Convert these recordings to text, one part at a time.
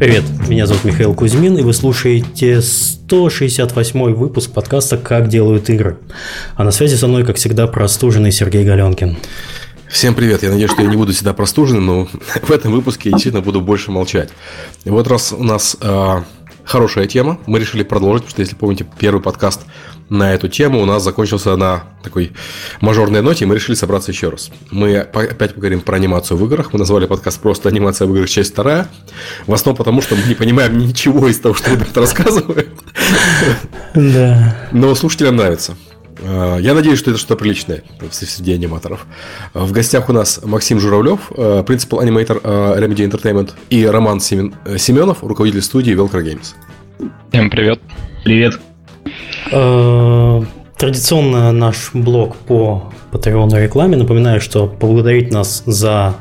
Привет, меня зовут Михаил Кузьмин, и вы слушаете 168 выпуск подкаста «Как делают игры». А на связи со мной, как всегда, простуженный Сергей Галенкин. Всем привет. Я надеюсь, что я не буду всегда простуженным, но в этом выпуске я действительно буду больше молчать. И вот раз у нас э, хорошая тема, мы решили продолжить, потому что, если помните, первый подкаст на эту тему у нас закончился на такой мажорной ноте, и мы решили собраться еще раз. Мы опять поговорим про анимацию в играх. Мы назвали подкаст просто «Анимация в играх. Часть вторая». В основном потому, что мы не понимаем ничего из того, что ребята рассказывают. Да. Но слушателям нравится. А, я надеюсь, что это что-то приличное среди аниматоров. В гостях у нас Максим Журавлев, принципал аниматор Remedy Entertainment, и Роман Семенов, руководитель студии Velcro Games. Всем привет. Привет. Э, традиционно наш блог по Patreon рекламе. Напоминаю, что поблагодарить нас за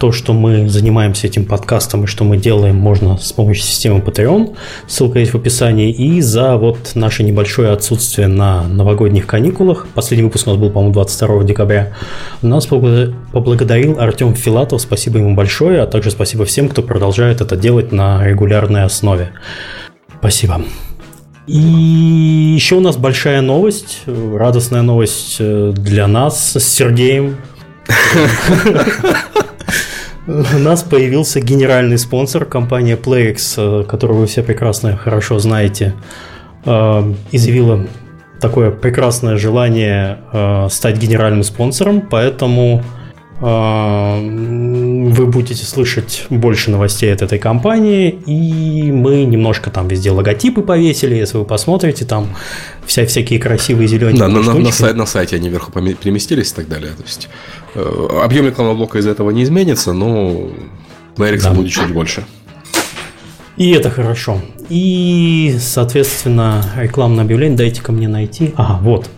то, что мы занимаемся этим подкастом и что мы делаем, можно с помощью системы Patreon. Ссылка есть в описании. И за вот наше небольшое отсутствие на новогодних каникулах. Последний выпуск у нас был, по-моему, 22 декабря. Нас поблагодарил Артем Филатов. Спасибо ему большое. А также спасибо всем, кто продолжает это делать на регулярной основе. Спасибо. И еще у нас большая новость, радостная новость э, для нас с Сергеем. У нас появился генеральный спонсор, компания PlayX, э, которую вы все прекрасно хорошо знаете, э, изъявила такое прекрасное желание стать генеральным спонсором, поэтому вы будете слышать больше новостей от этой компании, и мы немножко там везде логотипы повесили, если вы посмотрите, там вся, всякие красивые зеленые Да, на, на, на, сайт, на сайте они вверху переместились и так далее. То есть э, объем рекламного блока из этого не изменится, но на Эрикса да. будет чуть больше. И это хорошо. И, соответственно, рекламное объявление дайте-ка мне найти. Ага, вот.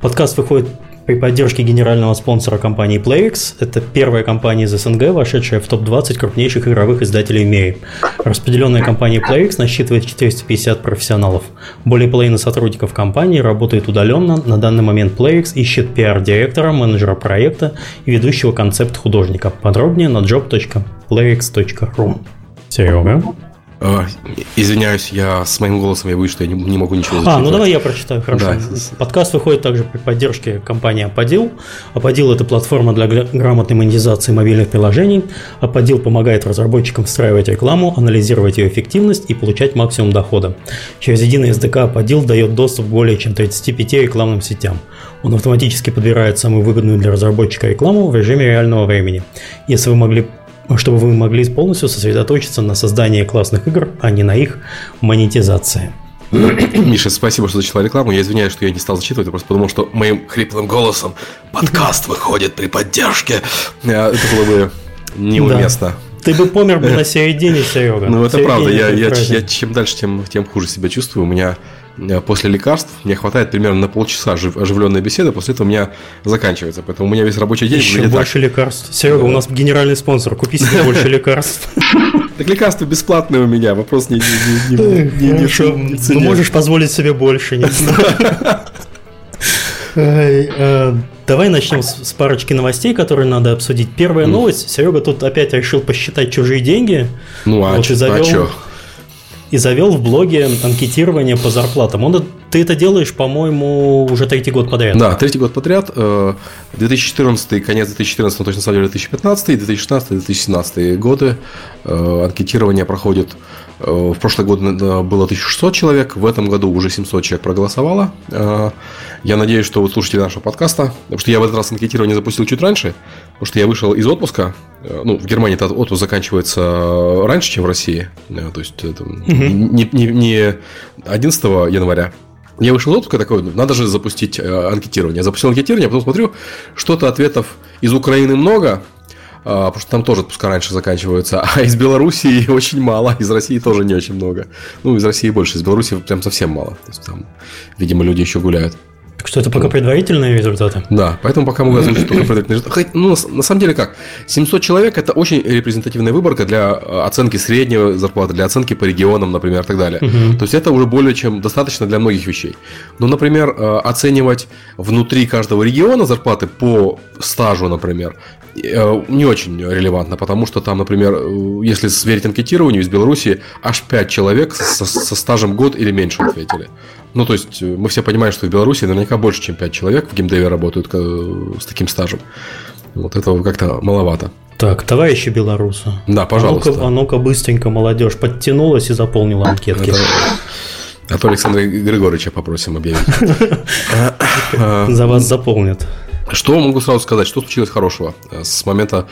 Подкаст выходит при поддержке генерального спонсора компании PlayX. Это первая компания из СНГ, вошедшая в топ-20 крупнейших игровых издателей в мире. Распределенная компания PlayX насчитывает 450 профессионалов. Более половины сотрудников компании работают удаленно. На данный момент PlayX ищет пиар-директора, менеджера проекта и ведущего концепт-художника. Подробнее на job.playx.ru. Серега? А, извиняюсь, я с моим голосом я боюсь, что я не, не могу ничего зачитать. А, ну давай я прочитаю, хорошо. Да. Подкаст выходит также при поддержке компании Аподил. Аподил – это платформа для грамотной монетизации мобильных приложений. Аподил помогает разработчикам встраивать рекламу, анализировать ее эффективность и получать максимум дохода. Через единый SDK Аподил дает доступ к более чем 35 рекламным сетям. Он автоматически подбирает самую выгодную для разработчика рекламу в режиме реального времени. Если вы могли чтобы вы могли полностью сосредоточиться на создании классных игр, а не на их монетизации. Миша, спасибо, что зачитал рекламу. Я извиняюсь, что я не стал зачитывать, просто потому что моим хриплым голосом подкаст выходит при поддержке. Э, это было бы неуместно. Да. Ты бы помер бы на середине, Серега. Ну, это правда. Я, я, я чем дальше, тем, тем хуже себя чувствую. У меня после лекарств мне хватает примерно на полчаса оживленной беседы, после этого у меня заканчивается. Поэтому у меня весь рабочий день Еще больше так. лекарств. Серега, у нас генеральный спонсор. Купи себе больше лекарств. Так лекарства бесплатные у меня. Вопрос не, Ну, можешь позволить себе больше, не знаю. Э, давай начнем с, парочки новостей, которые надо обсудить. Первая новость. Серега тут опять решил посчитать чужие деньги. Ну а, вот, а что? И завел в блоге анкетирование по зарплатам. Он, ты это делаешь, по-моему, уже третий год подряд. Да, третий год подряд. 2014, э, конец 2014, точно самом деле 2015, 2016, 2017 годы э, анкетирование проходит. Э, в прошлый год было 1600 человек, в этом году уже 700 человек проголосовало. Я надеюсь, что вы слушатели нашего подкаста, потому что я в этот раз анкетирование запустил чуть раньше, потому что я вышел из отпуска. Э, ну, в Германии этот отпуск заканчивается раньше, чем в России. Э, то есть это угу. не, не, не 11 января. Я вышел из отпуска такой, надо же запустить э, анкетирование. Я запустил анкетирование, а потом смотрю, что-то ответов из Украины много, потому что там тоже отпуска раньше заканчиваются, а из Белоруссии очень мало, из России тоже не очень много. Ну, из России больше, из Беларуси прям совсем мало. То есть там, видимо, люди еще гуляют. Так что это пока предварительные результаты? Да, поэтому пока мы озвучить только предварительные результаты. Ну, на самом деле как? 700 человек – это очень репрезентативная выборка для э, оценки среднего зарплаты, для оценки по регионам, например, и так далее. Угу. То есть, это уже более чем достаточно для многих вещей. Но, например, э, оценивать внутри каждого региона зарплаты по стажу, например, не очень релевантно, потому что там, например, э, если сверить анкетированию из Беларуси, аж 5 человек со, со стажем год или меньше ответили. Ну, то есть, э, мы все понимаем, что в Беларуси наверняка больше, чем 5 человек в геймдеве работают с таким стажем. Вот этого как-то маловато. Так, товарищи белорусы. Да, пожалуйста. А ну-ка, а ну быстренько молодежь подтянулась и заполнила анкетки. Это... А то Александра Григорьевича попросим объявить. За вас заполнят. Что могу сразу сказать, что случилось хорошего э, с момента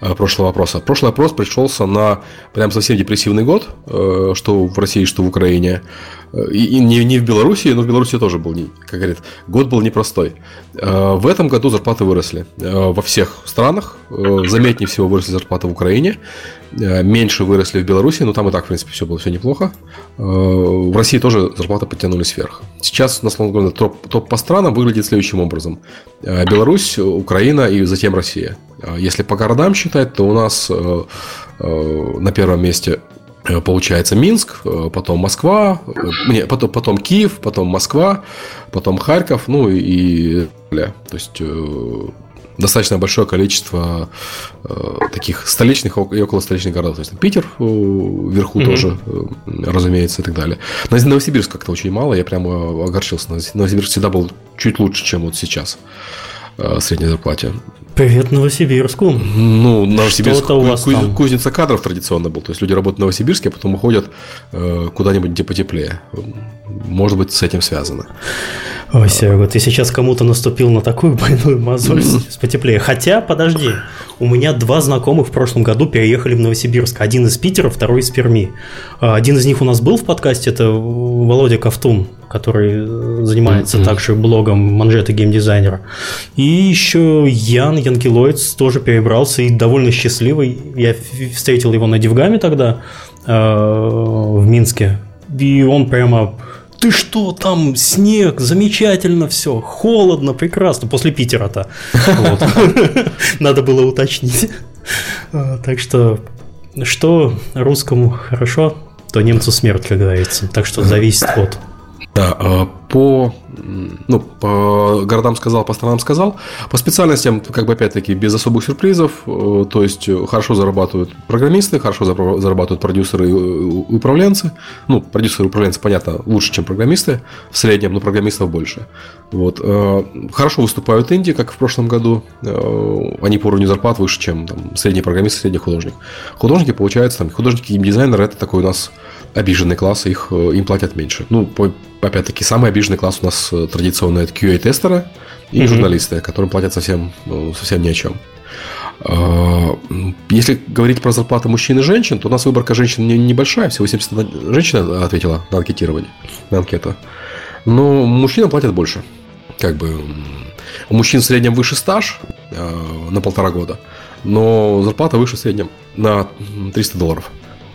э, прошлого вопроса? Прошлый вопрос пришелся на прям совсем депрессивный год, э, что в России, что в Украине. И, и не, не в Беларуси, но в Беларуси тоже был, как говорит, год был непростой. В этом году зарплаты выросли во всех странах. Заметнее всего выросли зарплаты в Украине. Меньше выросли в Беларуси, но там и так, в принципе, все было все неплохо. В России тоже зарплаты подтянулись вверх. Сейчас, на словно топ, топ по странам выглядит следующим образом. Беларусь, Украина и затем Россия. Если по городам считать, то у нас на первом месте Э, получается Минск, э, потом Москва, э, не, потом, потом Киев, потом Москва, потом Харьков, ну и то есть достаточно большое количество таких столичных и около столичных городов. То есть Питер вверху mm-hmm. тоже, разумеется, и так далее. На Новосибирск как-то очень мало, я прямо огорчился. Новосибирск всегда был чуть лучше, чем вот сейчас средней зарплате. Привет Новосибирску. Ну, Новосибирск у вас куз, там? кузница кадров традиционно был. То есть люди работают в Новосибирске, а потом уходят э, куда-нибудь, где потеплее. Может быть, с этим связано. Ой, Серега, ты сейчас кому-то наступил на такую больную мозоль с потеплее. Хотя, подожди, у меня два знакомых в прошлом году переехали в Новосибирск. Один из Питера, второй из Перми. А, один из них у нас был в подкасте, это Володя Ковтун который занимается mm-hmm. также блогом манжеты геймдизайнера. И еще Ян Янкилоидс тоже перебрался и довольно счастливый. Я встретил его на Дивгаме тогда э, в Минске. И он прямо ты что, там снег, замечательно все, холодно, прекрасно, после Питера-то. Надо было уточнить. А, так что, что русскому хорошо, то немцу смерть, как говорится. Так что зависит от да, а, по, ну, по городам сказал, по странам сказал. По специальностям, как бы опять-таки, без особых сюрпризов. Э, то есть, хорошо зарабатывают программисты, хорошо зарабатывают продюсеры и управленцы. Ну, продюсеры и управленцы, понятно, лучше, чем программисты в среднем, но программистов больше. Вот. Э, хорошо выступают инди, как в прошлом году. Э, они по уровню зарплат выше, чем там, средний программист средний художник. Художники, получается, там, художники и дизайнеры это такой у нас обиженный класс, их, э, им платят меньше. Ну, опять-таки, самый обиженный класс у нас э, традиционно это QA-тестеры и mm-hmm. журналисты, которым платят совсем, ну, совсем ни о чем. А, если говорить про зарплаты мужчин и женщин, то у нас выборка женщин небольшая, всего 70 женщин ответила на анкетирование, на анкету. Но мужчинам платят больше. Как бы у мужчин в среднем выше стаж э, на полтора года, но зарплата выше в среднем на 300 долларов.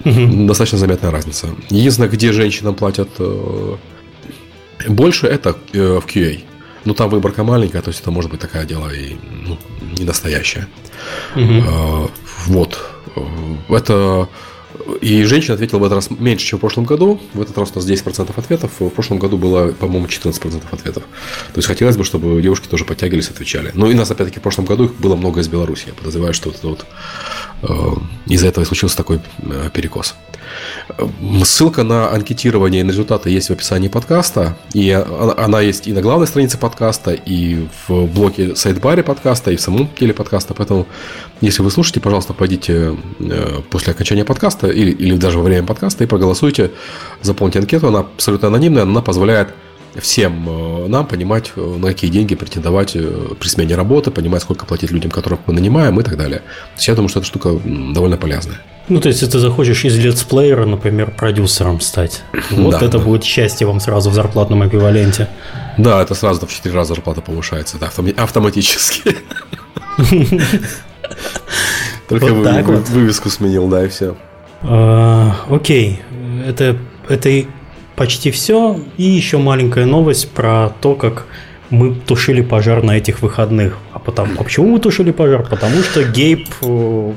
Угу. Достаточно заметная разница. Единственное, где женщинам платят э, больше, это э, в QA. Но там выборка маленькая, то есть это может быть такая дело и ну, не настоящее. Угу. Вот. Это и женщина ответила в этот раз меньше, чем в прошлом году. В этот раз у нас 10% ответов. В прошлом году было, по-моему, 14% ответов. То есть хотелось бы, чтобы девушки тоже подтягивались, отвечали. Ну и нас, опять-таки, в прошлом году их было много из Беларуси. Я подозреваю, что это вот э, из-за этого и случился такой э, перекос. Ссылка на анкетирование и на результаты есть в описании подкаста. И она есть и на главной странице подкаста, и в блоке сайт-баре подкаста, и в самом теле подкаста. Поэтому, если вы слушаете, пожалуйста, пойдите э, после окончания подкаста или, или даже во время подкаста и проголосуйте, заполните анкету. Она абсолютно анонимная, она позволяет всем э, нам понимать, э, на какие деньги претендовать при смене работы, понимать, сколько платить людям, которых мы нанимаем и так далее. То есть я думаю, что эта штука довольно полезная. Ну, то есть, если ты захочешь из летсплеера, например, продюсером стать, вот да, это да. будет счастье вам сразу в зарплатном эквиваленте. Да, это сразу в 4 раза зарплата повышается, да, автоматически. Только вывеску сменил, да, и все. А, окей, это, это почти все. И еще маленькая новость про то, как мы тушили пожар на этих выходных. А, потому, а почему мы тушили пожар? Потому что Гейб, э,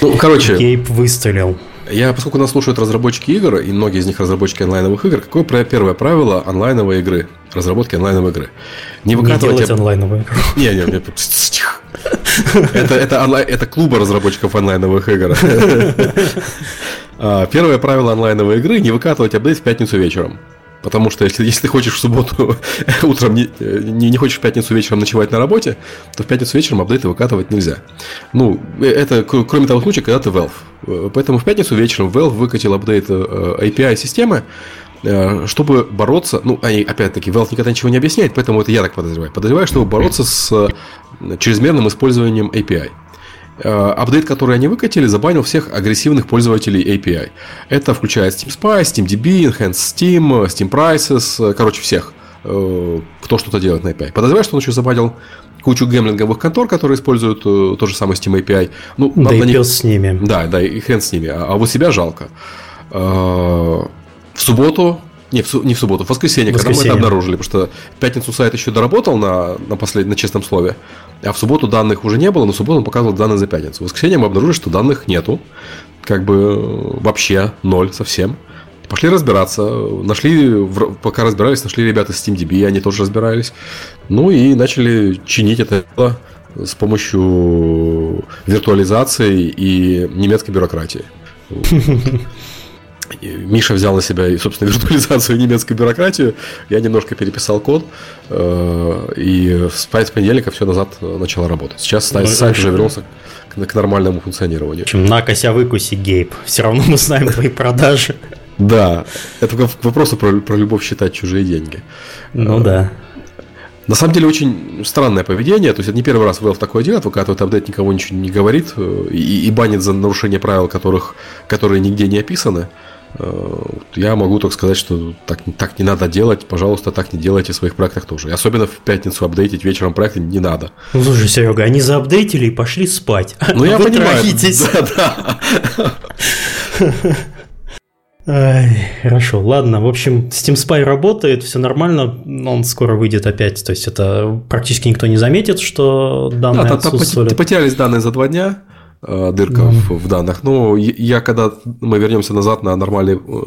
ну, короче, Гейб выстрелил. Я, поскольку нас слушают разработчики игр, и многие из них разработчики онлайновых игр, какое первое правило онлайновой игры, разработки онлайновой игры? Не выкатывать... Не делать онлайновую игру. Не, не, не. Это, это, онлайн, это клубы разработчиков онлайновых игр. А, первое правило онлайновой игры – не выкатывать апдейт в пятницу вечером. Потому что если, если ты хочешь в субботу утром, не, не, не хочешь в пятницу вечером ночевать на работе, то в пятницу вечером апдейты выкатывать нельзя. Ну, это кроме того случая, когда ты Valve. Поэтому в пятницу вечером Valve выкатил апдейт э, API-системы, э, чтобы бороться, ну, они, опять-таки, Valve никогда ничего не объясняет, поэтому это я так подозреваю. Подозреваю, чтобы бороться с э, чрезмерным использованием API. Э, апдейт, который они выкатили, забанил всех агрессивных пользователей API. Это включает Steam Spy, SteamDB, Enhanced Steam, Steam Prices, э, короче, всех, э, кто что-то делает на API. Подозреваю, что он еще забанил кучу гемлинговых контор, которые используют тот же самый Steam API. Ну, да и них... с ними. Да, да, и хрен с ними. А, а вот себя жалко. В субботу не, в, не в субботу, в воскресенье, воскресенье, когда мы это обнаружили, потому что пятницу сайт еще доработал на, на, послед... на честном слове, а в субботу данных уже не было, но в субботу он показывал данные за пятницу. В воскресенье мы обнаружили, что данных нету, как бы вообще ноль совсем. Пошли разбираться, нашли, пока разбирались, нашли ребята с SteamDB, они тоже разбирались. Ну и начали чинить это с помощью виртуализации и немецкой бюрократии. Миша взял на себя, собственно, виртуализацию немецкой бюрократию. Я немножко переписал код, э, и с понедельника все назад начало работать. Сейчас сайт, ну, сайт уже вернулся к, к нормальному функционированию. В общем, на кося выкуси, Гейб. Все равно мы знаем твои продажи. Да, это к вопросу про, про любовь считать чужие деньги. Ну да. На самом деле очень странное поведение. То есть это не первый раз Valve такое делает, выкатывает апдейт, никого ничего не говорит э, и, и банит за нарушение правил, которых, которые нигде не описаны. Э, я могу только сказать, что так, так не надо делать. Пожалуйста, так не делайте в своих проектах тоже. И особенно в пятницу апдейтить вечером проекты не надо. Ну, слушай, Серега, они заапдейтили и пошли спать. Ну, я понимаю. Да, да. Ай, хорошо, ладно. В общем, Steam Spy работает, все нормально, он скоро выйдет опять. То есть это практически никто не заметит, что данные да, отсутствовали. Потерялись данные за два дня, Э, дырка mm-hmm. в, в данных. Но я, когда мы вернемся назад на нормальный э,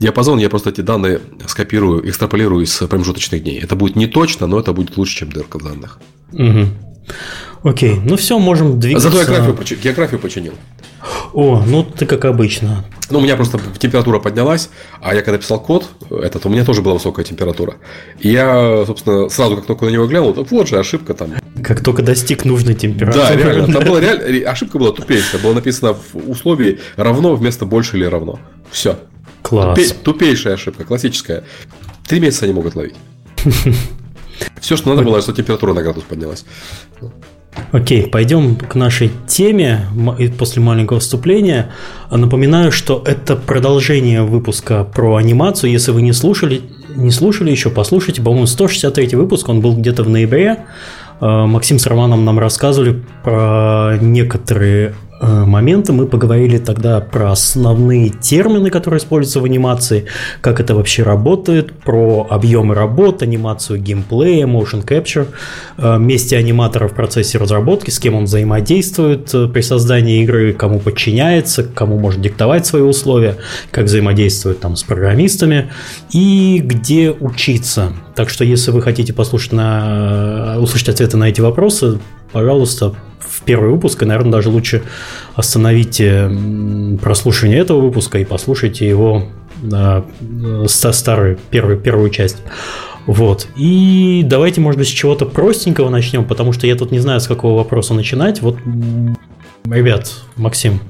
диапазон, я просто эти данные скопирую, экстраполирую из промежуточных дней. Это будет не точно, но это будет лучше, чем дырка в данных. Угу. Окей, ну все, можем двигаться. Зато я географию, географию починил. О, ну ты как обычно. Ну, у меня просто температура поднялась, а я когда писал код, этот, у меня тоже была высокая температура. И я, собственно, сразу как только на него глянул, вот же ошибка там. Как только достиг нужной температуры. Да, реально. Там была реально, ошибка была тупейшая. Было написано в условии равно вместо больше или равно. Все. Класс. Тупей, тупейшая ошибка, классическая. Три месяца они могут ловить. Все, что надо было, что температура на градус поднялась. Окей, пойдем к нашей теме после маленького вступления. Напоминаю, что это продолжение выпуска про анимацию. Если вы не слушали, не слушали еще, послушайте. По-моему, 163 выпуск, он был где-то в ноябре. Э, Максим с Романом нам рассказывали про некоторые Э, моменты. Мы поговорили тогда про основные термины, которые используются в анимации, как это вообще работает, про объемы работ, анимацию геймплея, motion capture, э, месте аниматора в процессе разработки, с кем он взаимодействует э, при создании игры, кому подчиняется, кому может диктовать свои условия, как взаимодействует там с программистами и где учиться. Так что, если вы хотите послушать на, услышать ответы на эти вопросы, пожалуйста, в первый выпуск, и, наверное, даже лучше остановите прослушивание этого выпуска и послушайте его э, старую, первую, первую часть. Вот. И давайте, может быть, с чего-то простенького начнем, потому что я тут не знаю, с какого вопроса начинать. Вот, ребят, Максим,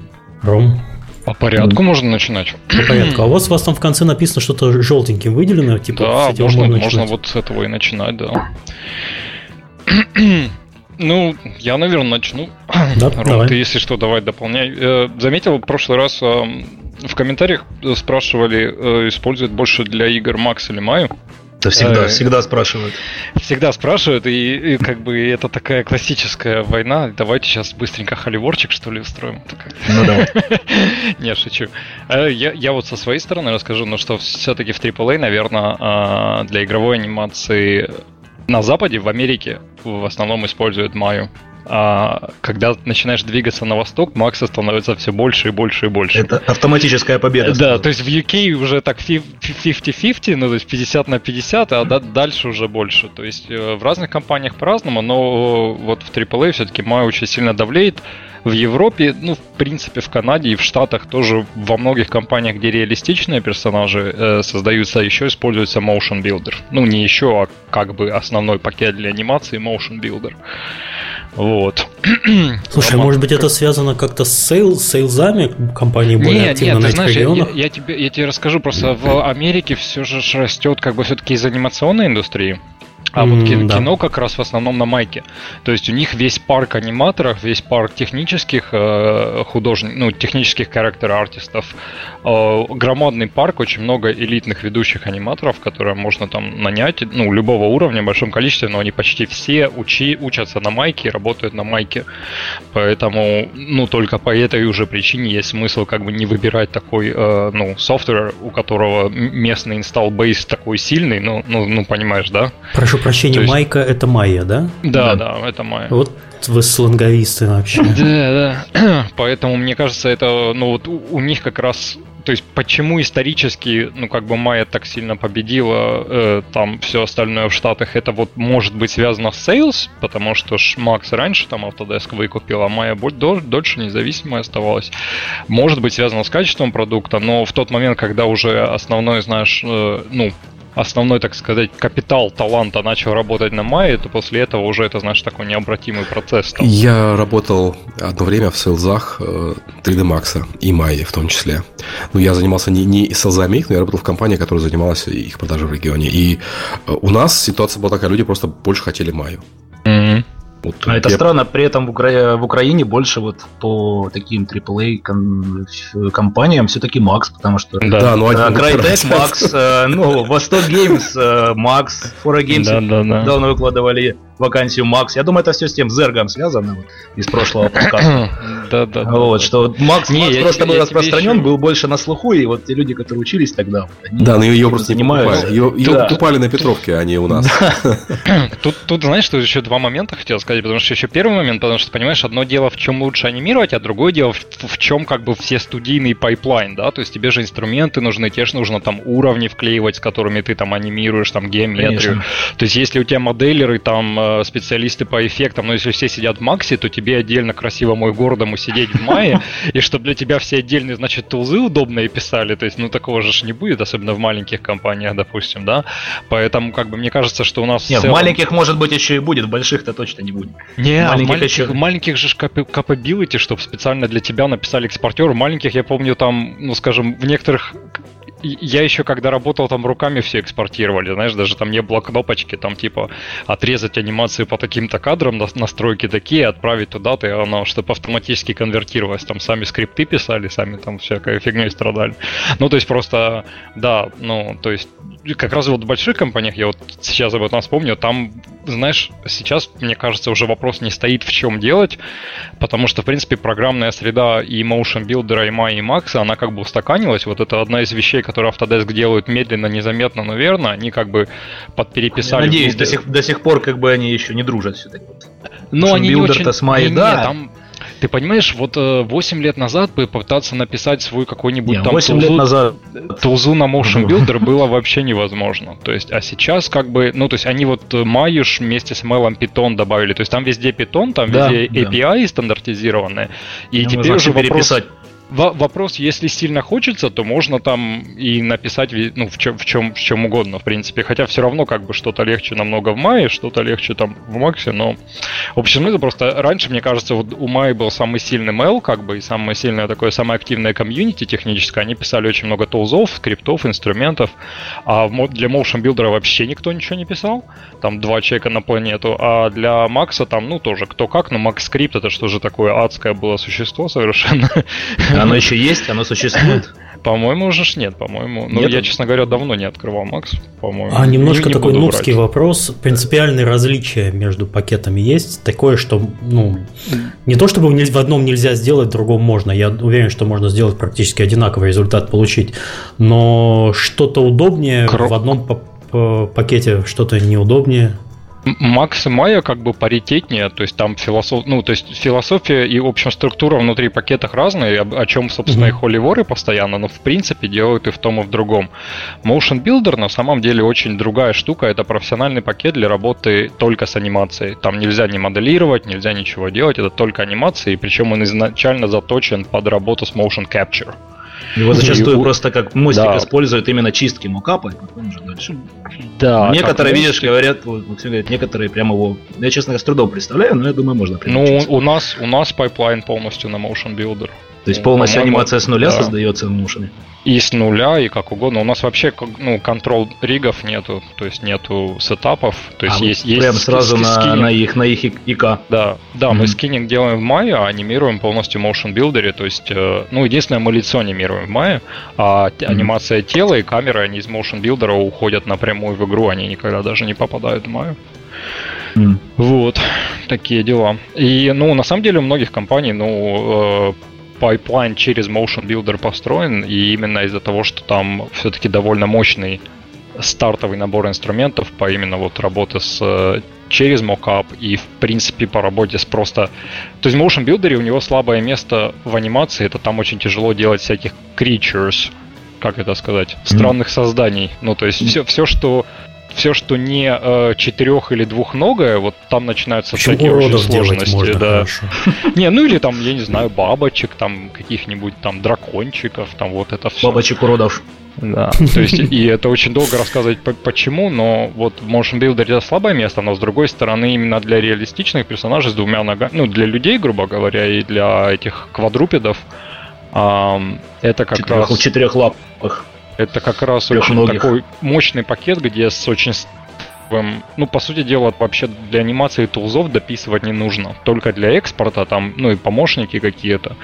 Ром. По порядку можно начинать. По порядку. А у вас, у вас там в конце написано что-то желтеньким выделено? Типа, да, можно, можно, можно вот с этого и начинать, да. Ну, я, наверное, начну. Да, Ром, давай. ты, если что, давай дополняй. Э, заметил, в прошлый раз э, в комментариях спрашивали, э, используют больше для игр Макс или Маю. Да всегда, всегда спрашивают. Всегда спрашивают, и, и как бы это такая классическая война. Давайте сейчас быстренько холиворчик, что ли, устроим. Ну давай. Не, шучу. Я, я вот со своей стороны расскажу, ну что все-таки в AAA, наверное, для игровой анимации на Западе, в Америке, в основном используют Маю. А когда начинаешь двигаться на восток, Макса становится все больше и больше и больше. Это автоматическая победа. Да, то есть в UK уже так 50-50, ну то есть 50 на 50, а дальше уже больше. То есть э, в разных компаниях по-разному, но вот в AAA все-таки Май очень сильно давлеет. В Европе, ну, в принципе, в Канаде и в Штатах тоже во многих компаниях, где реалистичные персонажи э, создаются, еще используется Motion Builder. Ну, не еще, а как бы основной пакет для анимации Motion Builder. Вот. Слушай, а может быть это связано как-то с sales, sales ами компании более нет, активно нет, на этих знаешь, регионах? Я, я, тебе, я тебе расскажу, просто в Америке все же растет как бы все-таки из анимационной индустрии. А вот кино, да. кино как раз в основном на Майке. То есть у них весь парк аниматоров, весь парк технических э, художников, ну, технических характер-артистов, э, громадный парк, очень много элитных ведущих аниматоров, которые можно там нанять, ну, любого уровня, в большом количестве, но они почти все учи, учатся на майке и работают на майке. Поэтому, ну, только по этой уже причине есть смысл как бы не выбирать такой, э, ну, софтвер, у которого местный base такой сильный, ну, ну, ну понимаешь, да? Прошу прощения, есть... Майка это Майя, да? Да, да, да, это Майя. Вот вы сланговисты вообще. Да, да. Поэтому, мне кажется, это, ну вот у, у них как раз то есть почему исторически, ну как бы Майя так сильно победила, э, там все остальное в Штатах, это вот может быть связано с Sales, потому что Макс раньше там Autodesk выкупил, а Майя дольше независимой оставалась. Может быть связано с качеством продукта, но в тот момент, когда уже основной, знаешь, э, ну основной, так сказать, капитал таланта начал работать на Майе, то после этого уже это, значит, такой необратимый процесс. Там. Я работал одно время в сейлзах 3D Max и Майи в том числе. Но я занимался не, не сейлзами их, но я работал в компании, которая занималась их продажей в регионе. И э, у нас ситуация была такая, люди просто больше хотели Майю. Mm-hmm. Вот, а это странно, при этом в, Укра... в Украине больше вот по таким AAA ком... компаниям все-таки Макс, потому что да, да ну, uh, Crytek Max, uh, ну, Восток Games uh, Макс, Fora Games да, да, да. давно выкладывали вакансию Макс. Я думаю, это все с тем Зергом связано вот, из прошлого подкаста. Да, да. Вот, что Макс, не, Макс просто был распространен, был больше на слуху, и вот те люди, которые учились тогда, да, но ее просто занимаются. Ее, ее покупали на Петровке, а не у нас. Тут, тут, знаешь, что еще два момента хотел сказать, потому что еще первый момент, потому что, понимаешь, одно дело, в чем лучше анимировать, а другое дело, в, в чем как бы все студийный pipeline, да, то есть тебе же инструменты нужны, тебе же нужно там уровни вклеивать, с которыми ты там анимируешь, там геометрию. Конечно. То есть если у тебя моделеры там э, специалисты по эффектам, но если все сидят в Максе, то тебе отдельно красивому и гордому сидеть в Мае, и чтобы для тебя все отдельные, значит, тулзы удобные писали, то есть, ну, такого же не будет, особенно в маленьких компаниях, допустим, да, поэтому, как бы, мне кажется, что у нас... Нет, целом... в маленьких, может быть, еще и будет, в больших-то точно не будет. Не, маленьких, в маленьких, еще... маленьких же capability, чтобы специально для тебя написали экспортер, в маленьких, я помню, там, ну, скажем, в некоторых я еще когда работал, там руками все экспортировали, знаешь, даже там не было кнопочки, там типа отрезать анимацию по таким-то кадрам, настройки такие, отправить туда-то, и оно, чтобы автоматически конвертировалось, там сами скрипты писали, сами там всякой фигней страдали. Ну, то есть просто, да, ну, то есть как раз вот в больших компаниях, я вот сейчас об этом вспомню, там, знаешь, сейчас, мне кажется, уже вопрос не стоит в чем делать, потому что, в принципе, программная среда и Motion Builder, и Maya, и Max, она как бы устаканилась. Вот это одна из вещей, которые Autodesk делают медленно, незаметно, но верно. Они как бы подпереписали... Я надеюсь, до сих, до сих пор как бы они еще не дружат все-таки. Ну, они не очень... С Maya, не, да. Не, там ты понимаешь, вот 8 э, лет назад бы попытаться написать свой какой-нибудь Не, там 8 тулзу, лет назад... тулзу на Motion Builder было вообще невозможно. То есть, а сейчас как бы, ну, то есть они вот Маюш вместе с ML Python добавили. То есть там везде Python, там да, везде API да. стандартизированные. И Нам теперь уже вопрос... переписать вопрос, если сильно хочется, то можно там и написать ну, в, чем, в, чем, в чем угодно, в принципе. Хотя все равно как бы что-то легче намного в мае, что-то легче там в максе, но в общем, это просто раньше, мне кажется, вот у Май был самый сильный mail, как бы, и самое сильное такое, самое активное комьюнити техническое. Они писали очень много тулзов, скриптов, инструментов, а для Motion Builder вообще никто ничего не писал. Там два человека на планету, а для Макса там, ну, тоже кто как, но Max Script это что же такое адское было существо совершенно. Оно еще есть, оно существует. По-моему, уже ж нет, по-моему. Ну, я, честно говоря, давно не открывал Макс, по-моему. А немножко не, такой нубский вопрос. Принципиальные различия между пакетами есть? Такое, что, ну, не то чтобы в одном нельзя сделать, в другом можно. Я уверен, что можно сделать практически одинаковый результат получить. Но что-то удобнее Кро... в одном пакете, что-то неудобнее. Макс и Майя как бы паритетнее, то есть там философ... ну, то есть философия и, в общем, структура внутри пакетах разные, о, о чем, собственно, mm-hmm. и холиворы постоянно, но, в принципе, делают и в том, и в другом. Motion Builder на самом деле очень другая штука, это профессиональный пакет для работы только с анимацией. Там нельзя не моделировать, нельзя ничего делать, это только анимации, причем он изначально заточен под работу с Motion Capture. Его зачастую и, просто как мостик да. используют именно чистки мокапа, и потом уже дальше. Да. Некоторые, видишь, мостик... говорят, вот, Максим говорит, некоторые прямо его. Я, честно, с трудом представляю, но я думаю, можно Ну, у нас, у нас пайплайн полностью на Motion Builder. То есть полностью анимация с нуля да. создается в Motion? И с нуля, и как угодно. У нас вообще ну, контрол ригов нету, то есть нету сетапов. То есть а, есть, есть прям сразу на, скининг. на их на их ИК. Да, да, mm-hmm. мы скининг делаем в мае, а анимируем полностью в Motion Builder. То есть, э, ну, единственное, мы лицо анимируем в мае, а mm-hmm. анимация тела и камеры, они из Motion Builder уходят напрямую в игру, они никогда даже не попадают в маю. Mm. Вот, такие дела. И, ну, на самом деле у многих компаний, ну, э, pipeline через Motion Builder построен, и именно из-за того, что там все-таки довольно мощный стартовый набор инструментов по именно вот работе с э, через мокап и в принципе по работе с просто... То есть в Motion Builder у него слабое место в анимации, это там очень тяжело делать всяких creatures, как это сказать, странных mm. созданий. Ну, то есть все, все, что все, что не э, четырех или двухногое, вот там начинаются Почему всякие очень сложности. Можно, да. Не, ну или там, я не знаю, бабочек, там каких-нибудь там дракончиков, там вот это все. Бабочек уродов. Да, то есть, и это очень долго рассказывать почему, но вот в Motion Builder это слабое место, но с другой стороны, именно для реалистичных персонажей с двумя ногами, ну, для людей, грубо говоря, и для этих квадрупедов, эм, это как Четырех, раз... Четырехлапых. Это как раз очень многих. такой мощный пакет, где с очень ну, по сути дела, вообще для анимации тулзов дописывать не нужно. Только для экспорта там, ну, и помощники какие-то.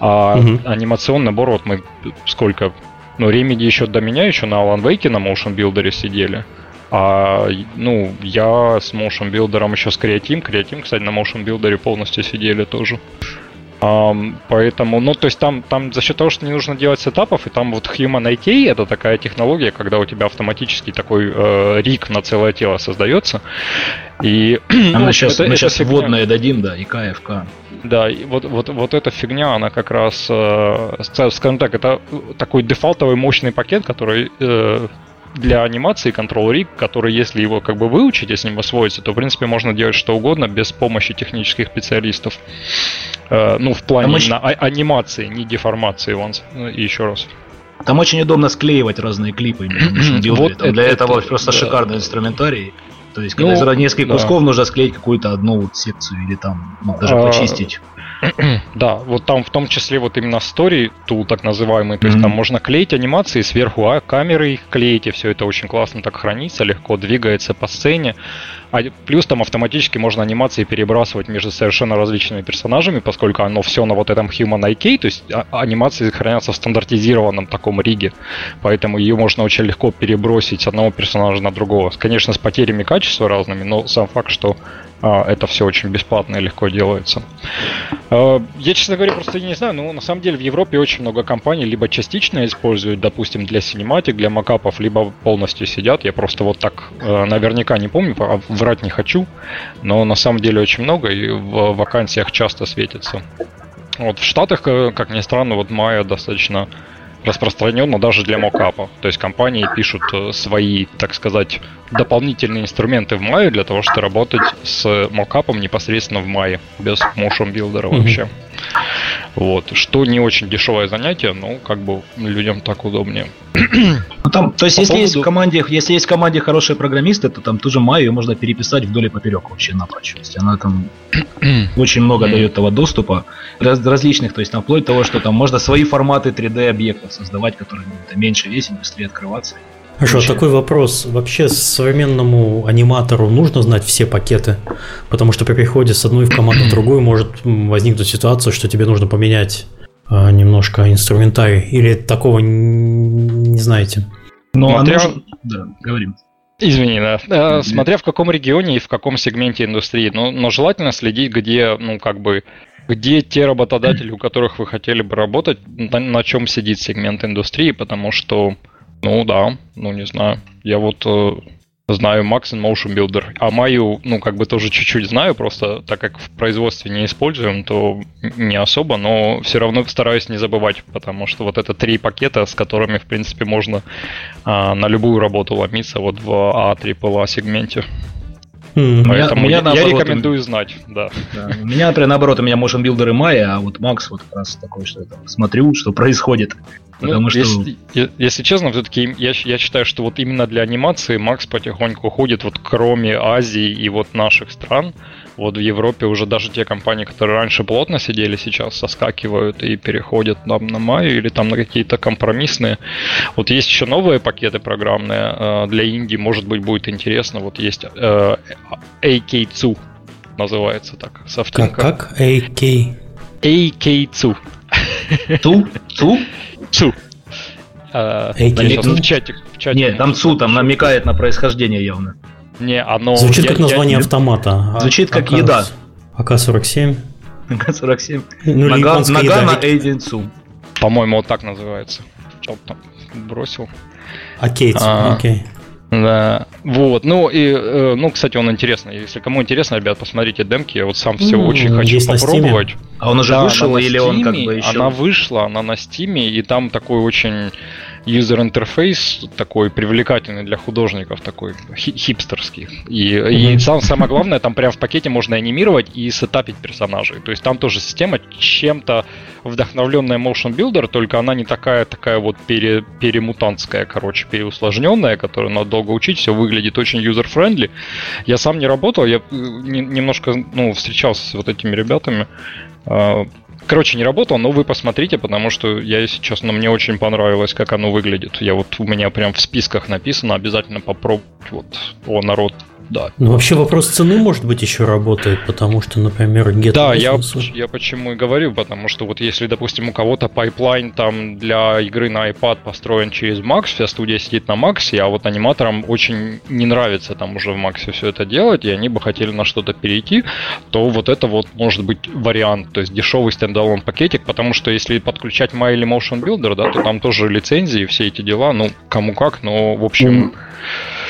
А угу. анимационный набор, вот мы сколько... Ну, Remedy еще до меня, еще на Alan Wake на Motion Builder сидели. А, ну, я с Motion Builder еще с Creatim. Creatim, кстати, на Motion Builder полностью сидели тоже. Поэтому, ну, то есть там, там за счет того, что не нужно делать сетапов, и там вот Human IT это такая технология, когда у тебя автоматически такой э, рик на целое тело создается. И, а ну, мы сейчас, это, мы сейчас фигня... вводное дадим, да, и КФК. Да, и вот, вот, вот эта фигня, она как раз, э, скажем так, это такой дефолтовый мощный пакет, который э, для анимации Control Rig, который, если его как бы выучить, если ним освоиться, то, в принципе, можно делать что угодно без помощи технических специалистов. Э, ну, в плане очень... а- анимации, не деформации, вон, еще раз. Там очень удобно склеивать разные клипы. вот Там для этого это, просто да. шикарный инструментарий. То есть, когда ну, из нескольких да. кусков нужно склеить какую-то одну вот секцию или там ну, даже а, почистить. Да, вот там в том числе вот именно story tool так называемый, то есть там можно клеить анимации сверху, а камеры их клеите, все это очень классно так хранится, легко двигается по сцене. А плюс там автоматически можно анимации перебрасывать между совершенно различными персонажами, поскольку оно все на вот этом Human IK, то есть а, анимации хранятся в стандартизированном таком риге, поэтому ее можно очень легко перебросить с одного персонажа на другого. Конечно, с потерями качества разными, но сам факт, что а, это все очень бесплатно и легко делается. А, я, честно говоря, просто не знаю, но на самом деле в Европе очень много компаний либо частично используют, допустим, для синематик, для макапов, либо полностью сидят. Я просто вот так э, наверняка не помню, а врать не хочу, но на самом деле очень много и в вакансиях часто светится. Вот в Штатах, э, как ни странно, вот Майя достаточно распространенно даже для мокапа. То есть компании пишут э, свои, так сказать, дополнительные инструменты в мае для того, чтобы работать с мокапом непосредственно в мае, без motion builder вообще. Вот. Что не очень дешевое занятие, но как бы людям так удобнее. Ну, там, то есть, По если поводу... есть в команде, если есть в команде хорошие программисты, то там ту же Майю можно переписать вдоль и поперек вообще напрочь. То есть она там очень много дает этого доступа раз, различных, то есть там вплоть до того, что там можно свои форматы 3D объектов создавать, которые будут меньше весить, быстрее открываться. Хорошо, Вообще. такой вопрос. Вообще современному аниматору нужно знать все пакеты? Потому что при переходе с одной в команду в другую может возникнуть ситуация, что тебе нужно поменять э, немножко инструментарий. Или такого не знаете? Ну, Смотря... а нужно... Да, говорим. Извини, да. Э, смотря в каком регионе и в каком сегменте индустрии. Но, но желательно следить, где, ну, как бы, где те работодатели, у которых вы хотели бы работать, на, на чем сидит сегмент индустрии, потому что ну да, ну не знаю. Я вот э, Знаю Max и Motion Builder. А Маю, ну, как бы тоже чуть-чуть знаю, просто так как в производстве не используем, то не особо, но все равно стараюсь не забывать, потому что вот это три пакета, с которыми, в принципе, можно а, на любую работу ломиться вот в A, сегменте. Mm. Поэтому меня, я, наоборот, я рекомендую знать, да. да. У меня, например, наоборот, у меня Motion и Maya, а вот Max вот как раз такой, что я там смотрю, что происходит. Ну, Потому ну, что... если, если честно, все-таки я, я считаю, что вот именно для анимации Макс потихоньку уходит, вот кроме Азии и вот наших стран, вот в Европе уже даже те компании, которые раньше плотно сидели, сейчас соскакивают и переходят там на Маю или там на какие-то компромиссные. Вот есть еще новые пакеты программные э, для Индии, может быть, будет интересно. Вот есть э, AK2 называется так, софтинка. Как? как? AK? AK2. Ту? Ту? Цу. А, в чате, в чате. Нет, там Цу, там намекает на происхождение явно. Не, оно... Звучит я, как название я, автомата. Звучит как АК, еда. АК-47. АК-47. Ну, нога нога на Эйдин Цу. По-моему, вот так называется. Что там бросил. Окей, а, окей. Да, вот, ну и, э, ну, кстати, он интересный. Если кому интересно, ребят, посмотрите демки, я вот сам все ну, очень хочу попробовать. А он уже да, вышел или Steam, он как бы еще? Она вышла, она на Стиме, и там такой очень юзер интерфейс такой привлекательный для художников, такой хипстерский. И, mm-hmm. и сам, самое главное, там прямо в пакете можно анимировать и сетапить персонажей. То есть там тоже система чем-то вдохновленная Motion Builder, только она не такая, такая вот пере, перемутантская, короче, переусложненная, которую надо долго учить, все выглядит очень user-friendly. Я сам не работал, я э, немножко ну, встречался с вот этими ребятами, а, Короче, не работал, но вы посмотрите, потому что я, если честно, мне очень понравилось, как оно выглядит. Я вот у меня прям в списках написано, обязательно попробовать. Вот, о, народ, да. Ну, вообще вопрос цены, может быть, еще работает, потому что, например, Get Да, я, я почему и говорю, потому что вот если, допустим, у кого-то pipeline там для игры на iPad построен через Max, вся студия сидит на Max, а вот аниматорам очень не нравится там уже в Max все это делать, и они бы хотели на что-то перейти, то вот это вот может быть вариант, то есть дешевый standalone пакетик, потому что если подключать Maya или Motion Builder, да, то там тоже лицензии, все эти дела, ну, кому как, но, в общем... Mm.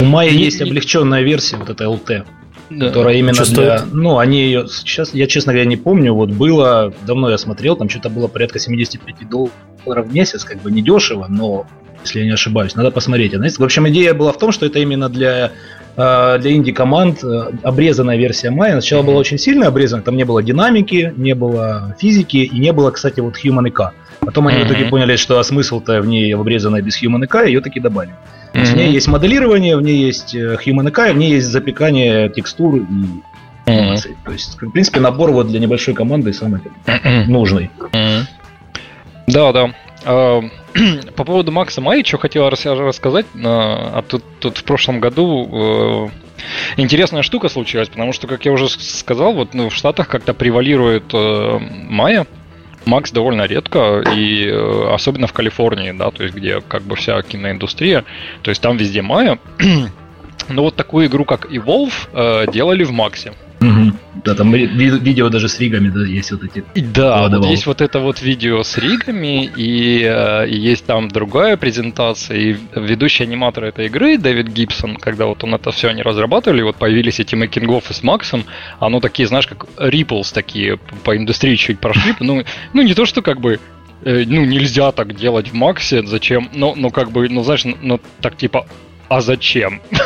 У Maya есть облегченная версия, вот эта LT, да. которая именно что для... Стоит? Ну, они ее... Сейчас, я, честно говоря, не помню. Вот было... Давно я смотрел, там что-то было порядка 75 долларов в месяц. Как бы не дешево, но, если я не ошибаюсь, надо посмотреть. В общем, идея была в том, что это именно для э, для инди-команд э, обрезанная версия Майя. Сначала была очень сильно обрезана, там не было динамики, не было физики и не было, кстати, вот Human IK. Потом они mm-hmm. в итоге поняли, что смысл-то в ней в обрезанной без Human IK, ее таки добавили. Mm-hmm. В ней есть моделирование, в ней есть э, Human IK, в ней есть запекание текстур и анимации. Mm-hmm. То есть, в принципе, набор вот для небольшой команды самый mm-hmm. нужный. Mm-hmm. Да, да. А, по поводу Макса Май, что хотел рассказать, а, а тут, тут в прошлом году э, интересная штука случилась, потому что, как я уже сказал, вот ну, в Штатах как-то превалирует э, Майя, Макс довольно редко, и э, особенно в Калифорнии, да, то есть где как бы вся киноиндустрия, то есть там везде Майя. Но вот такую игру, как Evolve, э, делали в Максе. Угу. Да, там видео даже с ригами, да, есть вот эти. Да, вот есть вот это вот видео с ригами, и, э, и есть там другая презентация, и ведущий аниматор этой игры, Дэвид Гибсон, когда вот он это все они разрабатывали, вот появились эти мейкинг с Максом, оно такие, знаешь, как Ripples такие по индустрии чуть прошли, ну, ну не то, что как бы э, ну, нельзя так делать в Максе, зачем, ну, ну, как бы, ну, знаешь, ну, так типа, а зачем?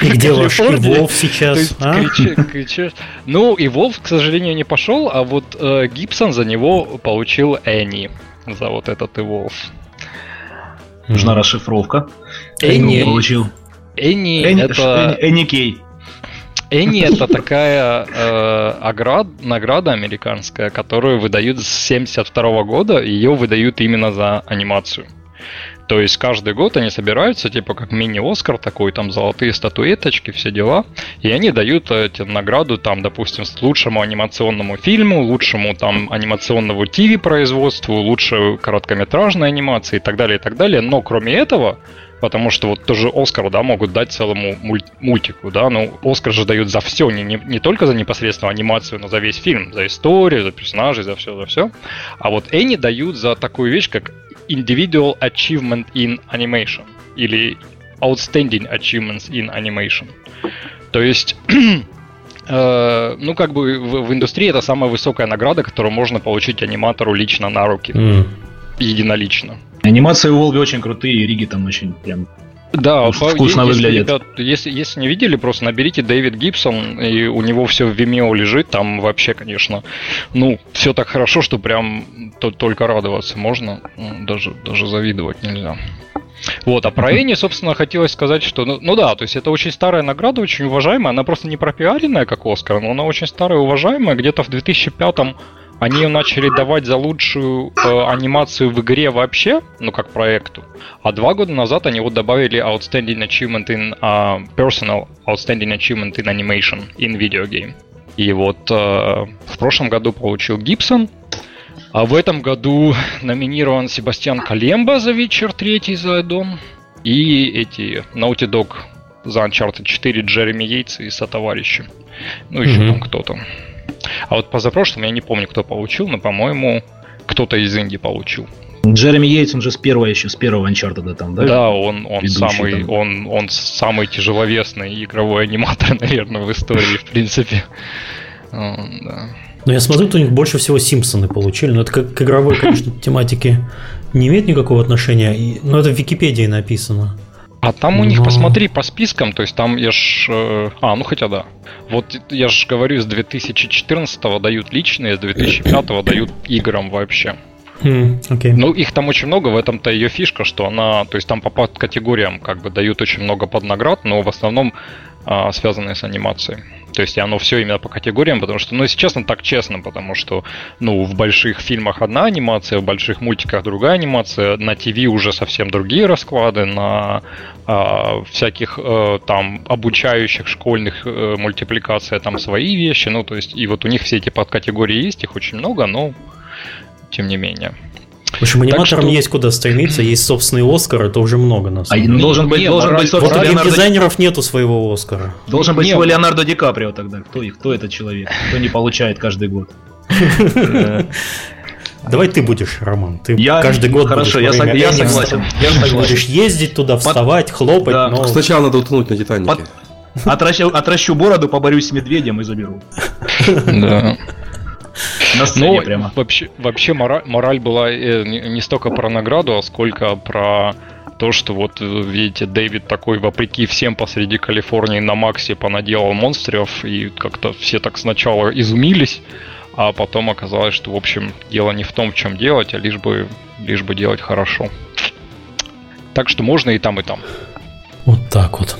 И где ваш Вов сейчас? А? Ну, и Вов, к сожалению, не пошел, а вот э, Гибсон за него получил Энни. За вот этот Evolve. Нужна расшифровка. Энни получил. Энни это... Энни Кей. Энни это такая э, оград, награда американская, которую выдают с 72 года. Ее выдают именно за анимацию. То есть каждый год они собираются, типа как мини-Оскар такой, там золотые статуэточки, все дела, и они дают эти награду, там, допустим, лучшему анимационному фильму, лучшему там анимационному ТВ-производству, лучшей короткометражной анимации и так далее, и так далее. Но кроме этого, потому что вот тоже Оскар, да, могут дать целому муль- мультику, да, ну, Оскар же дают за все, не, не, не только за непосредственно анимацию, но за весь фильм, за историю, за персонажей, за все, за все. А вот Энни дают за такую вещь, как Individual Achievement in Animation, или Outstanding Achievements in Animation. То есть, э, ну, как бы в, в индустрии это самая высокая награда, которую можно получить аниматору лично на руки. Mm. Единолично. Анимации у Волги очень крутые, и Риги там очень прям да, вкусно если, выглядит. Ребят, если, если не видели, просто наберите Дэвид Гибсон, и у него все в Vimeo лежит, там вообще, конечно, ну, все так хорошо, что прям то, только радоваться можно, ну, даже, даже завидовать нельзя. Вот, а про Эни, собственно, хотелось сказать, что, ну, ну да, то есть это очень старая награда, очень уважаемая, она просто не пропиаренная, как Оскар, но она очень старая и уважаемая, где-то в 2005 они начали давать за лучшую э, анимацию в игре вообще, ну как проекту. А два года назад они вот добавили Outstanding Achievement in uh, Personal Outstanding Achievement in Animation in Video Game. И вот э, в прошлом году получил Гибсон, а в этом году номинирован Себастьян Калемба за Witcher 3 за дом. И эти Naughty Dog за Uncharted 4 Джереми Йейтс и сотоварищи. Ну, еще mm-hmm. там кто-то. А вот позапрошлым я не помню, кто получил, но, по-моему, кто-то из Инди получил. Джереми Йейтс, он же с первого еще, с первого Uncharted там, да? Да, он, он, самый, там. он, он самый тяжеловесный игровой аниматор, наверное, в истории, в принципе. Да. Но я смотрю, у них больше всего Симпсоны получили. Но это как к игровой, конечно, тематике не имеет никакого отношения. Но это в Википедии написано. А там у них, Но... посмотри по спискам, то есть там я ж... Э, а, ну хотя да. Вот я же говорю, с 2014 дают личные, с 2005 дают играм вообще. Mm, okay. Ну, их там очень много, в этом-то ее фишка, что она, то есть там по категориям как бы дают очень много поднаград, но в основном а, связанные с анимацией. То есть оно все именно по категориям, потому что, ну, если честно, так честно, потому что, ну, в больших фильмах одна анимация, в больших мультиках другая анимация, на ТВ уже совсем другие расклады, на э, всяких э, там обучающих школьных э, мультипликация там свои вещи, ну, то есть, и вот у них все эти подкатегории есть, их очень много, но тем не менее. В общем, аниматорам что... есть куда стремиться, есть собственный Оскар, это уже много нас. А должен быть, не, должен мораль... быть собственно, вот Леонардо... дизайнеров нету своего Оскара. Должен быть не, свой Леонардо Ди Каприо тогда. Кто, кто этот человек? Кто не получает каждый год? Давай ты будешь, Роман. Ты я, каждый год Хорошо, я, сог, я согласен. Я согласен. Будешь ездить туда, вставать, Под... хлопать. Да. Но... Сначала надо утонуть на Титанике. Под... Отращу, отращу бороду, поборюсь с медведем и заберу. Да. На сцене Но прямо. Вообще, вообще мораль, мораль была э, не, не столько про награду, а сколько про то, что вот, э, видите, Дэвид такой, вопреки всем посреди Калифорнии на Максе понаделал монстров, и как-то все так сначала изумились, а потом оказалось, что, в общем, дело не в том, в чем делать, а лишь бы, лишь бы делать хорошо. Так что можно и там, и там. Вот так вот.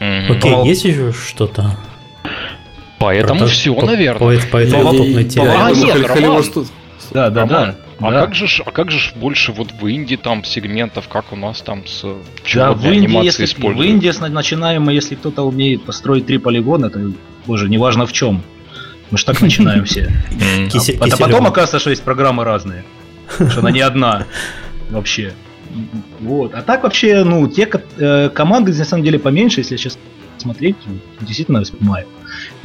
Mm-hmm. Окей, есть еще что-то? Поэтому Про все, по, наверное. По, по допотопной теме. А, нет, Роман. Да, да, Роман, да. А да. как же, а как же больше вот в Индии там сегментов, как у нас там с да, в Индии, если, используют? В Индии начинаем мы, если кто-то умеет построить три полигона, то, боже, неважно в чем. Мы же так начинаем все. А потом оказывается, что есть программы разные. Что она не одна вообще. Вот. А так вообще, ну, те э, команды, на самом деле, поменьше, если сейчас смотреть, действительно вспоминаю.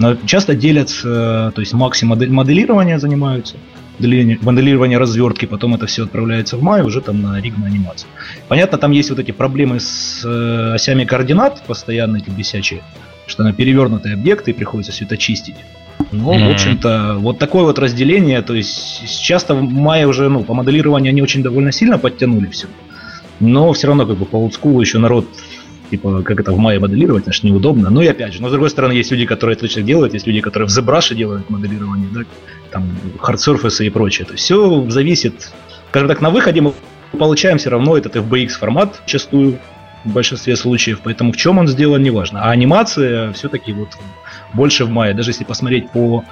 Но часто делятся, то есть Макси моделирование занимаются, моделирование развертки, потом это все отправляется в май уже там на риг на анимацию. Понятно, там есть вот эти проблемы с э, осями координат, постоянно эти бесячие, что на перевернутые объекты приходится все это чистить. Ну, mm-hmm. в общем-то, вот такое вот разделение, то есть часто в мае уже, ну, по моделированию они очень довольно сильно подтянули все. Но все равно, как бы, по олдскулу еще народ типа, как это в мае моделировать, значит, неудобно. Ну и опять же, но с другой стороны, есть люди, которые это точно делают, есть люди, которые в ZBrush делают моделирование, да, там, surface и прочее. То есть все зависит, скажем так, на выходе мы получаем все равно этот FBX формат частую в большинстве случаев, поэтому в чем он сделан, неважно. А анимация все-таки вот больше в мае, даже если посмотреть по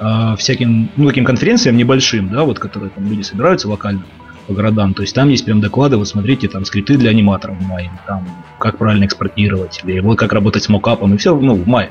э, всяким, ну, таким конференциям небольшим, да, вот, которые там люди собираются локально, по городам. То есть там есть прям доклады, вот смотрите, там скрипты для аниматоров в мае, там как правильно экспортировать, или вот как работать с мокапом, и все, ну, в мае.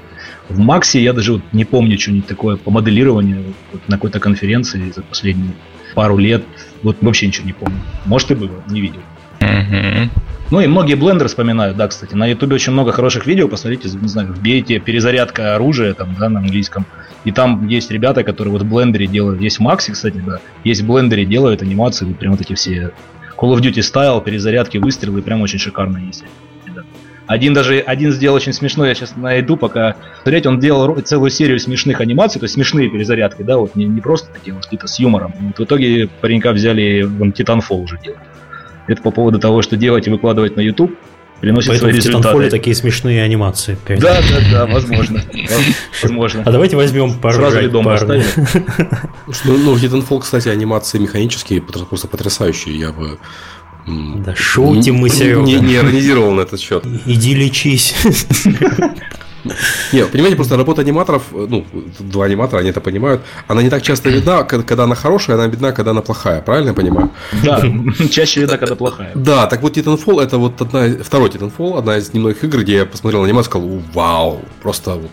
В Максе я даже вот не помню что-нибудь такое по моделированию вот на какой-то конференции за последние пару лет. Вот вообще ничего не помню. Может и было, не видел. Mm-hmm. Ну и многие блендеры вспоминают, да, кстати. На ютубе очень много хороших видео, посмотрите, не знаю, вбейте перезарядка оружия там, да, на английском. И там есть ребята, которые вот в блендере делают, есть Макси, кстати, да, есть в блендере делают анимации, вот прям вот эти все Call of Duty стайл, перезарядки, выстрелы, прям очень шикарно есть. Один даже, один сделал очень смешной, я сейчас найду, пока смотреть, он делал целую серию смешных анимаций, то есть смешные перезарядки, да, вот не, не просто такие вот какие-то с юмором. Вот в итоге паренька взяли, он Titanfall уже делал. Это по поводу того, что делать и выкладывать на YouTube приносит Поэтому свои результаты. Поэтому в такие смешные анимации. Да, да, да, возможно. Возможно. А давайте возьмем пару Сразу ли дом поставим? Ну, в Titanfall, кстати, анимации механические просто потрясающие. Я бы да шутим мы, Серега. Не, не иронизировал на этот счет. Иди лечись. Нет, понимаете, просто работа аниматоров, ну, два аниматора, они это понимают, она не так часто видна, когда она хорошая, она видна, когда она плохая, правильно я понимаю? Да, чаще видна, когда плохая. Да, так вот Titanfall это вот одна, второй Titanfall, одна из немногих игр, где я посмотрел анимацию и сказал, вау, просто вот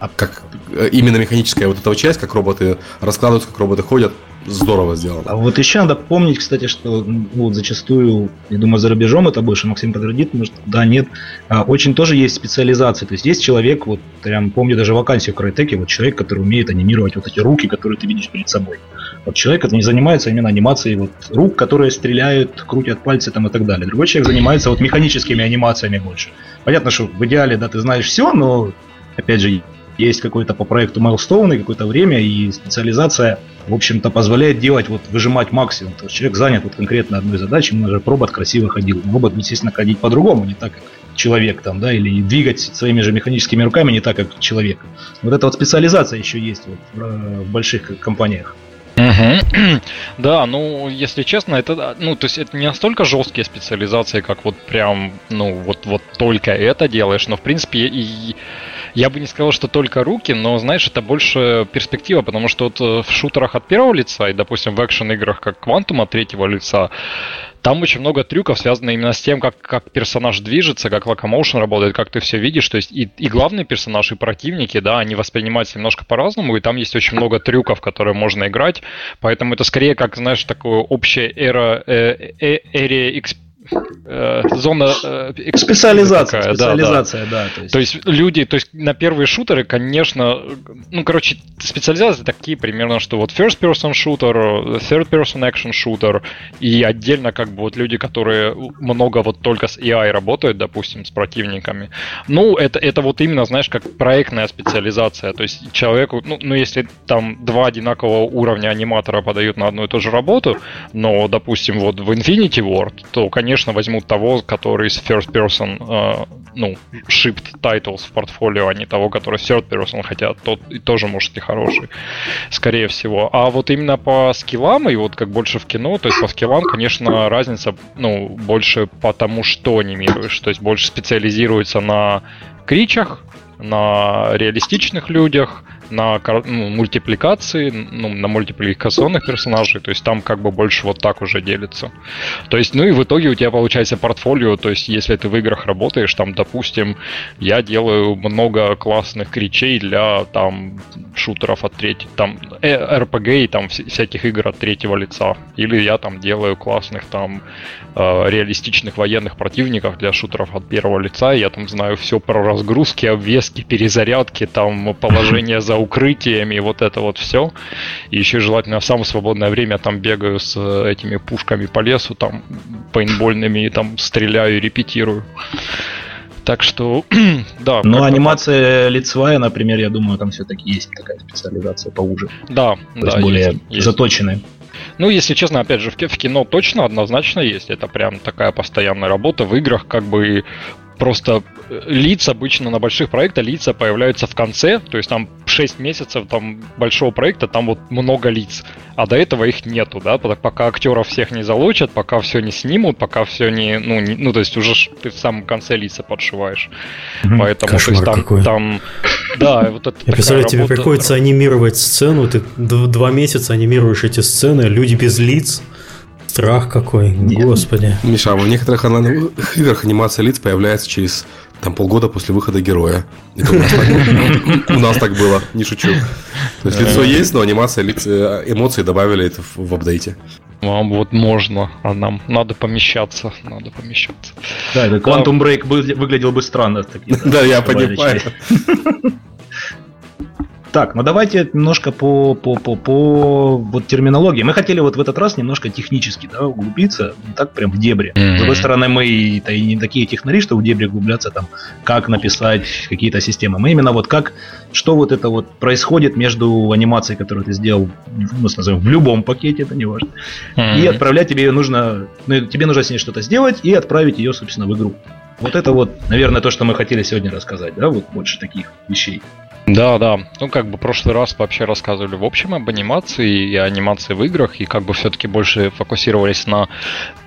а как э, именно механическая вот эта часть, как роботы раскладываются, как роботы ходят, здорово сделано. А вот еще надо помнить, кстати, что ну, вот зачастую, я думаю, за рубежом это больше Максим подтвердит, может, да, нет, а, очень тоже есть специализация. То есть есть человек, вот прям помню даже вакансию в Крайтеке, вот человек, который умеет анимировать вот эти руки, которые ты видишь перед собой. Вот человек, который не занимается именно анимацией вот рук, которые стреляют, крутят пальцы там и так далее. Другой человек занимается вот механическими анимациями больше. Понятно, что в идеале, да, ты знаешь все, но опять же, есть какой-то по проекту майлстоуны, какое-то время, и специализация, в общем-то, позволяет делать, вот, выжимать максимум. То есть человек занят вот конкретно одной задачей, ему даже робот красиво ходил. Робот, естественно, ходить по-другому, не так, как человек там, да, или двигать своими же механическими руками не так, как человек. Вот эта вот специализация еще есть вот в, в больших компаниях. Да, ну, если честно, это, ну, то есть это не настолько жесткие специализации, как вот прям, ну, вот, вот только это делаешь, но, в принципе, и я бы не сказал, что только руки, но, знаешь, это больше перспектива, потому что вот э, в шутерах от первого лица и, допустим, в экшен-играх как Quantum от третьего лица, там очень много трюков, связанных именно с тем, как, как персонаж движется, как локомоушен работает, как ты все видишь. То есть и, и главный персонаж, и противники, да, они воспринимаются немножко по-разному, и там есть очень много трюков, которые можно играть. Поэтому это скорее как, знаешь, такое общее эра, э, э, эре эксперимента э, зона э, специализация, такая, специализация, да, да. да то, есть. то есть люди, то есть на первые шутеры, конечно, ну короче, специализации такие примерно, что вот first person shooter, third person action shooter и отдельно как бы вот люди, которые много вот только с AI работают, допустим, с противниками. Ну это это вот именно, знаешь, как проектная специализация, то есть человеку, ну, ну если там два одинакового уровня аниматора подают на одну и ту же работу, но допустим вот в Infinity Ward, то конечно конечно, возьмут того, который из first person, э, ну, shipped titles в портфолио, а не того, который third person, хотя тот и тоже может и хороший, скорее всего. А вот именно по скиллам, и вот как больше в кино, то есть по скиллам, конечно, разница, ну, больше по тому, что анимируешь, то есть больше специализируется на кричах, на реалистичных людях, на ну, мультипликации, ну, на мультипликационных персонажей, то есть там как бы больше вот так уже делится. То есть, ну и в итоге у тебя получается портфолио, то есть если ты в играх работаешь, там, допустим, я делаю много классных кричей для там шутеров от третьего, там, RPG и там всяких игр от третьего лица. Или я там делаю классных там э, реалистичных военных противников для шутеров от первого лица, я там знаю все про разгрузки, обвески, перезарядки, там положение за укрытиями, вот это вот все. И еще желательно в самое свободное время там бегаю с э, этими пушками по лесу, там пейнтбольными, и там стреляю, репетирую. Так что, да. Но анимация так. лицевая, например, я думаю, там все-таки есть такая специализация поуже. Да, То да. Есть более есть, заточенная. Ну, если честно, опять же, в кино точно однозначно есть. Это прям такая постоянная работа. В играх как бы просто э, лиц обычно на больших проектах лица появляются в конце, то есть там 6 месяцев там большого проекта, там вот много лиц, а до этого их нету, да, пока актеров всех не залучат, пока все не снимут, пока все не, ну, не, ну то есть уже ты в самом конце лица подшиваешь, mm-hmm. поэтому Кошмар то есть там, какой. там, да, вот это. Я представляю, тебе приходится анимировать сцену, ты два месяца анимируешь эти сцены, люди без лиц. Страх какой, Нет. господи. Миша, а в некоторых играх анимация лиц появляется через там полгода после выхода героя. Это у, нас так, у нас так было, не шучу. То есть лицо есть, но анимация лиц, э, эмоции добавили это в, в апдейте. Вам вот можно, а нам надо помещаться, надо помещаться. Да, это Quantum Break выглядел бы странно. Да, я понимаю. Так, ну давайте немножко по, по, по, по вот терминологии. Мы хотели вот в этот раз немножко технически да, углубиться, не так прям в дебри. Mm-hmm. С другой стороны, мы и не такие технари, что в дебри углубляться, там, как написать какие-то системы. Мы именно вот как, что вот это вот происходит между анимацией, которую ты сделал, ну, назовем, в любом пакете, это не важно, mm-hmm. и отправлять тебе ее нужно, ну, тебе нужно с ней что-то сделать и отправить ее, собственно, в игру. Вот это вот, наверное, то, что мы хотели сегодня рассказать, да, вот больше таких вещей. Да, да. Ну, как бы в прошлый раз вообще рассказывали в общем об анимации и анимации в играх, и как бы все-таки больше фокусировались на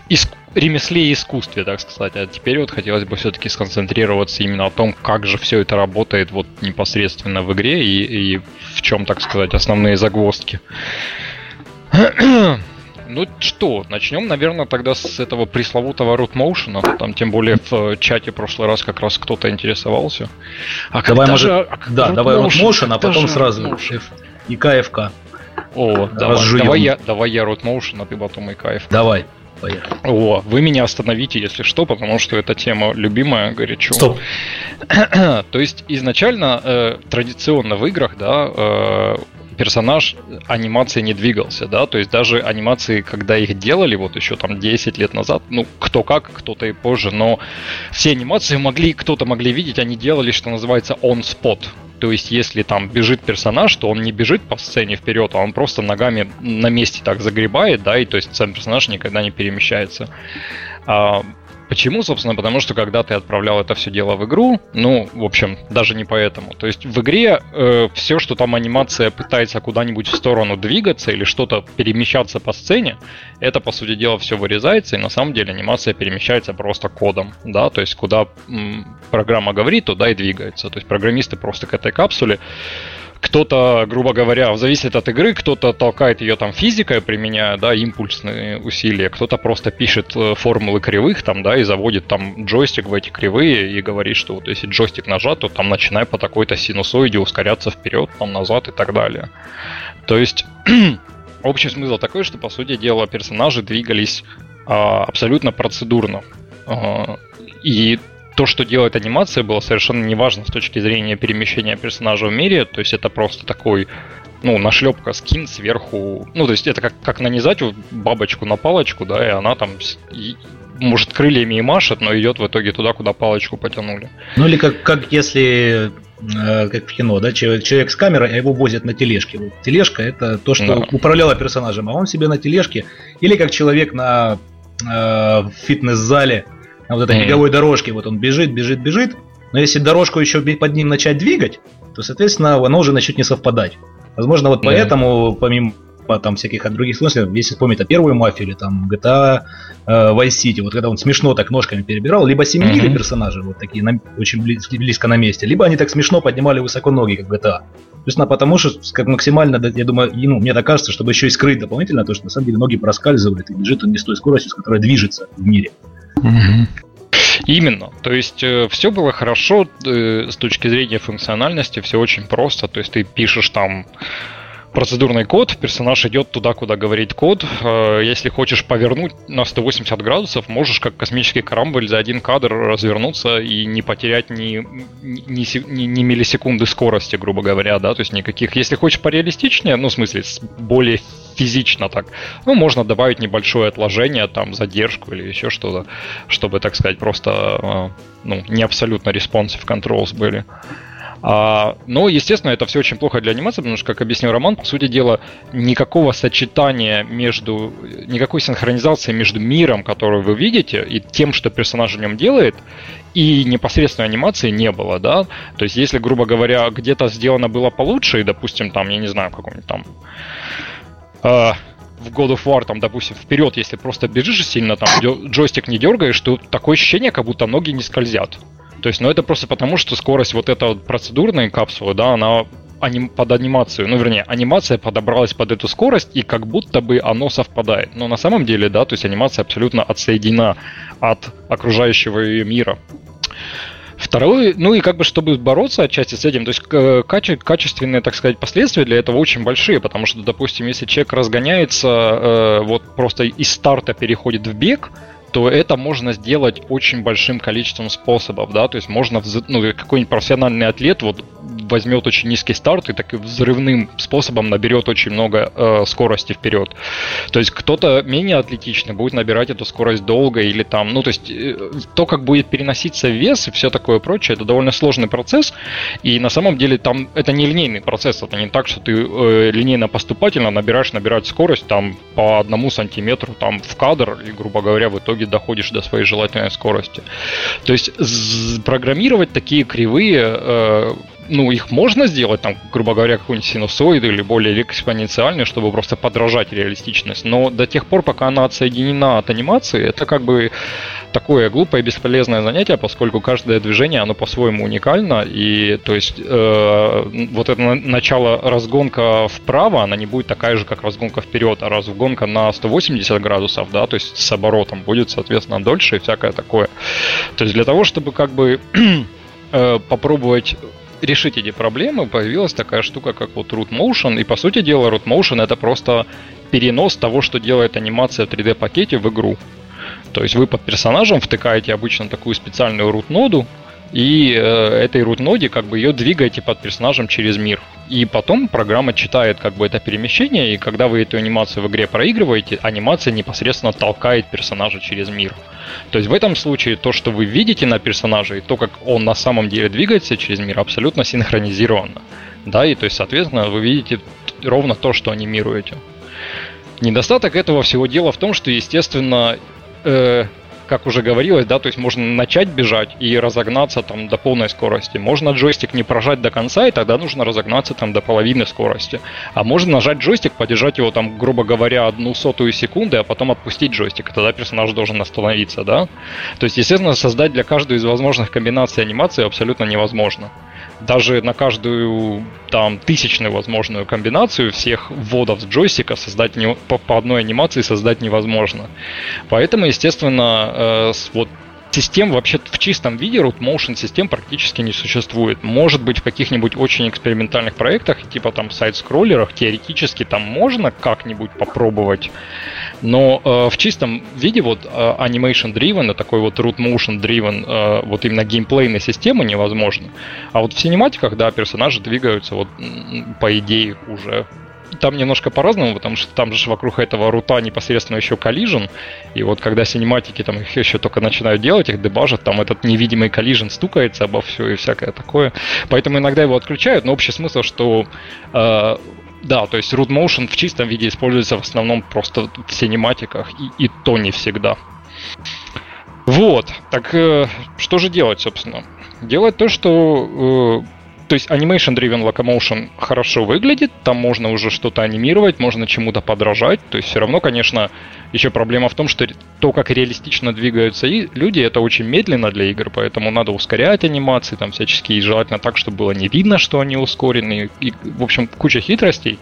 иск... ремесле и искусстве, так сказать. А теперь вот хотелось бы все-таки сконцентрироваться именно о том, как же все это работает вот непосредственно в игре и, и в чем, так сказать, основные загвоздки. Ну что, начнем, наверное, тогда с этого пресловутого root motion. Там, тем более, в чате в прошлый раз как раз кто-то интересовался. А давай, может, же, а, да, root давай root motion, а потом сразу motion. и КФК. О, давай, давай, я, давай я root motion, а ты потом и КФК. Давай. Поехали. О, вы меня остановите, если что, потому что эта тема любимая, горячо. Стоп. То есть изначально э, традиционно в играх, да, э, персонаж анимации не двигался, да, то есть даже анимации, когда их делали, вот еще там 10 лет назад, ну, кто как, кто-то и позже, но все анимации могли, кто-то могли видеть, они делали, что называется, on-spot, то есть, если там бежит персонаж, то он не бежит по сцене вперед, а он просто ногами на месте так загребает, да, и то есть сам персонаж никогда не перемещается. А, Почему, собственно? Потому что когда ты отправлял это все дело в игру, ну, в общем, даже не поэтому. То есть в игре э, все, что там анимация пытается куда-нибудь в сторону двигаться или что-то перемещаться по сцене, это, по сути дела, все вырезается, и на самом деле анимация перемещается просто кодом, да, то есть куда м, программа говорит, туда и двигается. То есть программисты просто к этой капсуле кто-то, грубо говоря, зависит от игры, кто-то толкает ее там физикой, применяя, да, импульсные усилия, кто-то просто пишет э, формулы кривых там, да, и заводит там джойстик в эти кривые и говорит, что вот если джойстик нажат, то там начинай по такой-то синусоиде ускоряться вперед, там назад и так далее. То есть общий смысл такой, что по сути дела персонажи двигались а, абсолютно процедурно. А, и то, что делает анимация, было совершенно неважно с точки зрения перемещения персонажа в мире. То есть это просто такой, ну, нашлепка скин сверху. Ну, то есть это как, как нанизать бабочку на палочку, да, и она там и, может крыльями и машет, но идет в итоге туда, куда палочку потянули. Ну или как, как если э, как в кино, да, человек, человек с камерой, а его возят на тележке. Вот тележка это то, что да. управляло персонажем, а он себе на тележке, или как человек на э, фитнес-зале, вот этой беговой дорожке, вот он бежит, бежит, бежит, но если дорожку еще под ним начать двигать, то, соответственно, оно уже начнет не совпадать. Возможно, вот поэтому, помимо там всяких других смыслов, если вспомнить о первую мафию или там GTA э, Vice City, вот когда он смешно так ножками перебирал, либо семенили mm-hmm. персонажи вот такие на, очень близко, близко на месте, либо они так смешно поднимали высоко ноги, как в GTA. То есть, потому что как максимально, я думаю, ну, мне так кажется, чтобы еще и скрыть дополнительно, то, что на самом деле ноги проскальзывают и бежит он не с той скоростью, с которой движется в мире. Именно. То есть э, все было хорошо э, с точки зрения функциональности, все очень просто. То есть ты пишешь там процедурный код, персонаж идет туда, куда говорит код. Э, если хочешь повернуть на 180 градусов, можешь как космический корабль за один кадр развернуться и не потерять ни, ни, ни, ни миллисекунды скорости, грубо говоря, да, то есть никаких. Если хочешь пореалистичнее, ну, в смысле, более физично так, ну, можно добавить небольшое отложение, там, задержку или еще что-то, чтобы, так сказать, просто, э, ну, не абсолютно responsive controls были. А, но, естественно, это все очень плохо для анимации, потому что, как объяснил Роман, по сути дела, никакого сочетания между, никакой синхронизации между миром, который вы видите, и тем, что персонаж в нем делает, и непосредственной анимации не было, да. То есть, если, грубо говоря, где-то сделано было получше, и, допустим, там, я не знаю, в каком-нибудь там э, в God of War, там, допустим, вперед, если просто бежишь сильно, там, джойстик не дергаешь, то такое ощущение, как будто ноги не скользят. То есть, ну это просто потому, что скорость вот этой вот процедурной капсулы, да, она под анимацию, ну вернее, анимация подобралась под эту скорость, и как будто бы оно совпадает. Но на самом деле, да, то есть анимация абсолютно отсоединена от окружающего ее мира. Второе, ну и как бы чтобы бороться отчасти с этим, то есть каче, качественные, так сказать, последствия для этого очень большие, потому что, допустим, если человек разгоняется, э, вот просто из старта переходит в бег, то это можно сделать очень большим количеством способов, да, то есть можно, ну, какой-нибудь профессиональный атлет вот возьмет очень низкий старт и таким взрывным способом наберет очень много э, скорости вперед. То есть кто-то менее атлетичный будет набирать эту скорость долго или там, ну то есть э, то, как будет переноситься вес и все такое прочее, это довольно сложный процесс, и на самом деле там это не линейный процесс, это не так, что ты э, линейно-поступательно набираешь, набирать скорость там по одному сантиметру там в кадр и, грубо говоря, в итоге доходишь до своей желательной скорости. То есть программировать такие кривые э, ну, их можно сделать, там, грубо говоря, какой-нибудь синусоид или более экспоненциальный, чтобы просто подражать реалистичность. Но до тех пор, пока она отсоединена от анимации, это как бы такое глупое и бесполезное занятие, поскольку каждое движение, оно по-своему уникально, и то есть э, вот это начало разгонка вправо, она не будет такая же, как разгонка вперед, а разгонка на 180 градусов, да, то есть с оборотом будет, соответственно, дольше и всякое такое. То есть для того, чтобы как бы э, попробовать решить эти проблемы, появилась такая штука, как вот Root Motion. И по сути дела, Root Motion это просто перенос того, что делает анимация в 3D-пакете в игру. То есть вы под персонажем втыкаете обычно такую специальную root ноду, и э, этой root ноде как бы ее двигаете под персонажем через мир. И потом программа читает как бы это перемещение, и когда вы эту анимацию в игре проигрываете, анимация непосредственно толкает персонажа через мир. То есть в этом случае то, что вы видите на персонаже, и то, как он на самом деле двигается через мир, абсолютно синхронизировано. Да, и то есть, соответственно, вы видите ровно то, что анимируете. Недостаток этого всего дела в том, что, естественно, э, как уже говорилось, да, то есть можно начать бежать и разогнаться там до полной скорости. Можно джойстик не прожать до конца, и тогда нужно разогнаться там до половины скорости. А можно нажать джойстик, подержать его там, грубо говоря, одну сотую секунды, а потом отпустить джойстик, тогда персонаж должен остановиться, да. То есть, естественно, создать для каждой из возможных комбинаций анимации абсолютно невозможно даже на каждую там тысячную возможную комбинацию всех вводов с джойстика создать не, по, по одной анимации создать невозможно. Поэтому, естественно, э, вот систем вообще в чистом виде root motion систем практически не существует. Может быть, в каких-нибудь очень экспериментальных проектах, типа там сайт-скроллерах, теоретически там можно как-нибудь попробовать но э, в чистом виде вот э, animation driven, такой вот root motion driven, э, вот именно геймплейной системы невозможно. А вот в синематиках, да, персонажи двигаются вот по идее уже там немножко по-разному, потому что там же вокруг этого рута непосредственно еще коллижен, и вот когда синематики там их еще только начинают делать, их дебажат, там этот невидимый коллижен стукается обо все и всякое такое. Поэтому иногда его отключают, но общий смысл, что э, да, то есть root motion в чистом виде используется в основном просто в синематиках, и, и то не всегда. Вот, так э, что же делать, собственно? Делать то, что э, то есть Animation Driven Locomotion хорошо выглядит, там можно уже что-то анимировать, можно чему-то подражать. То есть все равно, конечно, еще проблема в том, что то, как реалистично двигаются и люди, это очень медленно для игр, поэтому надо ускорять анимации, там всячески, и желательно так, чтобы было не видно, что они ускорены. И, в общем, куча хитростей.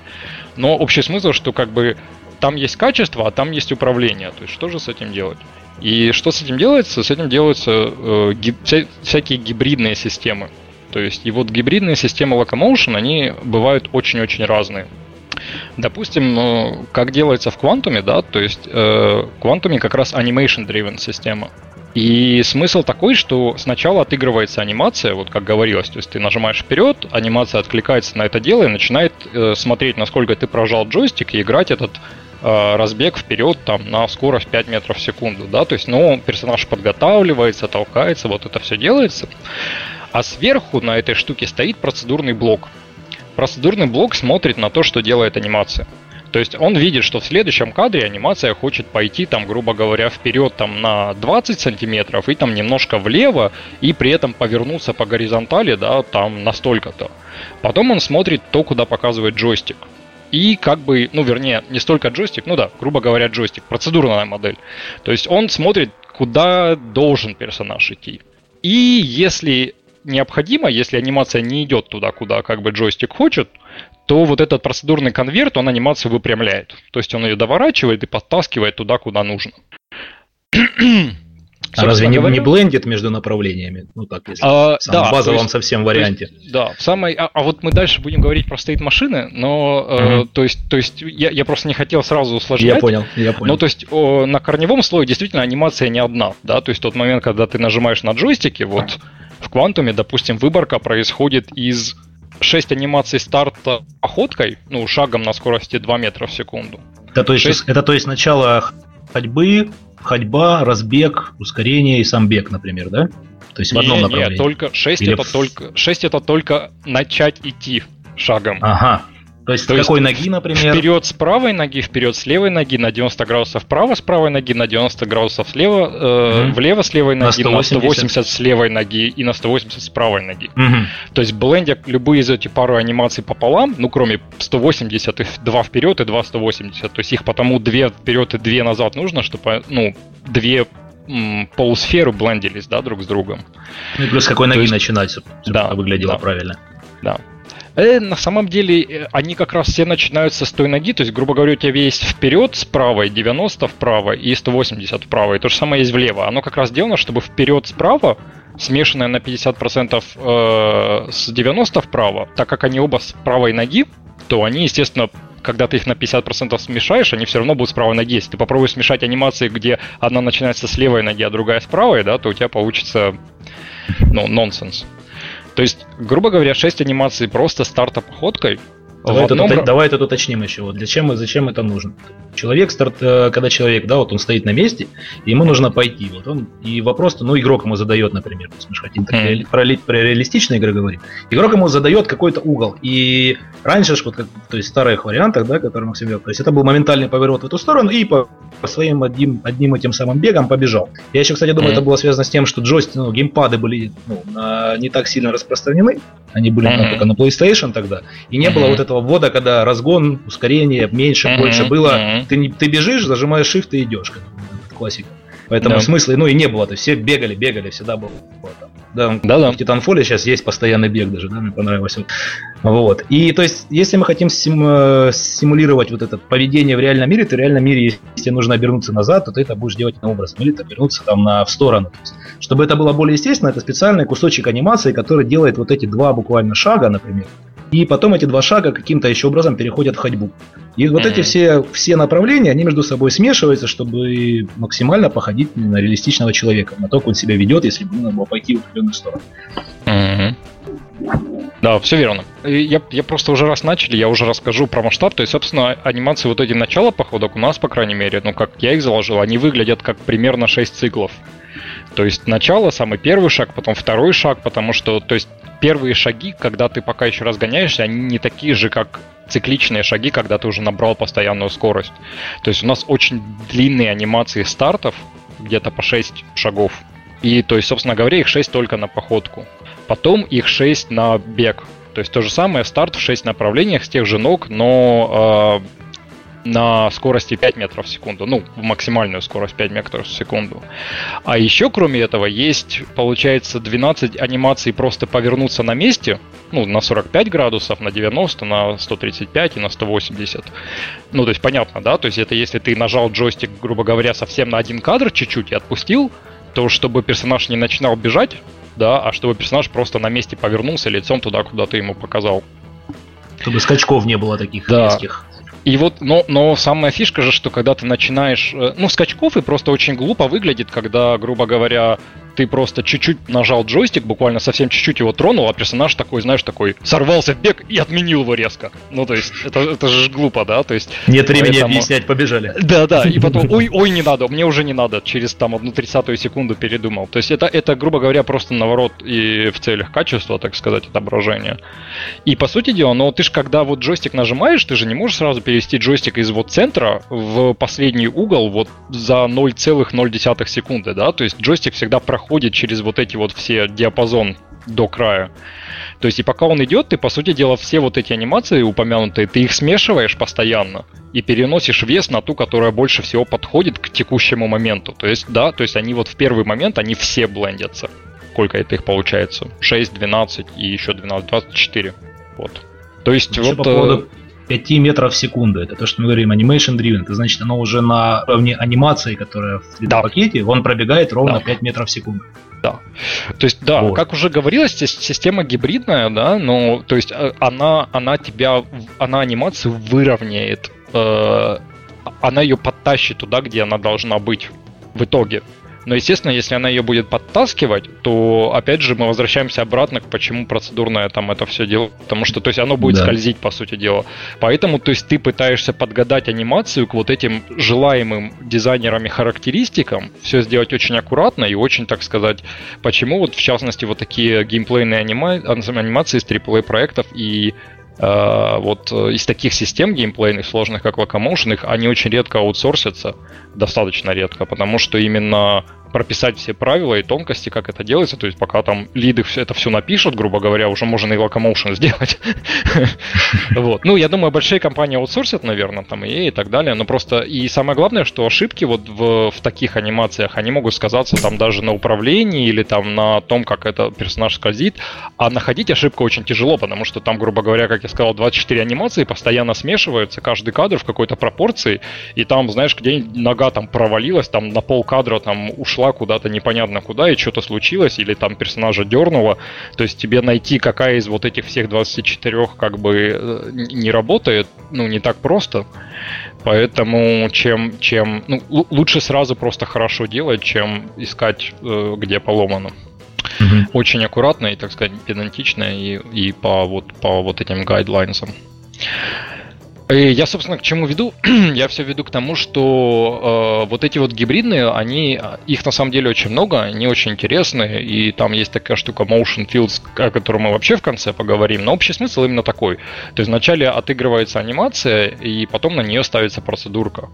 Но общий смысл, что как бы там есть качество, а там есть управление. То есть что же с этим делать? И что с этим делается? С этим делаются э, гиб, вся, всякие гибридные системы. То есть, и вот гибридные системы Locomotion, они бывают очень-очень разные. Допустим, ну, как делается в квантуме, да, то есть э, в квантуме как раз animation-driven система. И смысл такой, что сначала отыгрывается анимация, вот как говорилось, то есть ты нажимаешь вперед, анимация откликается на это дело и начинает э, смотреть, насколько ты прожал джойстик и играть этот э, разбег вперед там на скорость 5 метров в секунду, да, то есть, ну, персонаж подготавливается, толкается, вот это все делается. А сверху на этой штуке стоит процедурный блок. Процедурный блок смотрит на то, что делает анимация. То есть он видит, что в следующем кадре анимация хочет пойти, там, грубо говоря, вперед там, на 20 сантиметров и там немножко влево, и при этом повернуться по горизонтали, да, там настолько-то. Потом он смотрит то, куда показывает джойстик. И как бы, ну, вернее, не столько джойстик, ну да, грубо говоря, джойстик, процедурная модель. То есть он смотрит, куда должен персонаж идти. И если необходимо, если анимация не идет туда, куда как бы джойстик хочет, то вот этот процедурный конверт, он анимацию выпрямляет. То есть он ее доворачивает и подтаскивает туда, куда нужно. А разве не, говоря, не блендит между направлениями? Ну так, если а, в да, базовом есть, совсем варианте. Есть, да, в самой. А, а вот мы дальше будем говорить про стейт машины, но угу. э, то есть, то есть я, я просто не хотел сразу усложнять. Я понял, я понял. Ну, то есть о, на корневом слое действительно анимация не одна, да, то есть тот момент, когда ты нажимаешь на джойстике, вот в квантуме, допустим, выборка происходит из 6 анимаций старта походкой, ну, шагом на скорости 2 метра в секунду. Это то есть, 6... это то есть начало ходьбы, ходьба, разбег, ускорение и сам бег, например, да? То есть в одном не, направлении. Нет, только 6 Или... это только 6 это только начать идти шагом. Ага. То есть То с какой есть ноги, например? Вперед с правой ноги, вперед с левой ноги, на 90 градусов вправо с правой ноги, на 90 градусов слева, э, mm-hmm. влево с левой ноги, на 180. на 180 с левой ноги и на 180 с правой ноги. Mm-hmm. То есть блендя любые из этих пару анимаций пополам, ну кроме 180, и 2 вперед и 2 180. То есть их потому 2 вперед и 2 назад нужно, чтобы ну, две полусферы блендились, да, друг с другом. Ну и плюс какой ноги есть, начинать, чтобы да, выглядело да, правильно. Да. Э, на самом деле, э, они как раз все начинаются с той ноги, то есть, грубо говоря, у тебя есть вперед с правой 90 вправо и 180 вправо, и то же самое есть влево. Оно как раз сделано, чтобы вперед справа смешанное на 50% э, с 90 вправо, так как они оба с правой ноги, то они, естественно, когда ты их на 50% смешаешь, они все равно будут с правой ноги. Если ты попробуешь смешать анимации, где одна начинается с левой ноги, а другая с правой, да, то у тебя получится, ну, нонсенс. То есть, грубо говоря, 6 анимаций просто старта походкой. Давай, это, давай это уточним еще. Вот для чем, зачем это нужно? Человек, старт, э, когда человек, да, вот он стоит на месте, ему нужно пойти. Вот он, и вопрос, ну, игрок ему задает, например, если мы хотим так, mm. про, про реалистичные игры говорить, игрок ему задает какой-то угол. И раньше, вот, как, то есть в старых вариантах, да, которые Максим вел, то есть это был моментальный поворот в эту сторону, и по, по своим одним, одним этим самым бегом побежал. Я еще, кстати, думаю, mm. это было связано с тем, что джойстики, ну, геймпады были ну, на, не так сильно распространены, они были mm-hmm. только на PlayStation тогда, и не было вот этого ввода, когда разгон, ускорение меньше, mm-hmm. больше было. Mm-hmm ты, ты бежишь, зажимаешь shift и идешь. Классика. Поэтому да. смысла, ну и не было, то все бегали, бегали, всегда было. Да, да, да. в Titanfall сейчас есть постоянный бег даже, да, мне понравилось. Вот. И то есть, если мы хотим сим, э, симулировать вот это поведение в реальном мире, то в реальном мире, если нужно обернуться назад, то ты это будешь делать на образом, или обернуться там на, в сторону. То есть, чтобы это было более естественно, это специальный кусочек анимации, который делает вот эти два буквально шага, например, и потом эти два шага каким-то еще образом переходят в ходьбу. И вот эти все, все направления, они между собой смешиваются, чтобы максимально походить на реалистичного человека, на то, как он себя ведет, если бы нужно было пойти в определенную сторону. Да, все верно. Я, я просто уже раз начали, я уже расскажу про масштаб. То есть, собственно, анимации вот эти начала походок у нас, по крайней мере, ну, как я их заложил, они выглядят как примерно 6 циклов. То есть начало, самый первый шаг, потом второй шаг, потому что, то есть первые шаги, когда ты пока еще разгоняешься, они не такие же, как цикличные шаги, когда ты уже набрал постоянную скорость. То есть у нас очень длинные анимации стартов, где-то по 6 шагов. И, то есть, собственно говоря, их 6 только на походку. Потом их 6 на бег. То есть то же самое, старт в 6 направлениях с тех же ног, но э, на скорости 5 метров в секунду, ну, в максимальную скорость 5 метров в секунду. А еще, кроме этого, есть, получается, 12 анимаций просто повернуться на месте, ну, на 45 градусов, на 90, на 135 и на 180. Ну, то есть, понятно, да? То есть, это если ты нажал джойстик, грубо говоря, совсем на один кадр чуть-чуть и отпустил, то чтобы персонаж не начинал бежать, да, а чтобы персонаж просто на месте повернулся лицом туда, куда ты ему показал. Чтобы скачков не было таких да. резких. И вот, но, но самая фишка же, что когда ты начинаешь, э, ну, скачков и просто очень глупо выглядит, когда, грубо говоря, ты просто чуть-чуть нажал джойстик, буквально совсем чуть-чуть его тронул, а персонаж такой, знаешь, такой сорвался в бег и отменил его резко. Ну, то есть, это, это же глупо, да? То есть, Нет времени поэтому... объяснять, побежали. Да, да, и потом, ой, ой, не надо, мне уже не надо, через там одну тридцатую секунду передумал. То есть, это, это, грубо говоря, просто наворот и в целях качества, так сказать, отображения. И, по сути дела, но ты же, когда вот джойстик нажимаешь, ты же не можешь сразу перевести джойстик из вот центра в последний угол вот за 0,0 секунды, да? То есть, джойстик всегда проходит проходит через вот эти вот все диапазон до края. То есть и пока он идет, ты, по сути дела, все вот эти анимации упомянутые, ты их смешиваешь постоянно и переносишь вес на ту, которая больше всего подходит к текущему моменту. То есть, да, то есть они вот в первый момент, они все блендятся. Сколько это их получается? 6, 12 и еще 12, 24. Вот. То есть Еще вот... По поводу 5 метров в секунду. Это то, что мы говорим animation driven. Это значит, оно уже на уровне анимации, которая в 3D-пакете, он пробегает ровно да. 5 метров в секунду. Да. То есть, да, вот. как уже говорилось, система гибридная, да, но то есть э, она, она тебя, она анимацию выровняет, э, она ее подтащит туда, где она должна быть в итоге. Но, естественно, если она ее будет подтаскивать, то, опять же, мы возвращаемся обратно к почему процедурное там это все дело. Потому что, то есть, оно будет да. скользить, по сути дела. Поэтому, то есть, ты пытаешься подгадать анимацию к вот этим желаемым дизайнерами характеристикам, все сделать очень аккуратно и очень, так сказать, почему вот, в частности, вот такие геймплейные анима... анимации из AAA проектов и вот э, из таких систем геймплейных сложных, как Locomotion, их они очень редко аутсорсятся, достаточно редко, потому что именно прописать все правила и тонкости, как это делается. То есть пока там лиды это все напишут, грубо говоря, уже можно и локомоушен сделать. вот. Ну, я думаю, большие компании аутсорсят, наверное, там и и так далее. Но просто и самое главное, что ошибки вот в, в таких анимациях, они могут сказаться там даже на управлении или там на том, как это персонаж скользит. А находить ошибку очень тяжело, потому что там, грубо говоря, как я сказал, 24 анимации постоянно смешиваются, каждый кадр в какой-то пропорции, и там, знаешь, где нога там провалилась, там на пол кадра там ушла ушла куда-то непонятно куда, и что-то случилось, или там персонажа дернуло. То есть тебе найти, какая из вот этих всех 24 как бы э, не работает, ну, не так просто. Поэтому чем, чем ну, лучше сразу просто хорошо делать, чем искать, э, где поломано. Угу. Очень аккуратно и, так сказать, педантично и, и по, вот, по вот этим гайдлайнсам. Я, собственно, к чему веду? я все веду к тому, что э, вот эти вот гибридные, они, их на самом деле очень много, они очень интересные, и там есть такая штука Motion Fields, о которой мы вообще в конце поговорим, но общий смысл именно такой. То есть вначале отыгрывается анимация, и потом на нее ставится процедурка.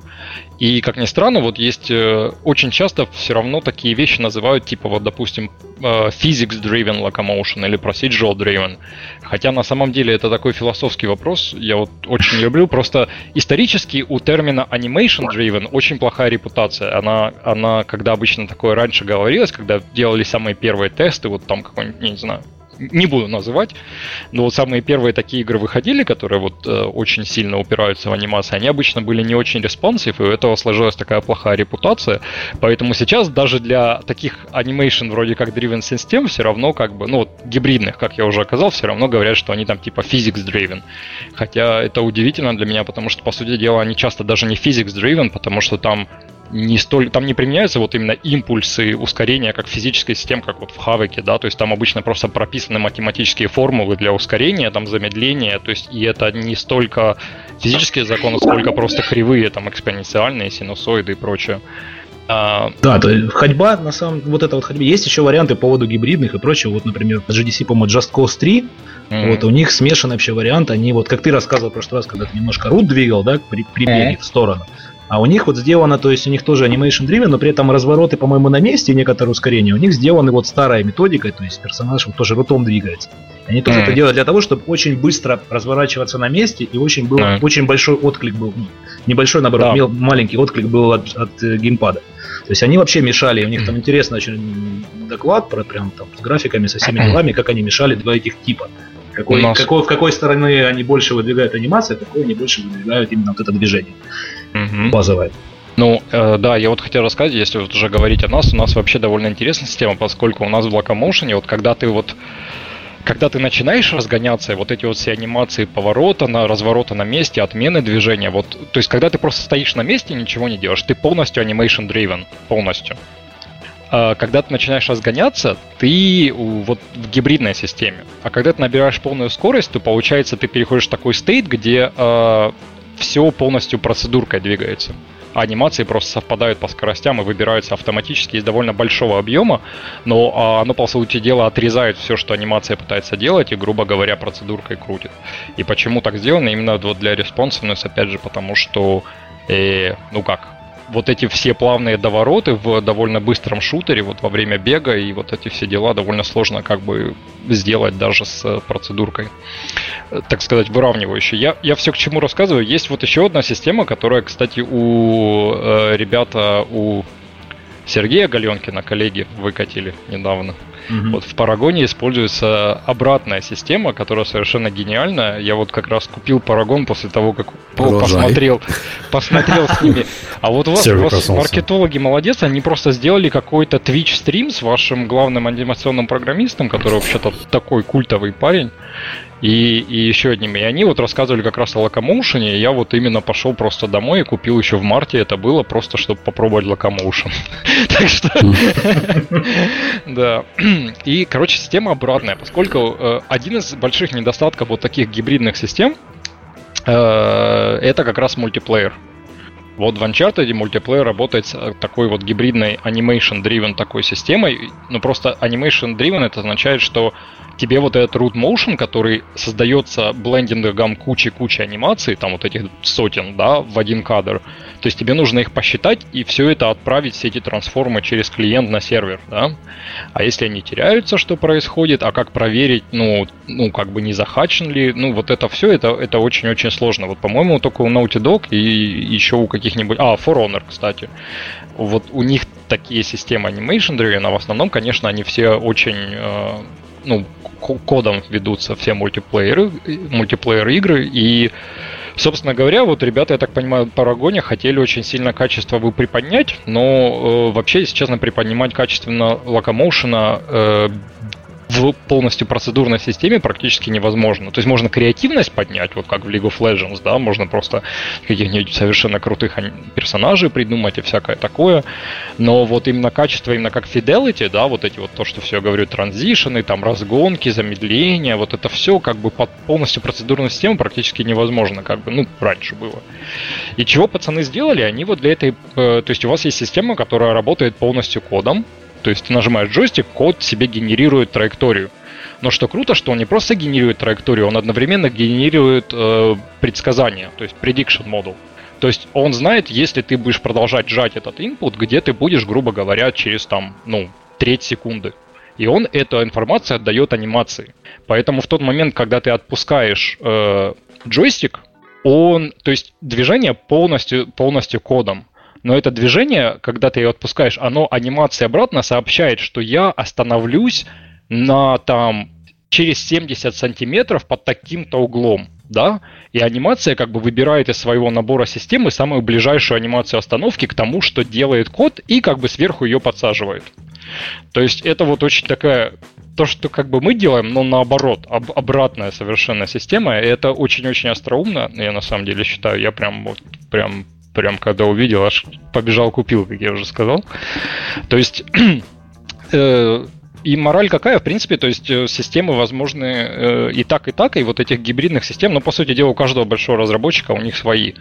И, как ни странно, вот есть э, очень часто все равно такие вещи называют, типа, вот, допустим, э, physics-driven locomotion или procedural-driven. Хотя на самом деле это такой философский вопрос, я вот очень люблю просто исторически у термина animation driven очень плохая репутация. Она, она, когда обычно такое раньше говорилось, когда делали самые первые тесты, вот там какой-нибудь, не знаю, не буду называть, но вот самые первые такие игры выходили, которые вот э, очень сильно упираются в анимацию, они обычно были не очень responsive, и у этого сложилась такая плохая репутация, поэтому сейчас даже для таких анимейшн вроде как Driven System все равно как бы, ну вот гибридных, как я уже оказал, все равно говорят, что они там типа physics driven, хотя это удивительно для меня, потому что по сути дела они часто даже не physics driven, потому что там не столь, там не применяются вот именно импульсы ускорения, как физическая система, как вот в Хавеке, да, то есть там обычно просто прописаны математические формулы для ускорения, там замедления, то есть и это не столько физические законы, сколько просто кривые, там экспоненциальные, синусоиды и прочее. А... Да, то есть ходьба, на самом вот это вот ходьба. Есть еще варианты по поводу гибридных и прочего. Вот, например, GDC, по-моему, Just Cause 3. Mm-hmm. Вот у них смешанный вообще вариант. Они вот, как ты рассказывал в прошлый раз, когда ты немножко рут двигал, да, при, при беге mm-hmm. в сторону. А у них вот сделано, то есть у них тоже animation driven, но при этом развороты, по-моему, на месте и некоторые ускорения. У них сделаны вот старая методика, то есть персонаж вот тоже рутом двигается. Они тоже mm. это делают для того, чтобы очень быстро разворачиваться на месте и очень был mm. очень большой отклик был, ну, небольшой наоборот, да. маленький отклик был от, от э, геймпада. То есть они вообще мешали, у них там интересный очень доклад про прям там с графиками, со всеми делами, как они мешали два этих типа. Какой, какой, в какой стороны они больше выдвигают анимацию, какой они больше выдвигают именно вот это движение угу. базовая. Ну, э, да, я вот хотел рассказать, если вот уже говорить о нас, у нас вообще довольно интересная система, поскольку у нас в Locomotion, вот когда ты вот когда ты начинаешь разгоняться, вот эти вот все анимации поворота, на разворота на месте, отмены движения, вот, то есть когда ты просто стоишь на месте и ничего не делаешь, ты полностью animation driven, полностью. А когда ты начинаешь разгоняться, ты вот в гибридной системе. А когда ты набираешь полную скорость, то получается ты переходишь в такой стейт, где э, все полностью процедуркой двигается. А анимации просто совпадают по скоростям и выбираются автоматически из довольно большого объема, но а, оно, по сути дела, отрезает все, что анимация пытается делать, и, грубо говоря, процедуркой крутит. И почему так сделано? Именно вот для responsiveness, опять же, потому что, э, ну как, вот эти все плавные довороты в довольно быстром шутере, вот во время бега и вот эти все дела довольно сложно как бы сделать даже с процедуркой, так сказать, выравнивающей. Я, я все к чему рассказываю. Есть вот еще одна система, которая, кстати, у э, ребята, у Сергея Галенкина, коллеги, выкатили недавно. Угу. Вот в Парагоне используется обратная система, которая совершенно гениальная. Я вот как раз купил Парагон после того, как посмотрел, посмотрел с ними. А вот у вас, у вас маркетологи молодец, они просто сделали какой-то Twitch стрим с вашим главным анимационным программистом, который вообще-то такой культовый парень. И, и еще одними. И они вот рассказывали как раз о локомоушене. Я вот именно пошел просто домой и купил еще в марте. Это было просто, чтобы попробовать локомоушен. Так что... Да. И, короче, система обратная, поскольку э, один из больших недостатков вот таких гибридных систем э, это как раз мультиплеер. Вот в Uncharted мультиплеер работает с такой вот гибридной animation-driven такой системой. Ну, просто animation-driven это означает, что тебе вот этот root motion, который создается блендингом кучи-кучи анимаций, там вот этих сотен, да, в один кадр, то есть тебе нужно их посчитать и все это отправить, все эти трансформы через клиент на сервер, да. А если они теряются, что происходит, а как проверить, ну, ну как бы не захачен ли, ну, вот это все, это, это очень-очень сложно. Вот, по-моему, только у Naughty Dog и еще у каких-нибудь... А, For Honor, кстати. Вот у них такие системы Animation Driven, а в основном, конечно, они все очень э, ну, кодом ведутся все мультиплееры, мультиплеер игры, и Собственно говоря, вот ребята, я так понимаю, в Парагоне хотели очень сильно качество бы приподнять, но э, вообще, если честно, приподнимать качественно локомоушена э, в полностью процедурной системе практически невозможно. То есть можно креативность поднять, вот как в League of Legends, да, можно просто каких-нибудь совершенно крутых персонажей придумать и всякое такое, но вот именно качество, именно как Fidelity, да, вот эти вот то, что все говорю, транзишены, там разгонки, замедления, вот это все как бы под полностью процедурную систему практически невозможно, как бы, ну, раньше было. И чего пацаны сделали? Они вот для этой, э, то есть у вас есть система, которая работает полностью кодом, то есть ты нажимаешь джойстик, код себе генерирует траекторию. Но что круто, что он не просто генерирует траекторию, он одновременно генерирует э, предсказания, то есть prediction model. То есть он знает, если ты будешь продолжать сжать этот input, где ты будешь, грубо говоря, через там, ну, треть секунды. И он эту информацию отдает анимации. Поэтому в тот момент, когда ты отпускаешь э, джойстик, он, то есть движение полностью, полностью кодом. Но это движение, когда ты ее отпускаешь, оно анимация обратно сообщает, что я остановлюсь на там через 70 сантиметров под таким-то углом, да, и анимация как бы выбирает из своего набора системы самую ближайшую анимацию остановки к тому, что делает код, и как бы сверху ее подсаживает. То есть это вот очень такая то, что как бы мы делаем, но наоборот, об, обратная совершенно система, и это очень-очень остроумно, я на самом деле считаю, я прям вот прям прям когда увидел, аж побежал купил, как я уже сказал. То есть э, и мораль какая, в принципе, то есть э, системы возможны э, и так, и так, и вот этих гибридных систем, но, по сути дела, у каждого большого разработчика у них свои.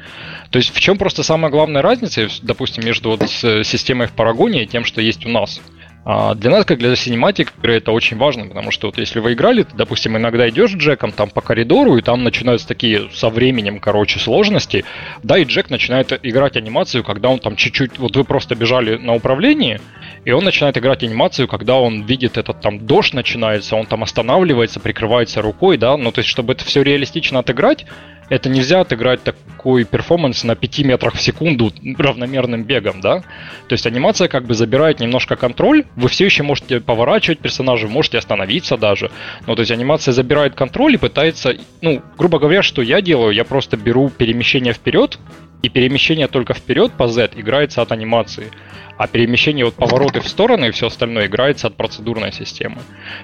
То есть в чем просто самая главная разница, допустим, между вот системой в Парагоне и тем, что есть у нас? А для нас, как для синематик это очень важно, потому что вот если вы играли, ты, допустим, иногда идешь Джеком там по коридору, и там начинаются такие со временем, короче, сложности, да, и Джек начинает играть анимацию, когда он там чуть-чуть, вот вы просто бежали на управлении, и он начинает играть анимацию, когда он видит этот там дождь начинается, он там останавливается, прикрывается рукой, да, ну то есть, чтобы это все реалистично отыграть, это нельзя отыграть такой перформанс на 5 метрах в секунду равномерным бегом, да? То есть анимация как бы забирает немножко контроль, вы все еще можете поворачивать персонажа, можете остановиться даже. Ну, то есть анимация забирает контроль и пытается, ну, грубо говоря, что я делаю, я просто беру перемещение вперед, и перемещение только вперед по Z играется от анимации. А перемещение вот повороты в стороны и все остальное играется от процедурной системы.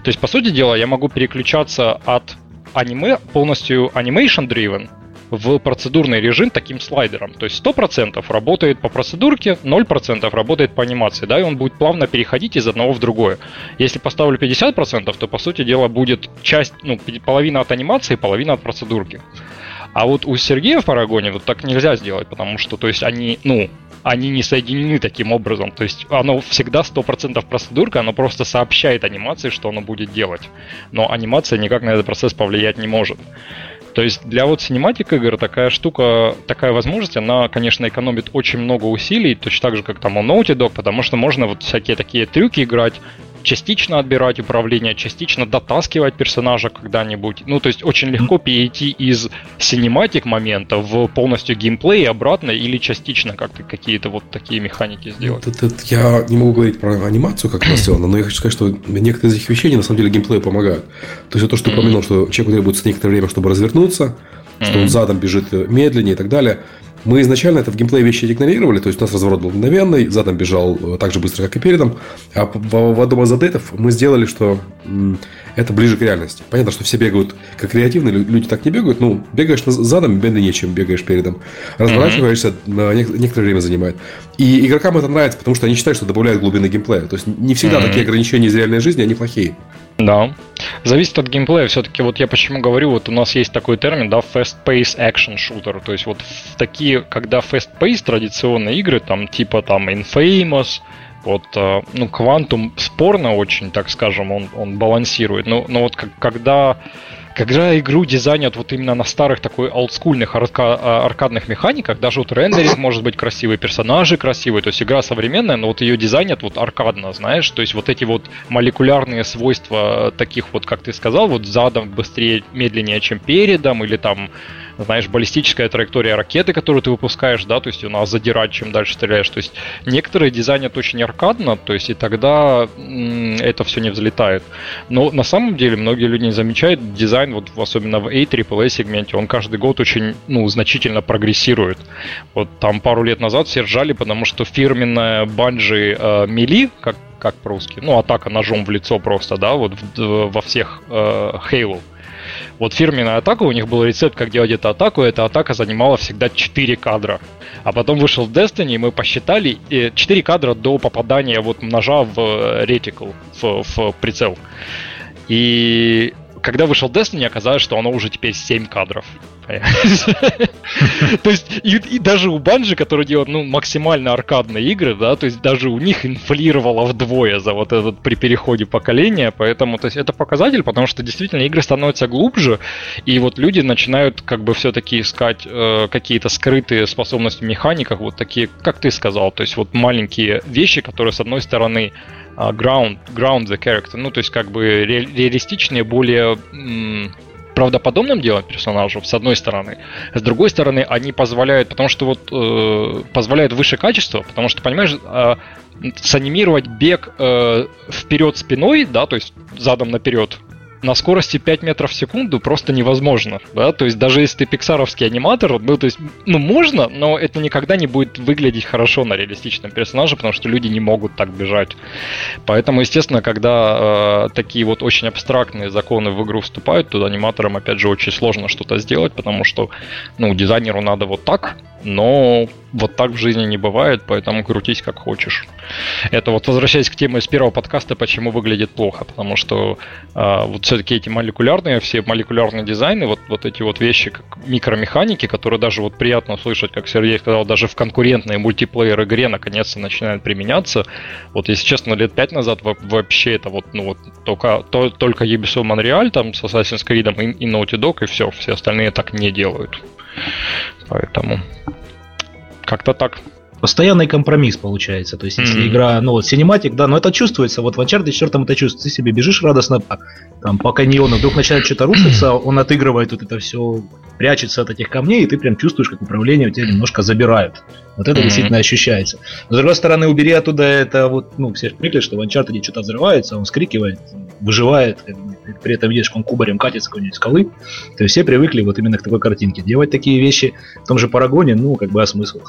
То есть, по сути дела, я могу переключаться от аниме полностью animation driven в процедурный режим таким слайдером. То есть 100% работает по процедурке, 0% работает по анимации, да, и он будет плавно переходить из одного в другое. Если поставлю 50%, то, по сути дела, будет часть, ну, половина от анимации, половина от процедурки. А вот у Сергея в Парагоне вот так нельзя сделать, потому что, то есть, они, ну, они не соединены таким образом. То есть оно всегда 100% процедурка, оно просто сообщает анимации, что оно будет делать. Но анимация никак на этот процесс повлиять не может. То есть для вот синематик игр такая штука, такая возможность, она, конечно, экономит очень много усилий, точно так же, как там у Naughty Dog, потому что можно вот всякие такие трюки играть, частично отбирать управление, частично дотаскивать персонажа когда-нибудь. Ну, то есть очень легко перейти из синематик момента в полностью геймплей обратно или частично как-то какие-то вот такие механики сделать. Это, это, я не могу говорить про анимацию, как она сделана, но я хочу сказать, что некоторые из этих вещей на самом деле геймплею помогают. То есть то, что ты упомянул, что человеку требуется некоторое время, чтобы развернуться, что он задом бежит медленнее и так далее. Мы изначально это в геймплее вещи игнорировали, то есть у нас разворот был мгновенный, задом бежал э, так же быстро, как и передом. А в, одном из апдейтов мы сделали, что это ближе к реальности. Понятно, что все бегают как креативные, люди так не бегают. Ну, бегаешь задом, медленнее, чем бегаешь передом. Разворачиваешься, mm-hmm. некоторое время занимает. И игрокам это нравится, потому что они считают, что добавляет глубины геймплея. То есть не всегда mm-hmm. такие ограничения из реальной жизни, они плохие. Да. Зависит от геймплея. Все-таки вот я почему говорю, вот у нас есть такой термин, да, fast pace action shooter. То есть вот такие, когда fast pace традиционные игры, там типа там Infamous, вот, э, ну, Quantum спорно очень, так скажем, он, он балансирует. Но, но вот как, когда когда игру дизайнят вот именно на старых такой олдскульных арка- а, аркадных механиках, даже вот рендеринг может быть красивый, персонажи красивые, то есть игра современная, но вот ее дизайнят вот аркадно, знаешь, то есть вот эти вот молекулярные свойства таких вот, как ты сказал, вот задом быстрее, медленнее, чем передом, или там знаешь, баллистическая траектория ракеты, которую ты выпускаешь, да, то есть она задирать, чем дальше стреляешь. То есть некоторые дизайнят очень аркадно, то есть и тогда м- это все не взлетает. Но на самом деле многие люди не замечают дизайн, вот особенно в AAA сегменте, он каждый год очень, ну, значительно прогрессирует. Вот там пару лет назад все ржали, потому что фирменная банджи э, мили, как как по-русски, ну, атака ножом в лицо просто, да, вот в, во всех э, Halo, вот фирменная атака, у них был рецепт, как делать эту атаку, эта атака занимала всегда 4 кадра. А потом вышел Destiny, и мы посчитали 4 кадра до попадания вот ножа в ретикл, в, в прицел. И когда вышел Destiny, оказалось, что оно уже теперь 7 кадров. То есть, и, даже у Банжи, который делает, ну, максимально аркадные игры, да, то есть даже у них инфлировало вдвое за вот этот при переходе поколения, поэтому, то есть это показатель, потому что действительно игры становятся глубже, и вот люди начинают как бы все-таки искать э, какие-то скрытые способности в механиках, вот такие, как ты сказал, то есть вот маленькие вещи, которые с одной стороны uh, ground, ground the character, ну, то есть как бы ре- реалистичнее, более правдоподобным делать персонажу, с одной стороны. С другой стороны, они позволяют, потому что вот э, позволяют выше качество, потому что, понимаешь, э, санимировать бег э, вперед спиной, да, то есть задом наперед, на скорости 5 метров в секунду просто невозможно, да, то есть даже если ты пиксаровский аниматор, ну, то есть, ну, можно, но это никогда не будет выглядеть хорошо на реалистичном персонаже, потому что люди не могут так бежать. Поэтому, естественно, когда э, такие вот очень абстрактные законы в игру вступают, то аниматорам, опять же, очень сложно что-то сделать, потому что, ну, дизайнеру надо вот так, но вот так в жизни не бывает, поэтому крутись как хочешь. Это вот возвращаясь к теме с первого подкаста, почему выглядит плохо, потому что э, вот все-таки эти молекулярные, все молекулярные дизайны, вот, вот эти вот вещи, как микромеханики, которые даже вот приятно услышать, как Сергей сказал, даже в конкурентной мультиплеер игре наконец-то начинают применяться. Вот если честно, лет пять назад вообще это вот, ну вот только, то, только Ubisoft Montreal там с Assassin's Creed и, и Naughty Dog и все, все остальные так не делают. Поэтому как-то так. Постоянный компромисс получается. То есть, если mm-hmm. игра, ну вот синематик, да, но это чувствуется. Вот в Uncharted 4 это чувствуется. Ты себе бежишь радостно там, по каньону, вдруг начинает что-то рушиться, он отыгрывает вот это все, прячется от этих камней, и ты прям чувствуешь, как управление у тебя немножко забирают. Вот это mm-hmm. действительно ощущается. Но, с другой стороны, убери оттуда это вот, ну, все привыкли, что в Uncharted что-то взрывается, он скрикивает, выживает, при этом видишь, он кубарем катится какой-нибудь скалы. То есть все привыкли вот именно к такой картинке. Делать такие вещи в том же Парагоне, ну, как бы, а смысл?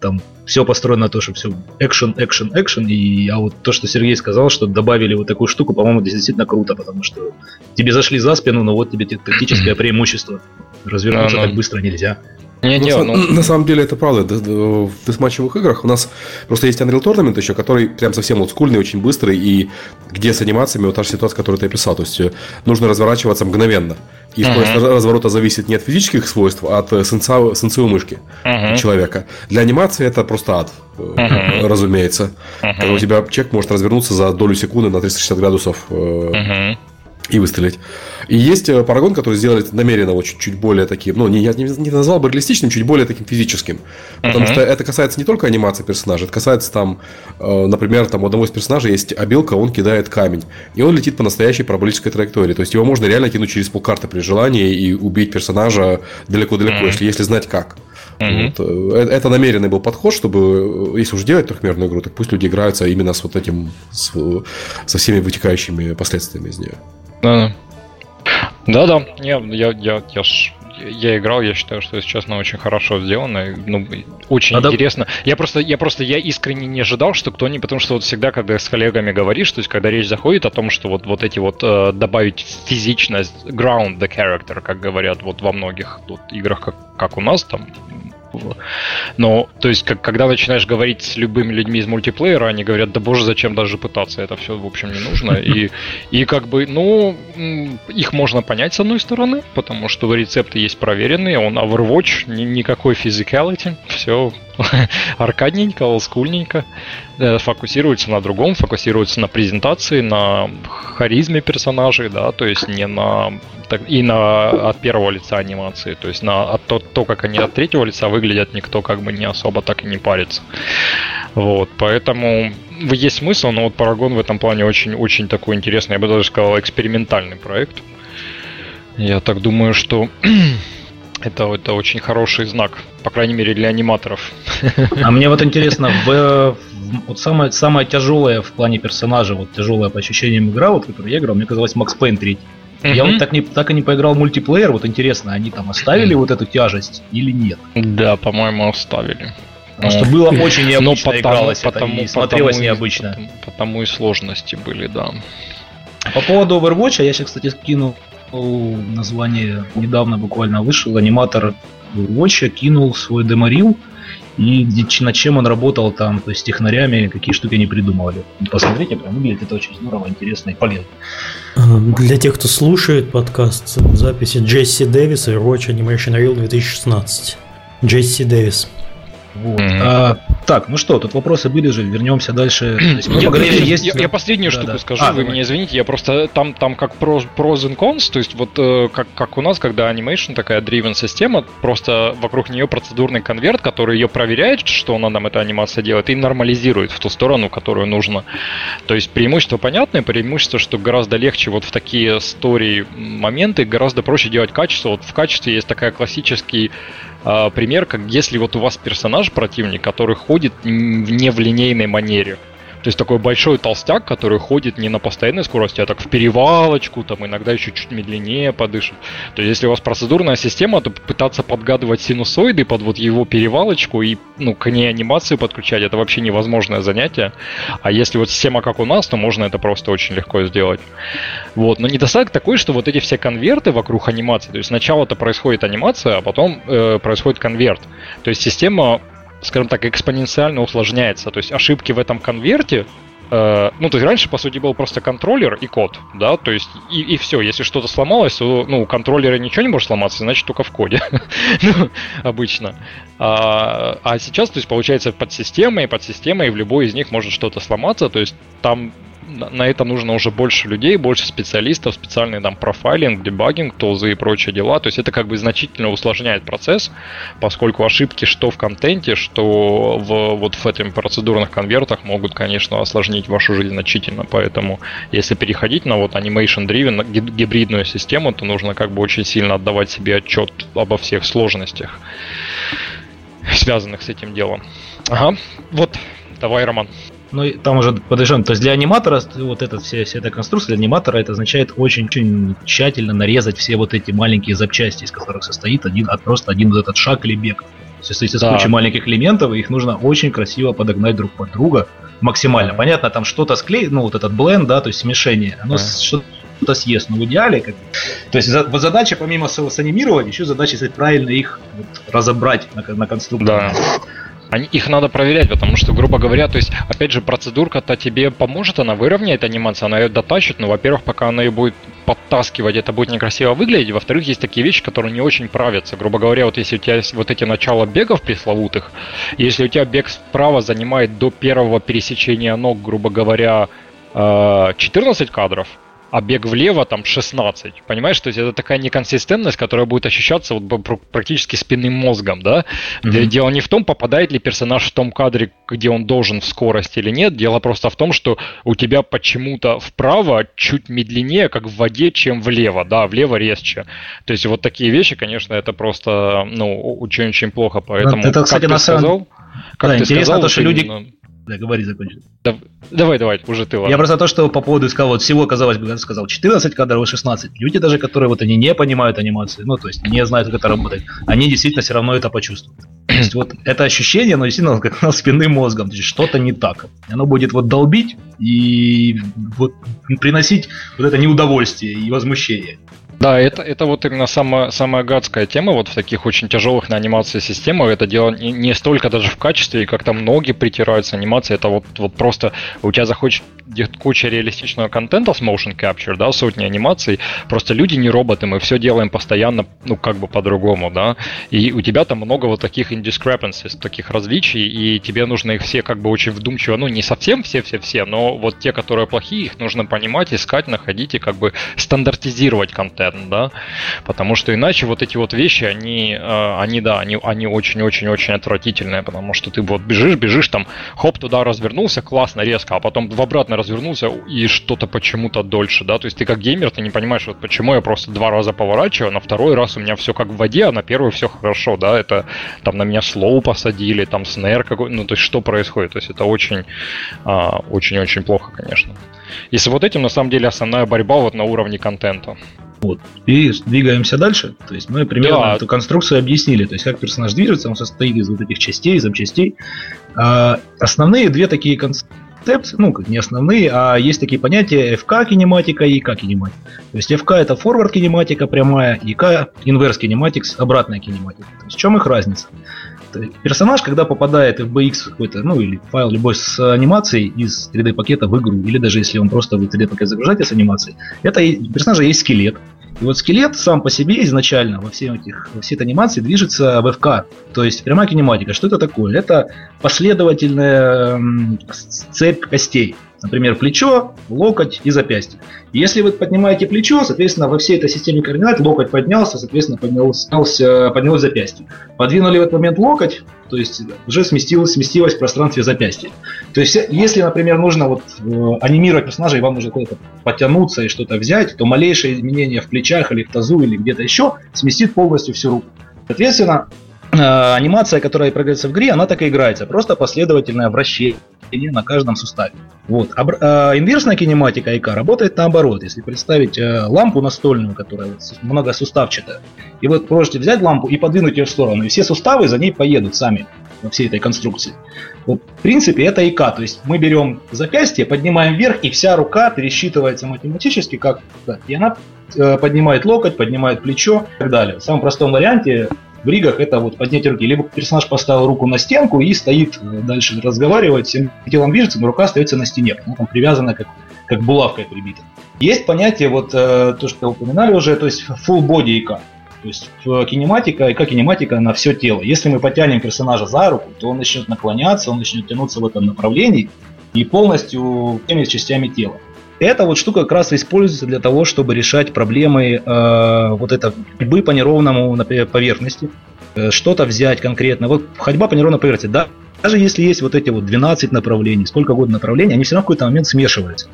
Там все построено на то, что все экшен, экшен, экшен. И а вот то, что Сергей сказал, что добавили вот такую штуку, по-моему, действительно круто, потому что тебе зашли за спину, но вот тебе тактическое преимущество. Развернуться так быстро нельзя. Не, не, ну, на, на самом деле это правда. В десматчевых играх у нас просто есть Unreal Tournament еще, который прям совсем олдскульный, очень быстрый, и где с анимациями вот та же ситуация, которую ты описал. То есть э, нужно разворачиваться мгновенно. И скорость uh-huh. разворота зависит не от физических свойств, а от сенса, сенсивой мышки uh-huh. человека. Для анимации это просто ад, uh-huh. разумеется. Uh-huh. Когда у тебя чек может развернуться за долю секунды на 360 градусов. Uh-huh и выстрелить. И есть э, Парагон, который сделали намеренно очень чуть более таким, ну, не, я не, не назвал бы реалистичным, чуть более таким физическим. Потому uh-huh. что это касается не только анимации персонажа, это касается там, э, например, там у одного из персонажей есть обилка, он кидает камень. И он летит по настоящей параболической траектории. То есть его можно реально кинуть через полкарты при желании и убить персонажа далеко-далеко, uh-huh. если, если знать как. Uh-huh. Вот. Э, это намеренный был подход, чтобы, если уж делать трехмерную игру, так пусть люди играются именно с вот этим, с, со всеми вытекающими последствиями из нее. Да-да. Да-да, я, я, я, я ж я играл, я считаю, что, если честно, очень хорошо сделано. Ну, очень Надо... интересно. Я просто, я просто, я искренне не ожидал, что кто-нибудь, потому что вот всегда, когда с коллегами говоришь, то есть когда речь заходит о том, что вот, вот эти вот э, добавить физичность, ground the character, как говорят вот во многих тут играх, как, как у нас там, но, то есть, как, когда начинаешь говорить с любыми людьми из мультиплеера, они говорят, да боже, зачем даже пытаться, это все, в общем, не нужно. И, и как бы, ну, их можно понять с одной стороны, потому что рецепты есть проверенные, он Overwatch, ни, никакой physicality, все аркадненько, олдскульненько, э, фокусируется на другом, фокусируется на презентации, на харизме персонажей, да, то есть не на и на от первого лица анимации, то есть на от то, то, как они от третьего лица выглядят, никто как бы не особо так и не парится. Вот, поэтому есть смысл, но вот Парагон в этом плане очень-очень такой интересный, я бы даже сказал, экспериментальный проект. Я так думаю, что это, это очень хороший знак, по крайней мере для аниматоров. А мне вот интересно, в, вот самое, самое тяжелое в плане персонажа, вот тяжелая по ощущениям игра, вот которую я играл, мне казалось Макс Пейн 3. Mm-hmm. Я вот так, не, так и не поиграл в мультиплеер, вот интересно, они там оставили mm-hmm. вот эту тяжесть или нет? Да, по-моему, оставили. Потому что было очень необычно Но потому, игралось потому, это, и смотрелось потому, необычно. Потому, потому и сложности были, да. По поводу Overwatch, я сейчас, кстати, скинул название, недавно буквально вышел, аниматор Overwatch кинул свой деморил, и над чем он работал там, то есть технарями, какие штуки они придумывали. Посмотрите, прям выглядит это очень здорово, интересно и полезно. Для тех, кто слушает подкаст, записи Джесси Дэвис и Overwatch Animation Reel 2016. Джесси Дэвис. Вот. Mm-hmm. А, так, ну что, тут вопросы были же, вернемся дальше. я, поговорили, есть... я, я последнюю да, штуку да. скажу, а, вы давай. меня извините, я просто там, там как pros, pros and cons, то есть вот э, как, как у нас, когда animation такая driven система, просто вокруг нее процедурный конверт, который ее проверяет, что она нам эта анимация делает, и нормализирует в ту сторону, которую нужно. То есть преимущество понятное, преимущество, что гораздо легче вот в такие истории моменты, гораздо проще делать качество. Вот в качестве есть такая классический пример, как если вот у вас персонаж, противник, который ходит не в линейной манере. То есть такой большой толстяк, который ходит не на постоянной скорости, а так в перевалочку, там иногда еще чуть медленнее подышит. То есть если у вас процедурная система, то пытаться подгадывать синусоиды под вот его перевалочку и ну, к ней анимацию подключать, это вообще невозможное занятие. А если вот система как у нас, то можно это просто очень легко сделать. Вот. Но недостаток такой, что вот эти все конверты вокруг анимации, то есть сначала-то происходит анимация, а потом э, происходит конверт. То есть система скажем так, экспоненциально усложняется. То есть ошибки в этом конверте Uh, ну, то есть раньше, по сути, был просто контроллер и код, да, то есть и, и все, если что-то сломалось, то, ну, у контроллера ничего не может сломаться, значит, только в коде, ну, обычно. А, а сейчас, то есть, получается, под системой, под системой, в любой из них может что-то сломаться, то есть там на это нужно уже больше людей, больше специалистов, специальный там профайлинг, дебагинг, тулзы и прочие дела. То есть это как бы значительно усложняет процесс, поскольку ошибки что в контенте, что в, вот в этих процедурных конвертах могут, конечно, осложнить вашу жизнь значительно. Поэтому если переходить на вот animation driven, гибридную систему, то нужно как бы очень сильно отдавать себе отчет обо всех сложностях, связанных с этим делом. Ага, вот, давай, Роман. Ну, там уже подождем. То есть для аниматора вот эта вся, вся эта конструкция для аниматора это означает очень-очень тщательно нарезать все вот эти маленькие запчасти, из которых состоит один, от просто один вот этот шаг или бег. То есть из да. кучи маленьких элементов, их нужно очень красиво подогнать друг под друга максимально. Да. Понятно, там что-то склеить, ну вот этот бленд, да, то есть смешение, оно да. что-то съест, но в идеале, как... то есть вот задача помимо санимировать, еще задача, кстати, правильно их вот, разобрать на, на конструкторе. Да. Они, их надо проверять, потому что, грубо говоря, то есть, опять же, процедурка-то тебе поможет, она выровняет анимацию, она ее дотащит, но, во-первых, пока она ее будет подтаскивать, это будет некрасиво выглядеть, во-вторых, есть такие вещи, которые не очень правятся. Грубо говоря, вот если у тебя есть вот эти начала бегов пресловутых, если у тебя бег справа занимает до первого пересечения ног, грубо говоря, 14 э, кадров, а бег влево там 16. Понимаешь, то есть это такая неконсистентность, которая будет ощущаться вот практически спинным мозгом, да? Mm-hmm. Дело не в том, попадает ли персонаж в том кадре, где он должен в скорость или нет. Дело просто в том, что у тебя почему-то вправо чуть медленнее, как в воде, чем влево, да, влево резче. То есть вот такие вещи, конечно, это просто, ну, очень-очень плохо. Поэтому, это, кстати, как ты на сказал, как да, ты интересно сказал, то, что люди... Да, говори, закончи. Да, давай, давай, уже ты. Ладно. Я просто то, что по поводу сказал, вот всего, казалось бы, я сказал 14 кадров и 16. Люди даже, которые вот они не понимают анимации, ну, то есть не знают, как это работает, они действительно все равно это почувствуют. То есть вот это ощущение, оно действительно как на спинным мозгом, то есть что-то не так. Оно будет вот долбить и вот приносить вот это неудовольствие и возмущение. Да, это, это вот именно самая, самая гадская тема вот в таких очень тяжелых на анимации системах. Это дело не, не столько даже в качестве, как там ноги притираются анимации. Это вот, вот просто у тебя захочет куча реалистичного контента с motion capture, да, сотни анимаций. Просто люди не роботы, мы все делаем постоянно, ну, как бы по-другому, да. И у тебя там много вот таких indiscrepancies, таких различий, и тебе нужно их все как бы очень вдумчиво, ну, не совсем все-все-все, но вот те, которые плохие, их нужно понимать, искать, находить и как бы стандартизировать контент паттерн, да, потому что иначе вот эти вот вещи, они, э, они да, они, они очень-очень-очень отвратительные, потому что ты вот бежишь, бежишь, там, хоп, туда развернулся, классно, резко, а потом в обратно развернулся и что-то почему-то дольше, да, то есть ты как геймер, ты не понимаешь, вот почему я просто два раза поворачиваю, а на второй раз у меня все как в воде, а на первый все хорошо, да, это там на меня слоу посадили, там снэр какой, ну, то есть что происходит, то есть это очень, а, очень-очень плохо, конечно. И с вот этим, на самом деле, основная борьба вот на уровне контента. Вот. И двигаемся дальше. То есть мы примерно да. эту конструкцию объяснили. То есть как персонаж движется, он состоит из вот этих частей, запчастей. А, основные две такие концепции ну, не основные, а есть такие понятия FK кинематика и IK кинематика. То есть FK это forward кинематика прямая, IK inverse кинематикс обратная кинематика. То есть в чем их разница? Персонаж, когда попадает в BX какой-то, ну или файл любой с анимацией из 3D пакета в игру, или даже если он просто в 3D пакет загружаете с анимацией, это у персонажа есть скелет. И вот скелет сам по себе изначально во, всех этих, во всей этой анимации движется в FK, то есть прямая кинематика. Что это такое? Это последовательная цепь костей. Например, плечо, локоть и запястье. Если вы поднимаете плечо, соответственно, во всей этой системе координат локоть поднялся, соответственно, поднялся, поднялось запястье. Подвинули в этот момент локоть, то есть уже сместилось, сместилось в пространстве запястья. То есть, если, например, нужно вот э, анимировать персонажа, и вам нужно куда-то потянуться и что-то взять, то малейшее изменение в плечах или в тазу или где-то еще сместит полностью всю руку. Соответственно, анимация, которая проигрывается в игре, она так и играется. Просто последовательное вращение на каждом суставе. Вот. А, э, инверсная кинематика ИК работает наоборот. Если представить э, лампу настольную, которая многосуставчатая, и вот можете взять лампу и подвинуть ее в сторону, и все суставы за ней поедут сами во всей этой конструкции. Вот, в принципе, это ИК. То есть мы берем запястье, поднимаем вверх, и вся рука пересчитывается математически, как и она э, поднимает локоть, поднимает плечо и так далее. В самом простом варианте в ригах это вот поднятие руки. Либо персонаж поставил руку на стенку и стоит э, дальше разговаривать, всем телом движется, но рука остается на стене, потому там привязана как, как булавкой прибита. Есть понятие, вот э, то, что упоминали уже, то есть full body ИК. То есть кинематика, ИК кинематика на все тело. Если мы потянем персонажа за руку, то он начнет наклоняться, он начнет тянуться в этом направлении и полностью всеми частями тела. Эта вот штука как раз используется для того, чтобы решать проблемы э, вот это ходьбы по неровному например, поверхности, э, что-то взять конкретно. Вот ходьба по неровной поверхности, да, даже если есть вот эти вот 12 направлений, сколько угодно направлений, они все равно в какой-то момент смешиваются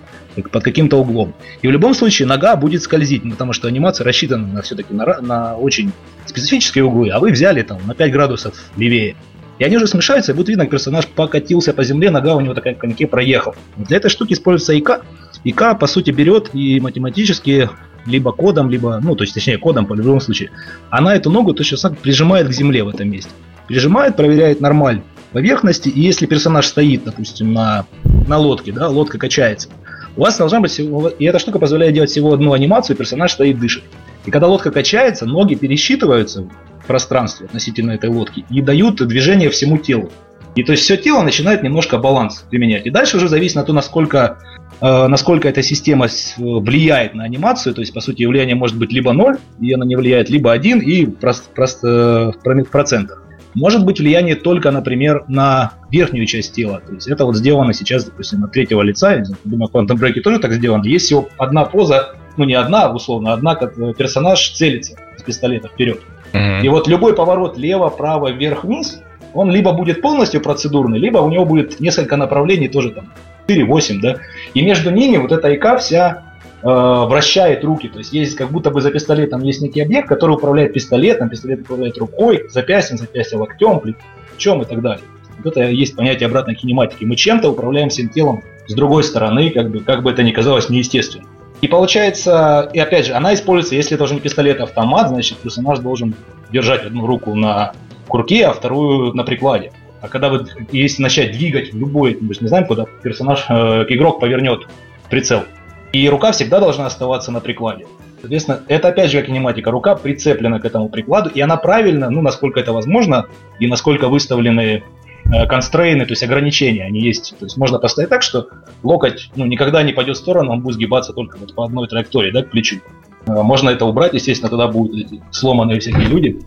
под каким-то углом. И в любом случае нога будет скользить, потому что анимация рассчитана на все-таки на, на очень специфические углы, а вы взяли там на 5 градусов левее. И они уже смешаются, и будет видно, как персонаж покатился по земле, нога у него такая в коньке проехал. Для этой штуки используется ИК, ИК, по сути, берет и математически либо кодом, либо, ну, то есть, точнее, кодом по любому случаю, она эту ногу точно так прижимает к земле в этом месте. Прижимает, проверяет нормаль поверхности, и если персонаж стоит, допустим, на, на лодке, да, лодка качается, у вас должна быть всего, и эта штука позволяет делать всего одну анимацию, персонаж стоит, дышит. И когда лодка качается, ноги пересчитываются в пространстве относительно этой лодки и дают движение всему телу. И то есть все тело начинает немножко баланс применять. И дальше уже зависит на то, насколько насколько эта система влияет на анимацию, то есть, по сути, влияние может быть либо 0, и она не влияет, либо 1, и просто, просто в процентах. Может быть влияние только, например, на верхнюю часть тела. То есть это вот сделано сейчас, допустим, от третьего лица. Я думаю, в Quantum Break тоже так сделано. Есть всего одна поза, ну не одна, условно, одна, как персонаж целится с пистолета вперед. Mm-hmm. И вот любой поворот лево, право, вверх, вниз, он либо будет полностью процедурный, либо у него будет несколько направлений тоже там 4-8, да, и между ними вот эта ИК вся э, вращает руки, то есть есть как будто бы за пистолетом есть некий объект, который управляет пистолетом, пистолет управляет рукой, запястьем, запястьем локтем, плечом и так далее. Вот это есть понятие обратной кинематики. Мы чем-то управляем всем телом с другой стороны, как бы, как бы это ни казалось неестественно. И получается, и опять же, она используется, если это уже не пистолет, а автомат, значит, персонаж должен держать одну руку на курке, а вторую на прикладе. А когда вы, если начать двигать любой, мы же не знаем, куда персонаж, э, игрок повернет прицел. И рука всегда должна оставаться на прикладе. Соответственно, это опять же кинематика. Рука прицеплена к этому прикладу, и она правильно, ну, насколько это возможно, и насколько выставлены э, констрейны, то есть ограничения, они есть. То есть можно поставить так, что локоть ну, никогда не пойдет в сторону, он будет сгибаться только вот по одной траектории, да, к плечу. Э, можно это убрать, естественно, тогда будут сломанные всякие люди.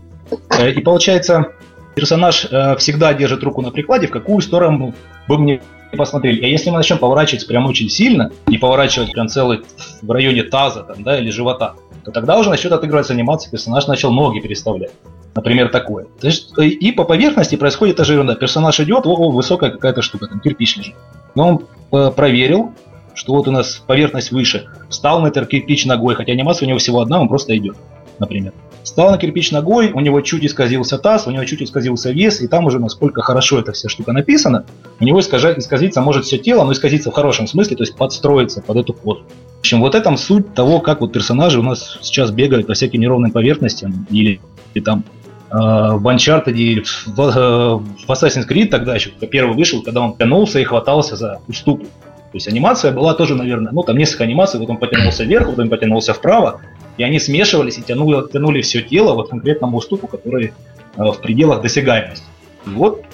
Э, и получается, персонаж всегда держит руку на прикладе, в какую сторону бы мне посмотрели. А если мы начнем поворачиваться прям очень сильно и поворачивать прям целый в районе таза там, да, или живота, то тогда уже начнет отыгрываться анимация, персонаж начал ноги переставлять. Например, такое. То есть, и по поверхности происходит та же. Персонаж идет, о, высокая какая-то штука, там кирпич лежит. Но он э, проверил, что вот у нас поверхность выше, встал на этот кирпич ногой, хотя анимация у него всего одна, он просто идет, например. Встал на кирпич ногой, у него чуть исказился таз, у него чуть исказился вес, и там уже насколько хорошо эта вся штука написана, у него искажать, исказиться может все тело, но исказиться в хорошем смысле, то есть подстроиться под эту позу. В общем, вот этом суть того, как вот персонажи у нас сейчас бегают по всяким неровным поверхностям, или, или там э, в Uncharted или в, в, в Assassin's Creed тогда еще, когда первый вышел, когда он тянулся и хватался за уступ. То есть анимация была тоже, наверное, ну там несколько анимаций, вот он потянулся вверх, вот он потянулся вправо, и они смешивались и тянули, тянули все тело вот конкретному уступу, который э, в пределах досягаемости. Вот,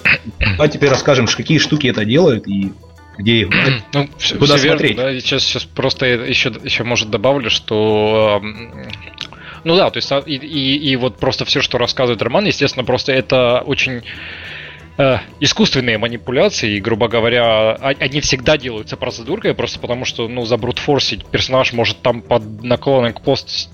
а теперь расскажем, какие штуки это делают и где их ну, все, куда все смотреть. Верно, да, сейчас, сейчас просто еще, еще может добавлю, что ну да, то есть а, и, и, и вот просто все, что рассказывает Роман, естественно, просто это очень э, искусственные манипуляции, грубо говоря, они всегда делаются процедуркой, просто потому что, ну, забрутфорсить персонаж может там под наклоном к, пост,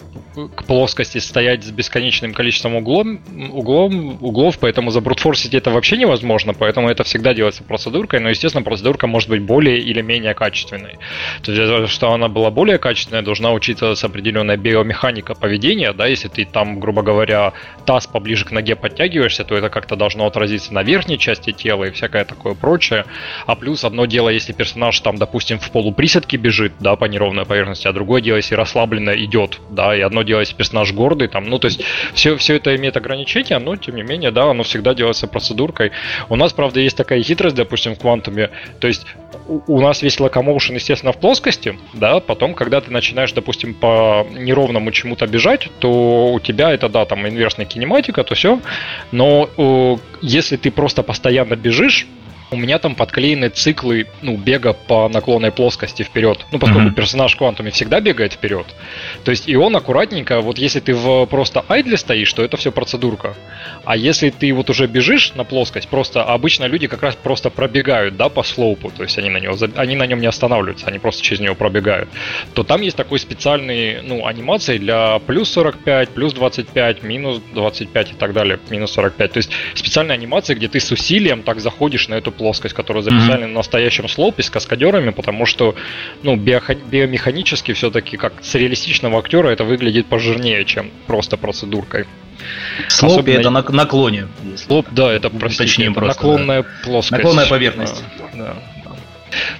к плоскости стоять с бесконечным количеством углом, углом, углов, поэтому забрутфорсить это вообще невозможно, поэтому это всегда делается процедуркой, но, естественно, процедурка может быть более или менее качественной. То есть, для того, чтобы она была более качественная, должна учитываться определенная биомеханика поведения, да, если ты там, грубо говоря, таз поближе к ноге подтягиваешься, то это как-то должно отразиться на верхней части тела и всякое такое прочее. А плюс одно дело, если персонаж там, допустим, в полуприседке бежит, да, по неровной поверхности, а другое дело, если расслабленно идет, да, и одно дело, если персонаж гордый, там, ну, то есть все, все это имеет ограничения, но, тем не менее, да, оно всегда делается процедуркой. У нас, правда, есть такая хитрость, допустим, в квантуме, то есть у нас весь локомоушен, естественно, в плоскости, да, потом, когда ты начинаешь, допустим, по неровному чему-то бежать, то у тебя это, да, там, инверсная кинематика, то все, но э, если ты просто постоянно бежишь, у меня там подклеены циклы ну, бега по наклонной плоскости вперед. Ну, поскольку mm-hmm. персонаж квантуме всегда бегает вперед. То есть и он аккуратненько, вот если ты в просто айдле стоишь, то это все процедурка. А если ты вот уже бежишь на плоскость, просто обычно люди как раз просто пробегают, да, по слоупу, то есть они на, него, они на нем не останавливаются, они просто через него пробегают, то там есть такой специальный, ну, анимации для плюс 45, плюс 25, минус 25 и так далее, минус 45. То есть специальная анимация, где ты с усилием так заходишь на эту плоскость, которую записали mm-hmm. на настоящем слоупе с каскадерами, потому что, ну, биохи- биомеханически все-таки, как с реалистичного актера, это выглядит пожирнее, чем просто процедуркой. Слоп Особенно... это на наклоне. Слоп, да, это, простите, Точнее, это просто, наклонная да. плоскость. Наклонная поверхность. Да, да.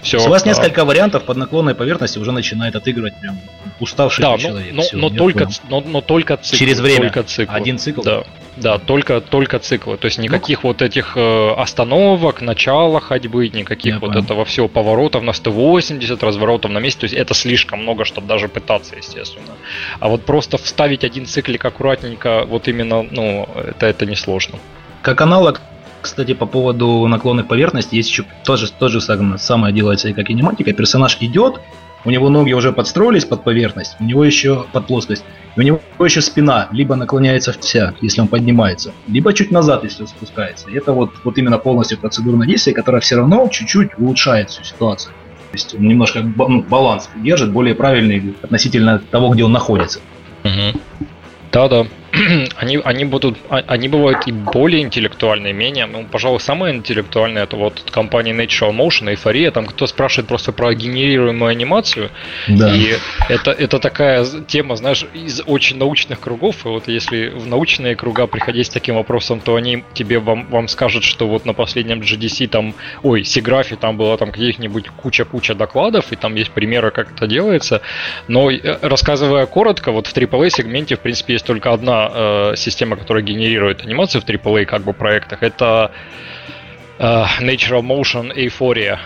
Все, у вас а... несколько вариантов под наклонной поверхности уже начинает отыгрывать прям уставший да, человек. Но, Все, но, только, но, но только цикл. Через время. Только цикл. Один цикл? Да. Да, только, только циклы. То есть никаких ну, вот этих э, остановок, начала ходьбы, никаких вот понял. этого всего поворотов на 180, разворотов на месте. То есть это слишком много, чтобы даже пытаться, естественно. А вот просто вставить один циклик аккуратненько, вот именно, ну, это, это несложно. Как аналог кстати, по поводу наклонных поверхностей, есть еще тоже, тоже самое делается и как кинематика. Персонаж идет, у него ноги уже подстроились под поверхность, у него еще под плоскость, у него еще спина либо наклоняется вся, если он поднимается, либо чуть назад, если он спускается. Это вот, вот именно полностью процедурное действие, которое все равно чуть-чуть улучшает всю ситуацию. То есть он немножко ну, баланс держит, более правильный относительно того, где он находится. Угу. Да-да. они, они будут, а, они бывают и более интеллектуальные, менее, ну, пожалуй, самые интеллектуальные. Это вот компания Natural Motion, Эйфория, там кто спрашивает просто про генерируемую анимацию, да. и это, это такая тема, знаешь, из очень научных кругов, и вот если в научные круга приходить с таким вопросом, то они тебе вам, вам скажут, что вот на последнем GDC там, ой, Сиграфе там было там каких-нибудь куча-куча докладов, и там есть примеры, как это делается, но э, рассказывая коротко, вот в AAA сегменте, в принципе, есть только одна э, система, которая генерирует анимацию в AAA как бы проектах, это э, Natural Motion Euphoria,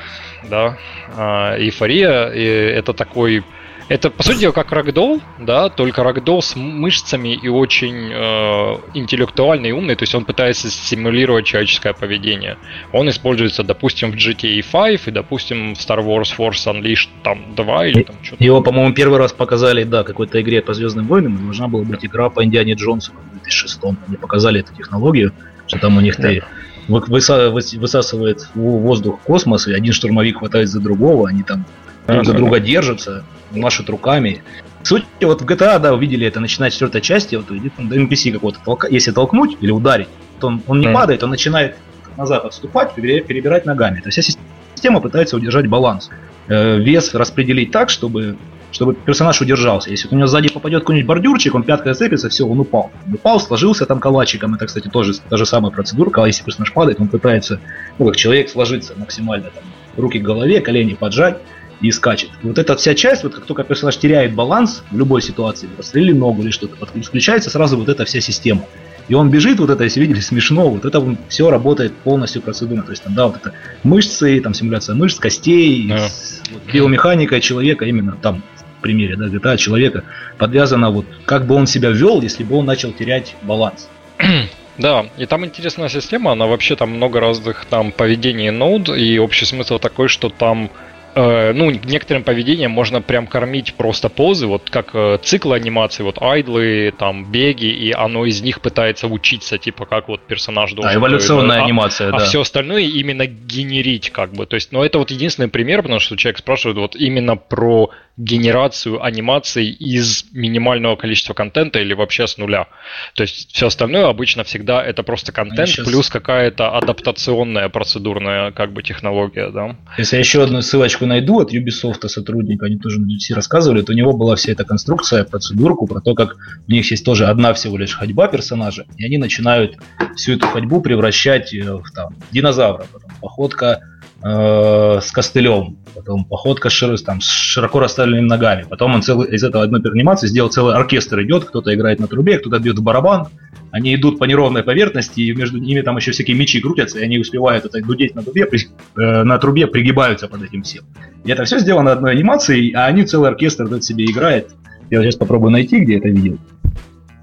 да, э, эйфория, и это такой это, по сути дела, как рагдол, да, только рагдол с мышцами и очень э, интеллектуальный и умный, то есть он пытается симулировать человеческое поведение. Он используется, допустим, в GTA 5 и, допустим, в Star Wars Force Unleashed там 2 или там что-то. Его, по-моему, первый раз показали, да, какой-то игре по Звездным войнам, должна была быть игра по Индиане Джонсу в 2006 Они показали эту технологию, что там у них ты высасывает воздух космос, и один штурмовик хватает за другого, они там друг за друга держатся, машут руками. Суть, вот в GTA, да, увидели это, начинает четвертая часть, вот идет там NPC какого-то, толка, если толкнуть или ударить, то он, он не mm. падает, он начинает назад отступать, перебирать ногами. То есть вся система пытается удержать баланс. Э, вес распределить так, чтобы, чтобы персонаж удержался. Если вот у него сзади попадет какой-нибудь бордюрчик, он пяткой зацепится, все, он упал. Он упал, сложился там калачиком. Это, кстати, тоже та же самая процедура. Когда если персонаж падает, он пытается, ну, как человек, сложиться максимально. Там, руки к голове, колени поджать и скачет. И вот эта вся часть, вот как только персонаж теряет баланс в любой ситуации, прострелили ногу или что-то, включается сразу вот эта вся система. И он бежит, вот это, если видели, смешно, вот это все работает полностью процедурно. То есть там, да, вот это мышцы, там симуляция мышц, костей, yeah. вот, биомеханика человека именно там в примере, да, GTA человека подвязана вот, как бы он себя вел, если бы он начал терять баланс. Да, и там интересная система, она вообще там много разных там поведений нод, и общий смысл такой, что там ну, некоторым поведением можно прям кормить просто позы, вот как э, цикл анимации, вот айдлы, там, беги, и оно из них пытается учиться, типа, как вот персонаж должен... А, эволюционная а, анимация, а, да. А все остальное именно генерить, как бы, то есть, ну, это вот единственный пример, потому что человек спрашивает вот именно про генерацию анимаций из минимального количества контента или вообще с нуля. То есть все остальное обычно всегда это просто контент сейчас... плюс какая-то адаптационная процедурная как бы технология, да. Если я еще одну ссылочку найду от Ubisoft сотрудника, они тоже на BBC рассказывали, то у него была вся эта конструкция, процедурку про то, как у них есть тоже одна всего лишь ходьба персонажа, и они начинают всю эту ходьбу превращать в там, динозавра, потом походка э, с костылем, потом походка широ, там, с широко расставленными ногами. Потом он целый, из этого одной анимации сделал целый оркестр идет, кто-то играет на трубе, кто-то бьет в барабан. Они идут по неровной поверхности, и между ними там еще всякие мечи крутятся, и они успевают это дудеть на трубе, при, э, на трубе пригибаются под этим всем. И это все сделано одной анимацией, а они целый оркестр этот себе играет. Я сейчас попробую найти, где это видел.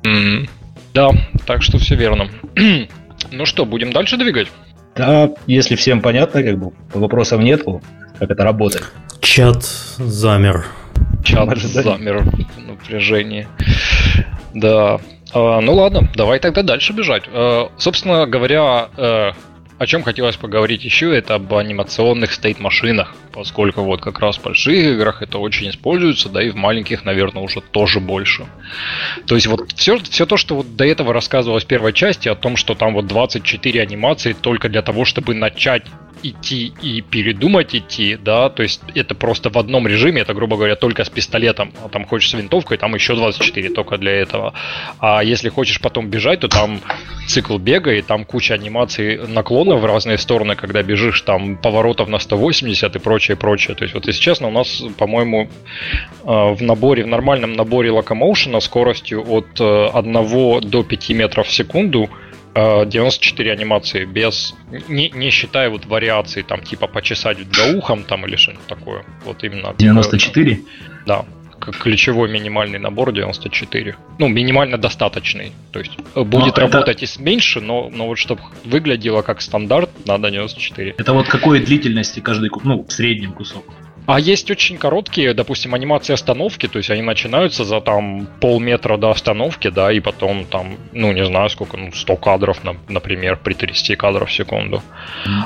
Mm-hmm. Да, так что все верно. ну что, будем дальше двигать? Да, если всем понятно, как бы вопросов нету, как это работает. Чат замер. Чат замер в напряжении. Да. А, ну ладно, давай тогда дальше бежать. А, собственно говоря, а, о чем хотелось поговорить еще, это об анимационных стейт-машинах, поскольку вот как раз в больших играх это очень используется, да и в маленьких, наверное, уже тоже больше. То есть вот все, все то, что вот до этого рассказывалось в первой части, о том, что там вот 24 анимации только для того, чтобы начать идти и передумать идти, да, то есть это просто в одном режиме, это, грубо говоря, только с пистолетом, а там хочешь с винтовкой, там еще 24 только для этого. А если хочешь потом бежать, то там цикл бега, и там куча анимаций наклонов в разные стороны, когда бежишь, там поворотов на 180 и прочее, прочее. То есть вот, если честно, у нас, по-моему, э, в наборе, в нормальном наборе локомоушена скоростью от 1 э, до 5 метров в секунду 94 анимации без не, не считая вот вариаций там типа почесать за ухом там или что-нибудь такое. Вот именно. 94? Такое, да. Ключевой минимальный набор 94. Ну, минимально достаточный. То есть э, будет но работать это... и с меньше, но, но вот чтобы выглядело как стандарт, надо 94. Это вот какой длительности каждый, ну, в среднем кусок? А есть очень короткие, допустим, анимации остановки, то есть они начинаются за там полметра до остановки, да, и потом там, ну, не знаю сколько, ну, 100 кадров, например, при 30 кадров в секунду.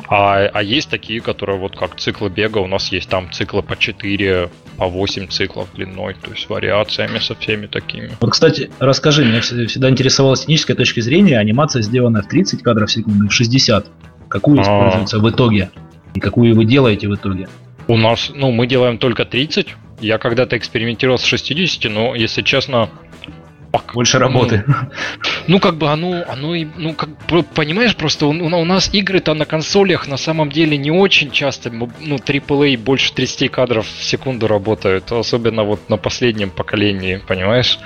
А, а есть такие, которые вот как циклы бега, у нас есть там циклы по 4, по 8 циклов длиной, то есть вариациями со всеми такими. Вот, кстати, расскажи, меня всегда интересовала с технической точки зрения, анимация сделана в 30 кадров в секунду, в 60. Какую а. используется в итоге? И какую вы делаете в итоге? У нас, ну, мы делаем только 30. Я когда-то экспериментировал с 60, но, если честно, пак. Больше работы. Ну, ну, как бы оно, оно и, ну, как понимаешь, просто у, у нас игры-то на консолях на самом деле не очень часто, ну, AAA больше 30 кадров в секунду работают, особенно вот на последнем поколении, понимаешь?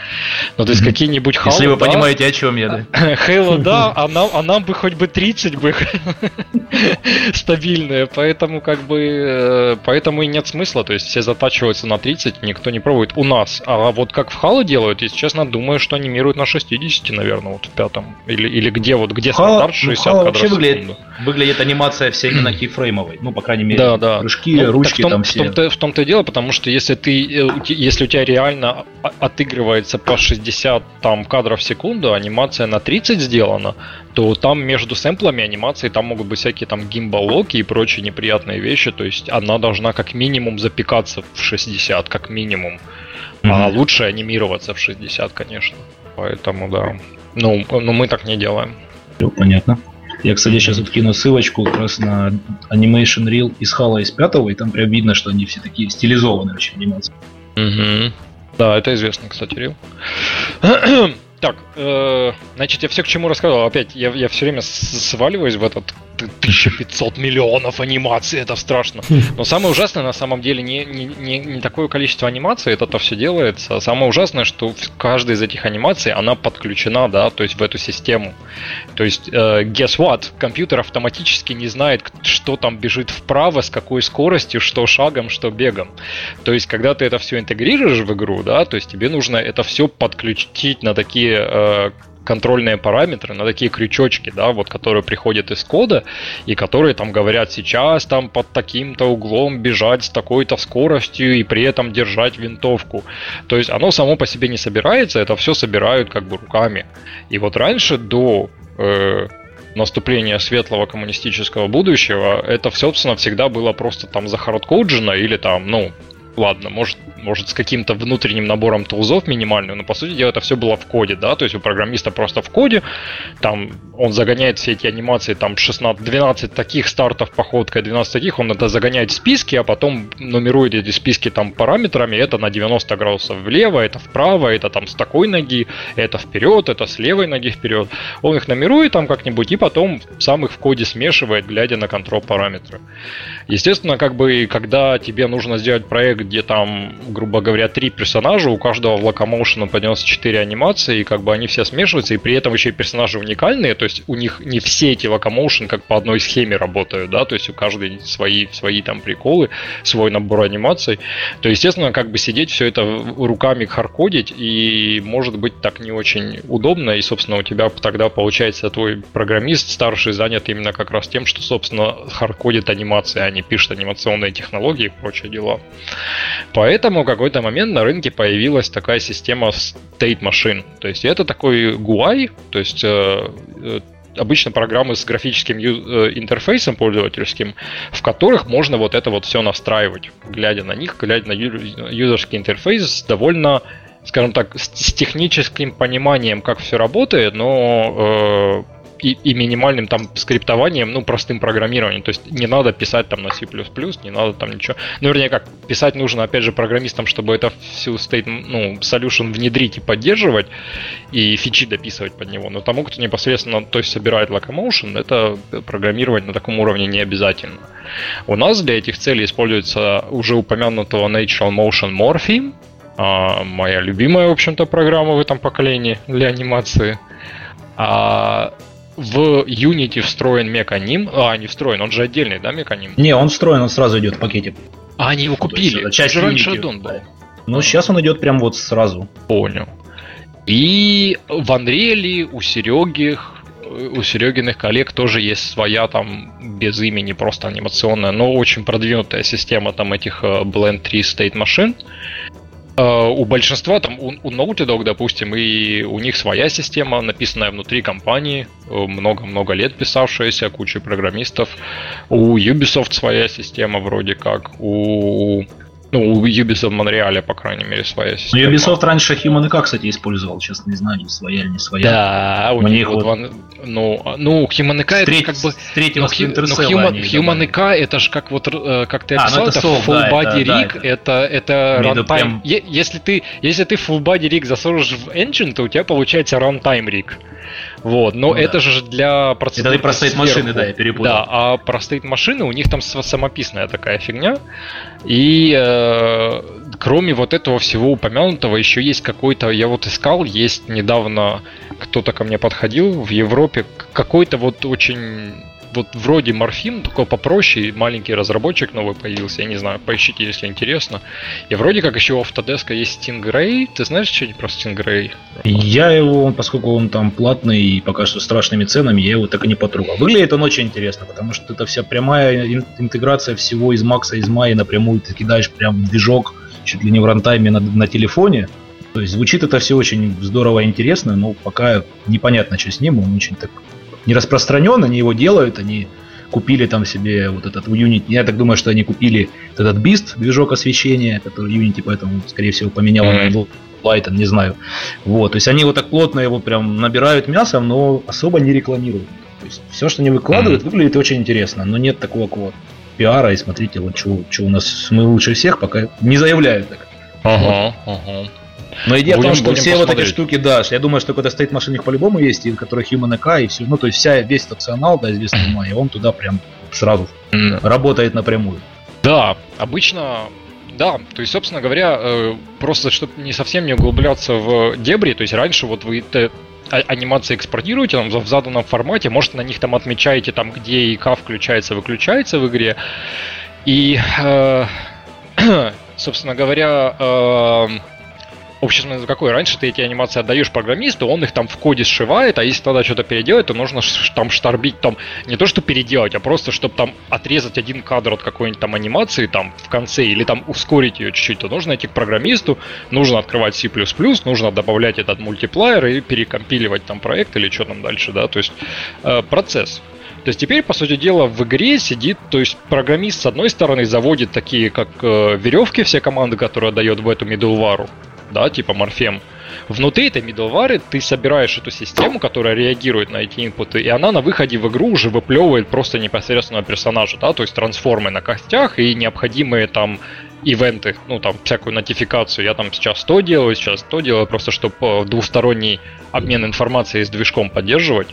Ну, то есть mm-hmm. какие-нибудь Halo, Если вы да, понимаете, о чем я, да. Halo, да, а нам, а нам бы хоть бы 30 бы стабильные, поэтому как бы, э, поэтому и нет смысла, то есть все затачиваются на 30, никто не пробует у нас, а вот как в Halo делают, если честно, думаю, что анимируют на 60, наверное, вот в пятом, или, или где вот, где стандарт 60 ну, кадров вообще выглядит, выглядит анимация вся именно кейфреймовой, ну, по крайней мере, да, да. прыжки, ну, ручки в том, там все. В том-то, в том-то и дело, потому что если ты, э, если у тебя реально отыгрывается по 60 там кадров в секунду, анимация на 30 сделана, то там между сэмплами анимации там могут быть всякие там гимбалоки и прочие неприятные вещи, то есть она должна как минимум запекаться в 60, как минимум. Mm-hmm. А лучше анимироваться в 60, конечно. Поэтому да. Ну, но мы так не делаем. Все понятно. Я, кстати, сейчас вот кину ссылочку как раз на Animation Reel из Хала из пятого, и там прям видно, что они все такие стилизованные очень анимации. Угу. Да, это известно, кстати, Рил. Так, э, значит, я все к чему рассказывал. Опять, я, я все время сваливаюсь в этот 1500 миллионов анимаций, это страшно. Но самое ужасное на самом деле не, не, не, не такое количество анимаций, это-то все делается. Самое ужасное, что каждая из этих анимаций, она подключена, да, то есть в эту систему. То есть, э, guess what? Компьютер автоматически не знает, что там бежит вправо, с какой скоростью, что шагом, что бегом. То есть, когда ты это все интегрируешь в игру, да, то есть тебе нужно это все подключить на такие э, контрольные параметры, на такие крючочки, да, вот, которые приходят из кода, и которые там говорят, сейчас там под таким-то углом бежать с такой-то скоростью и при этом держать винтовку. То есть оно само по себе не собирается, это все собирают как бы руками. И вот раньше до э, наступления светлого коммунистического будущего, это, собственно, всегда было просто там захардкоджено или там, ну, ладно, может, может с каким-то внутренним набором тулзов минимальным, но по сути дела это все было в коде, да, то есть у программиста просто в коде, там он загоняет все эти анимации, там 16, 12 таких стартов походкой, 12 таких, он это загоняет в списки, а потом нумерует эти списки там параметрами, это на 90 градусов влево, это вправо, это там с такой ноги, это вперед, это с левой ноги вперед. Он их нумерует там как-нибудь и потом сам их в коде смешивает, глядя на контроль параметры. Естественно, как бы, когда тебе нужно сделать проект, где там, грубо говоря, три персонажа, у каждого в Locomotion поднялся четыре анимации, и как бы они все смешиваются, и при этом еще и персонажи уникальные, то есть у них не все эти Locomotion как по одной схеме работают, да, то есть у каждой свои, свои там приколы, свой набор анимаций, то, естественно, как бы сидеть все это руками хардкодить, и может быть так не очень удобно, и, собственно, у тебя тогда получается твой программист старший занят именно как раз тем, что, собственно, хардкодит анимации, а не пишет анимационные технологии и прочие дела. Поэтому в какой-то момент на рынке появилась такая система State Machine. То есть это такой GUI, то есть э, э, обычно программы с графическим э, интерфейсом пользовательским, в которых можно вот это вот все настраивать, глядя на них, глядя на юзерский интерфейс довольно скажем так, с техническим пониманием, как все работает, но э, и, и минимальным там скриптованием, ну, простым программированием. То есть не надо писать там на C++, не надо там ничего. Ну, вернее, как, писать нужно, опять же, программистам, чтобы это всю state, ну, solution внедрить и поддерживать, и фичи дописывать под него. Но тому, кто непосредственно, то есть собирает Locomotion, это программировать на таком уровне не обязательно. У нас для этих целей используется уже упомянутого Natural Motion Morpheme, а, моя любимая, в общем-то, программа в этом поколении для анимации. А в Unity встроен меканим. А, не встроен, он же отдельный, да, меканим? Не, он встроен, он сразу идет в пакете. А, они его купили? Это часть раньше аддон был. Ну, сейчас он идет прям вот сразу. Понял. И в Unreal у Сереги у Серегиных коллег тоже есть своя там без имени просто анимационная, но очень продвинутая система там этих э, Blend 3 State машин. Uh, у большинства, там, у, у Naughty Dog, допустим, и у них своя система, написанная внутри компании, много-много лет писавшаяся, куча программистов. У Ubisoft своя система вроде как, у ну, у Ubisoft Монреаля, по крайней мере, своя ну, система. Но Ubisoft раньше Human IK, кстати, использовал. Сейчас не знаю, своя или не своя. Да, у, у них вот... Ван... Ну, ну, Human IK это как бы... С третьего ну, ну Human, Human IK это же как вот, э, как ты описал, а, ну это, это full да, body это, rig, да, это, это, это runtime. Прям... Если ты, если ты full body rig засунешь в engine, то у тебя получается runtime rig. Вот, но ну, это да. же для процедуры. Это про стоит машины, да, я перепутал. Да, а про стоит машины у них там самописная такая фигня. И э, кроме вот этого всего упомянутого, еще есть какой-то, я вот искал, есть недавно кто-то ко мне подходил в Европе, какой-то вот очень вот вроде морфин, такой попроще, маленький разработчик новый появился, я не знаю, поищите, если интересно. И вроде как еще у Autodesk есть Stingray. Ты знаешь что-нибудь про Stingray? Я его, поскольку он там платный и пока что страшными ценами, я его так и не потрогал. Выглядит он очень интересно, потому что это вся прямая интеграция всего из Макса, из Майи напрямую ты кидаешь прям движок, чуть ли не в рантайме на, на телефоне. То есть звучит это все очень здорово и интересно, но пока непонятно, что с ним, он очень так не распространен, они его делают, они купили там себе вот этот Unity. Я так думаю, что они купили этот Beast, движок освещения, который Unity поэтому, скорее всего, поменял mm-hmm. на Lighten, не знаю. Вот, то есть они вот так плотно его прям набирают мясом, но особо не рекламируют. То есть все, что они выкладывают, mm-hmm. выглядит очень интересно, но нет такого вот пиара, и смотрите, вот что, что у нас мы лучше всех, пока не заявляют так. Ага, вот. ага. Но идея будем, в том, что все посмотреть. вот эти штуки, да, я думаю, что когда стоит машина, их по-любому есть, и который Human EK, и все, ну, то есть вся, весь опционал, да, известный mm-hmm. он туда прям сразу mm-hmm. работает напрямую. Да, обычно да, то есть, собственно говоря, э, просто чтобы не совсем не углубляться в дебри, то есть раньше вот вы а, анимации экспортируете там, в заданном формате, может на них там отмечаете там, где ИК включается, выключается в игре. И, э, собственно говоря, э, смысл какой? Раньше ты эти анимации отдаешь программисту, он их там в коде сшивает, а если надо что-то переделать, то нужно там штарбить там не то, что переделать, а просто, чтобы там отрезать один кадр от какой-нибудь там анимации там в конце или там ускорить ее чуть-чуть, то нужно идти к программисту, нужно открывать C++, нужно добавлять этот мультиплеер и перекомпиливать там проект или что там дальше, да, то есть э, процесс. То есть теперь, по сути дела, в игре сидит, то есть программист с одной стороны заводит такие, как э, веревки, все команды, которые дает в эту middleware, да, типа морфем. Внутри этой middleware ты собираешь эту систему, которая реагирует на эти инпуты, и она на выходе в игру уже выплевывает просто непосредственно персонажа, да, то есть трансформы на костях и необходимые там ивенты, ну там всякую нотификацию. Я там сейчас то делаю, сейчас то делаю, просто чтобы э, двусторонний обмен информацией с движком поддерживать.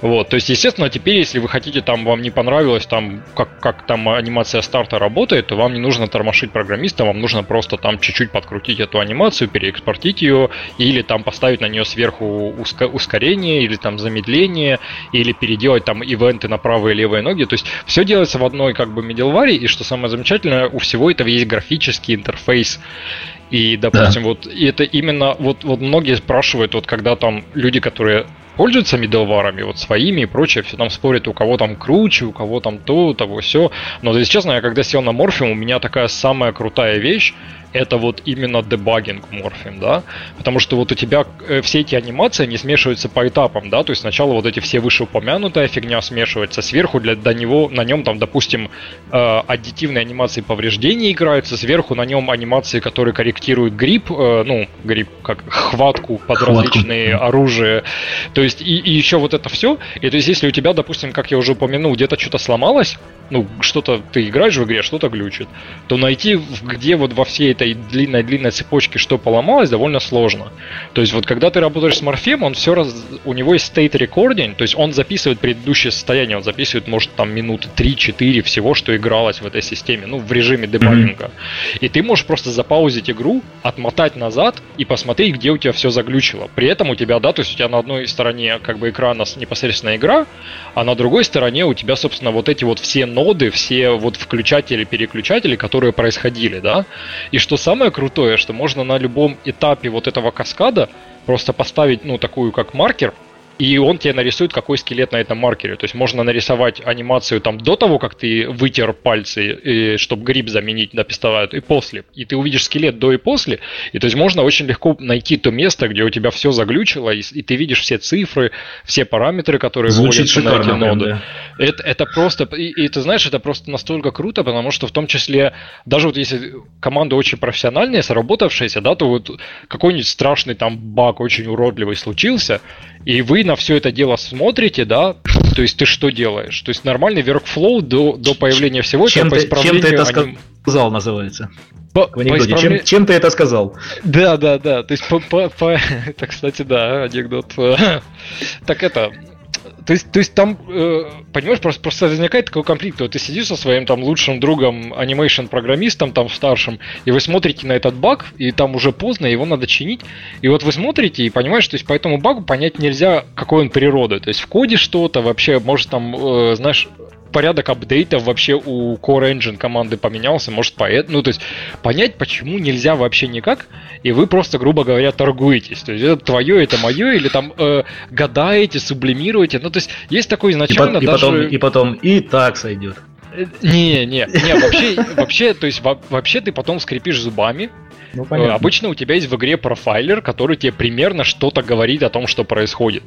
Вот, то есть, естественно, теперь, если вы хотите, там, вам не понравилось, там, как, как там анимация старта работает, то вам не нужно тормошить программиста, вам нужно просто там чуть-чуть подкрутить эту анимацию, переэкспортить ее, или там поставить на нее сверху ускор- ускорение, или там замедление, или переделать там ивенты на правые и левые ноги. То есть, все делается в одной, как бы, middleware, и что самое замечательное, у всего этого есть графический интерфейс. И, допустим, да. вот и это именно, вот, вот многие спрашивают, вот когда там люди, которые пользуются middleware, вот своими и прочее, все там спорят, у кого там круче, у кого там то, того все. Но, если честно, я когда сел на Morphium, у меня такая самая крутая вещь, это вот именно дебагинг морфим, да, потому что вот у тебя э, все эти анимации, они смешиваются по этапам, да, то есть сначала вот эти все вышеупомянутая фигня смешивается, сверху для, до него, на нем там, допустим, э, аддитивные анимации повреждений играются, сверху на нем анимации, которые корректируют грипп, э, ну, грипп, как хватку под хватку. различные оружия, то есть и, и еще вот это все, и то есть если у тебя, допустим, как я уже упомянул, где-то что-то сломалось, ну, что-то ты играешь в игре, что-то глючит, то найти, где вот во всей этой длинной-длинной цепочке что поломалось, довольно сложно. То есть вот когда ты работаешь с морфем, он все раз, у него есть state recording, то есть он записывает предыдущее состояние, он записывает, может, там минуты 3-4 всего, что игралось в этой системе, ну, в режиме дебагинга. Mm-hmm. И ты можешь просто запаузить игру, отмотать назад и посмотреть, где у тебя все заглючило. При этом у тебя, да, то есть у тебя на одной стороне как бы экрана непосредственно игра, а на другой стороне у тебя, собственно, вот эти вот все ноды, все вот включатели, переключатели, которые происходили, да. И что самое крутое, что можно на любом этапе вот этого каскада просто поставить, ну, такую как маркер, и он тебе нарисует, какой скелет на этом маркере. То есть можно нарисовать анимацию там до того, как ты вытер пальцы, чтобы гриб заменить на пистолет, и после. И ты увидишь скелет до и после. И то есть можно очень легко найти то место, где у тебя все заглючило, и, и ты видишь все цифры, все параметры, которые Звучит вводятся на эти ноды. Да. Это, это просто, и, и ты знаешь, это просто настолько круто, потому что в том числе, даже вот если команда очень профессиональная, сработавшаяся, да, то вот какой-нибудь страшный там баг очень уродливый случился, и вы на все это дело смотрите, да, то есть ты что делаешь? То есть нормальный workflow до, до появления всего чем этого ты, по Чем ты это аним... сказал, называется? По, в анекдоте. По исправлен... чем, чем ты это сказал? Да, да, да. То есть по, по, по... Это, кстати, да, анекдот. Так это, то есть, то есть там, э, понимаешь, просто, просто возникает такой конфликт. Вот ты сидишь со своим там лучшим другом, анимейшн-программистом там старшим, и вы смотрите на этот баг, и там уже поздно, его надо чинить. И вот вы смотрите и понимаете, что есть по этому багу понять нельзя, какой он природы. То есть в коде что-то вообще, может там, э, знаешь, порядок апдейтов вообще у Core Engine команды поменялся, может поэтому, ну то есть понять, почему нельзя вообще никак, и вы просто, грубо говоря, торгуетесь. То есть это твое, это мое, или там э, гадаете, сублимируете. Ну то есть есть такой изначально и, даже... потом, и потом и так сойдет. Э, не, не, не, вообще, вообще, то есть вообще ты потом скрипишь зубами, ну, понятно. Обычно у тебя есть в игре профайлер, который тебе примерно что-то говорит о том, что происходит.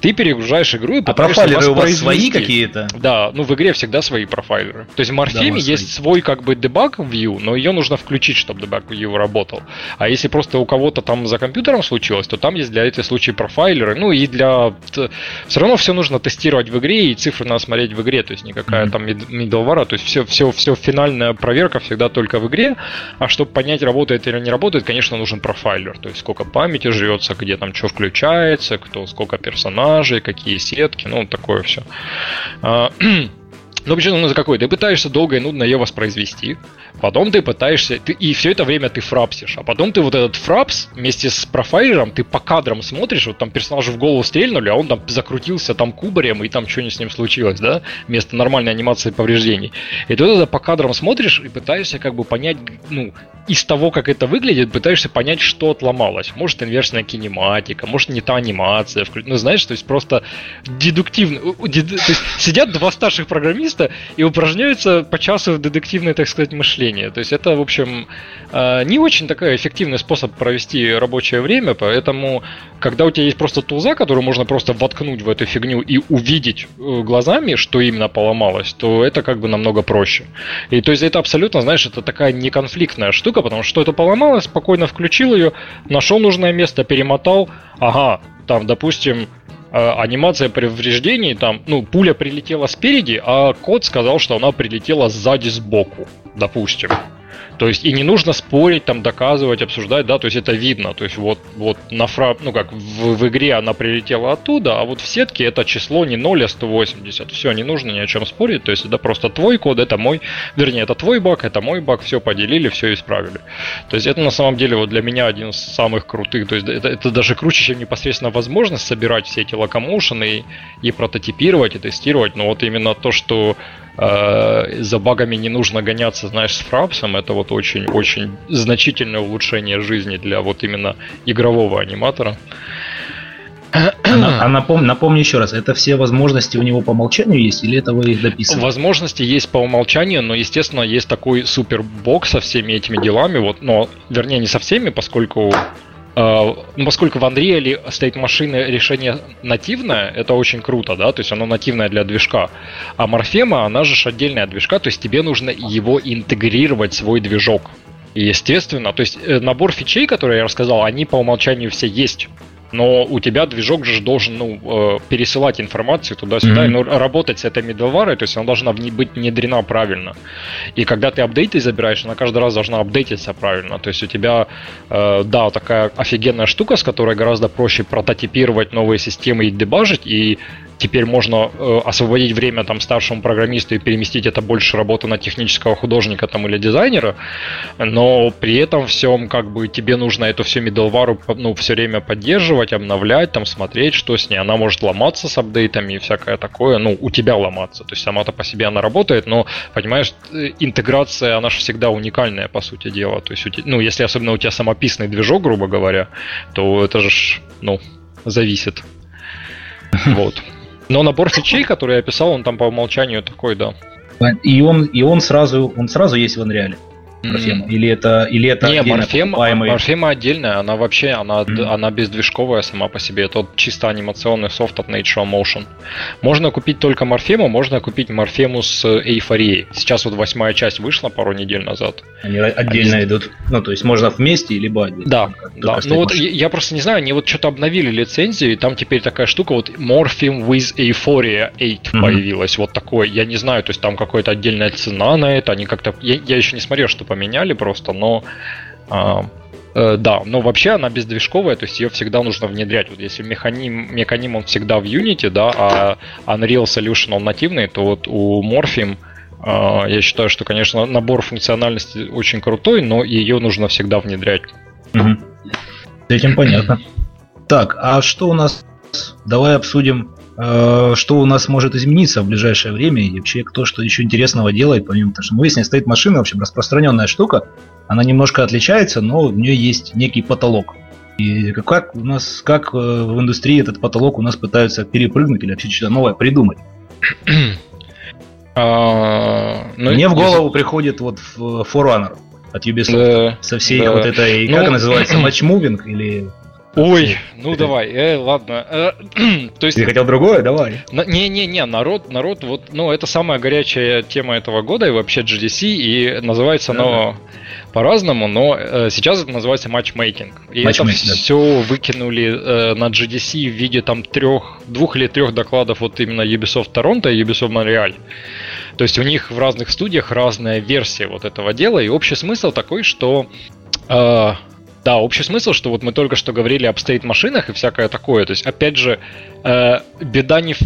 Ты перегружаешь игру и а профайлеры у вас свои какие-то? Да, ну в игре всегда свои профайлеры. То есть в Morpheme да, есть свои. свой как бы дебаг view, но ее нужно включить, чтобы дебаг view работал. А если просто у кого-то там за компьютером случилось, то там есть для этих случаев профайлеры. Ну и для... Все равно все нужно тестировать в игре, и цифры надо смотреть в игре. То есть никакая mm-hmm. там middleware, то есть все, все, все финальная проверка всегда только в игре. А чтобы понять, работает или не работает, конечно, нужен профайлер. То есть сколько памяти живется, где там что включается, кто, сколько персонажей, какие сетки, ну, такое все. Причем ну, за какой? Ты пытаешься долго и нудно ее воспроизвести, потом ты пытаешься, ты, и все это время ты фрапсишь, а потом ты вот этот фрапс вместе с профайлером, ты по кадрам смотришь, вот там персонажу в голову стрельнули, а он там закрутился там кубарем, и там что-нибудь с ним случилось, да, вместо нормальной анимации повреждений. И ты вот это по кадрам смотришь и пытаешься как бы понять, ну, из того, как это выглядит, пытаешься понять, что отломалось. Может, инверсная кинематика, может, не та анимация. Ну, знаешь, то есть просто дедуктивно. То есть сидят два старших программиста и упражняются по часу в дедуктивное, так сказать, мышление. То есть это, в общем, а, не очень такой эффективный способ провести рабочее время, поэтому, когда у тебя есть просто туза, которую можно просто воткнуть в эту фигню и увидеть э, глазами, что именно поломалось, то это как бы намного проще. И то есть это абсолютно, знаешь, это такая неконфликтная штука, потому что это поломалось, спокойно включил ее, нашел нужное место, перемотал, ага, там, допустим, э, анимация повреждений, там, ну, пуля прилетела спереди, а код сказал, что она прилетела сзади сбоку, допустим. То есть и не нужно спорить, там доказывать, обсуждать, да, то есть это видно. То есть вот, вот на фра, ну как в, в игре она прилетела оттуда, а вот в сетке это число не 0, а 180. Все, не нужно ни о чем спорить. То есть это просто твой код, это мой, вернее, это твой баг, это мой баг, все поделили, все исправили. То есть это на самом деле вот для меня один из самых крутых. То есть это, это даже круче, чем непосредственно возможность собирать все эти локомоушены и, и прототипировать, и тестировать. Но вот именно то, что э, за багами не нужно гоняться, знаешь, с фрапсом, это вот очень-очень значительное улучшение жизни для вот именно игрового аниматора. А, а напом, напомню еще раз, это все возможности у него по умолчанию есть или это вы их дописываете? Возможности есть по умолчанию, но, естественно, есть такой супербок со всеми этими делами, вот, но, вернее, не со всеми, поскольку ну, поскольку в Unreal стоит машина решение нативное, это очень круто, да, то есть оно нативное для движка. А Морфема, она же отдельная движка, то есть тебе нужно его интегрировать в свой движок. Естественно, то есть э, набор фичей, которые я рассказал, они по умолчанию все есть но у тебя движок же должен ну, э, пересылать информацию туда-сюда, mm-hmm. ну, работать с этой middleware, то есть она должна быть внедрена правильно. И когда ты апдейты забираешь, она каждый раз должна апдейтиться правильно. То есть у тебя, э, да, такая офигенная штука, с которой гораздо проще прототипировать новые системы и дебажить, и теперь можно э, освободить время там старшему программисту и переместить это больше работы на технического художника там или дизайнера, но при этом всем как бы тебе нужно эту всю middleware ну, все время поддерживать, обновлять, там смотреть, что с ней. Она может ломаться с апдейтами и всякое такое, ну, у тебя ломаться. То есть сама-то по себе она работает, но, понимаешь, э, интеграция, она же всегда уникальная, по сути дела. То есть, ну, если особенно у тебя самописный движок, грубо говоря, то это же, ну, зависит. Вот. Но набор фичей, который я описал, он там по умолчанию такой, да. И он, и он сразу, он сразу есть в Unreal. Морфема? Или это, или это Не, морфема, покупаемый... морфема отдельная, она вообще, она, mm-hmm. она бездвижковая сама по себе. Это чисто анимационный софт от Nature Motion. Можно купить только морфему, можно купить морфему с эйфорией. Сейчас вот восьмая часть вышла пару недель назад. Они отдельно они... идут. Ну, то есть можно вместе, либо отдельно. Да, да. Ну вот я, я просто не знаю, они вот что-то обновили лицензию, и там теперь такая штука, вот Morpheme with Euphoria 8 mm-hmm. появилась. Вот такой, я не знаю, то есть там какая-то отдельная цена на это, они как-то... Я, я еще не смотрел, что поменяли просто, но а, э, да, но вообще она бездвижковая, то есть ее всегда нужно внедрять. Вот если механим, механим он всегда в Unity, да, а Unreal Solution он нативный, то вот у Morphim э, я считаю, что, конечно, набор функциональности очень крутой, но ее нужно всегда внедрять. Угу. С этим понятно. Так, а что у нас? Давай обсудим что у нас может измениться в ближайшее время и вообще кто что еще интересного делает, помимо того, что ну, если стоит машина, в общем, распространенная штука, она немножко отличается, но в нее есть некий потолок. И как у нас, как э, в индустрии этот потолок у нас пытаются перепрыгнуть или вообще что-то новое придумать? А, ну, Мне в голову приходит вот Forerunner от Ubisoft со всей вот этой, как ну, называется, матчмувинг или Ой, ну давай, э, ладно. Э, то есть... Ты хотел другое? Давай. Не-не-не, народ, народ, вот, ну, это самая горячая тема этого года и вообще GDC, и называется да, оно по-разному, но э, сейчас это называется матчмейкинг. И это все выкинули э, на GDC в виде там трех, двух или трех докладов вот именно Ubisoft Торонто и Ubisoft Montreal. То есть у них в разных студиях разная версия вот этого дела, и общий смысл такой, что э, да, общий смысл, что вот мы только что говорили об стейт-машинах и всякое такое. То есть, опять же, э, беда не в,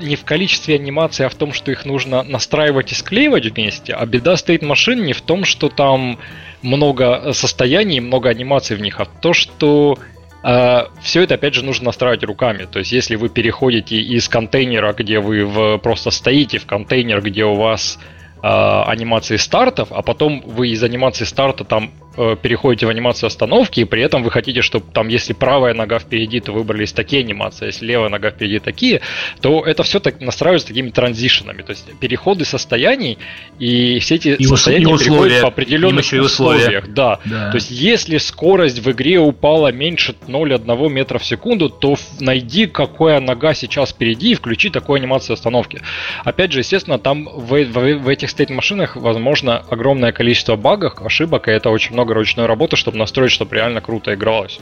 не в количестве анимаций, а в том, что их нужно настраивать и склеивать вместе. А беда стейт-машин не в том, что там много состояний, много анимаций в них, а в том, что э, все это, опять же, нужно настраивать руками. То есть, если вы переходите из контейнера, где вы в, просто стоите, в контейнер, где у вас э, анимации стартов, а потом вы из анимации старта там переходите в анимацию остановки, и при этом вы хотите, чтобы там, если правая нога впереди, то выбрались такие анимации, а если левая нога впереди такие, то это все так настраивается такими транзишенами, то есть переходы состояний, и все эти и состояния и переходят по определенных условиях. Да. да. То есть если скорость в игре упала меньше 0,1 метра в секунду, то найди, какая нога сейчас впереди, и включи такую анимацию остановки. Опять же, естественно, там в, в, в этих стейт-машинах возможно огромное количество багов, ошибок, и это очень много много ручной работы, чтобы настроить, чтобы реально круто игралось.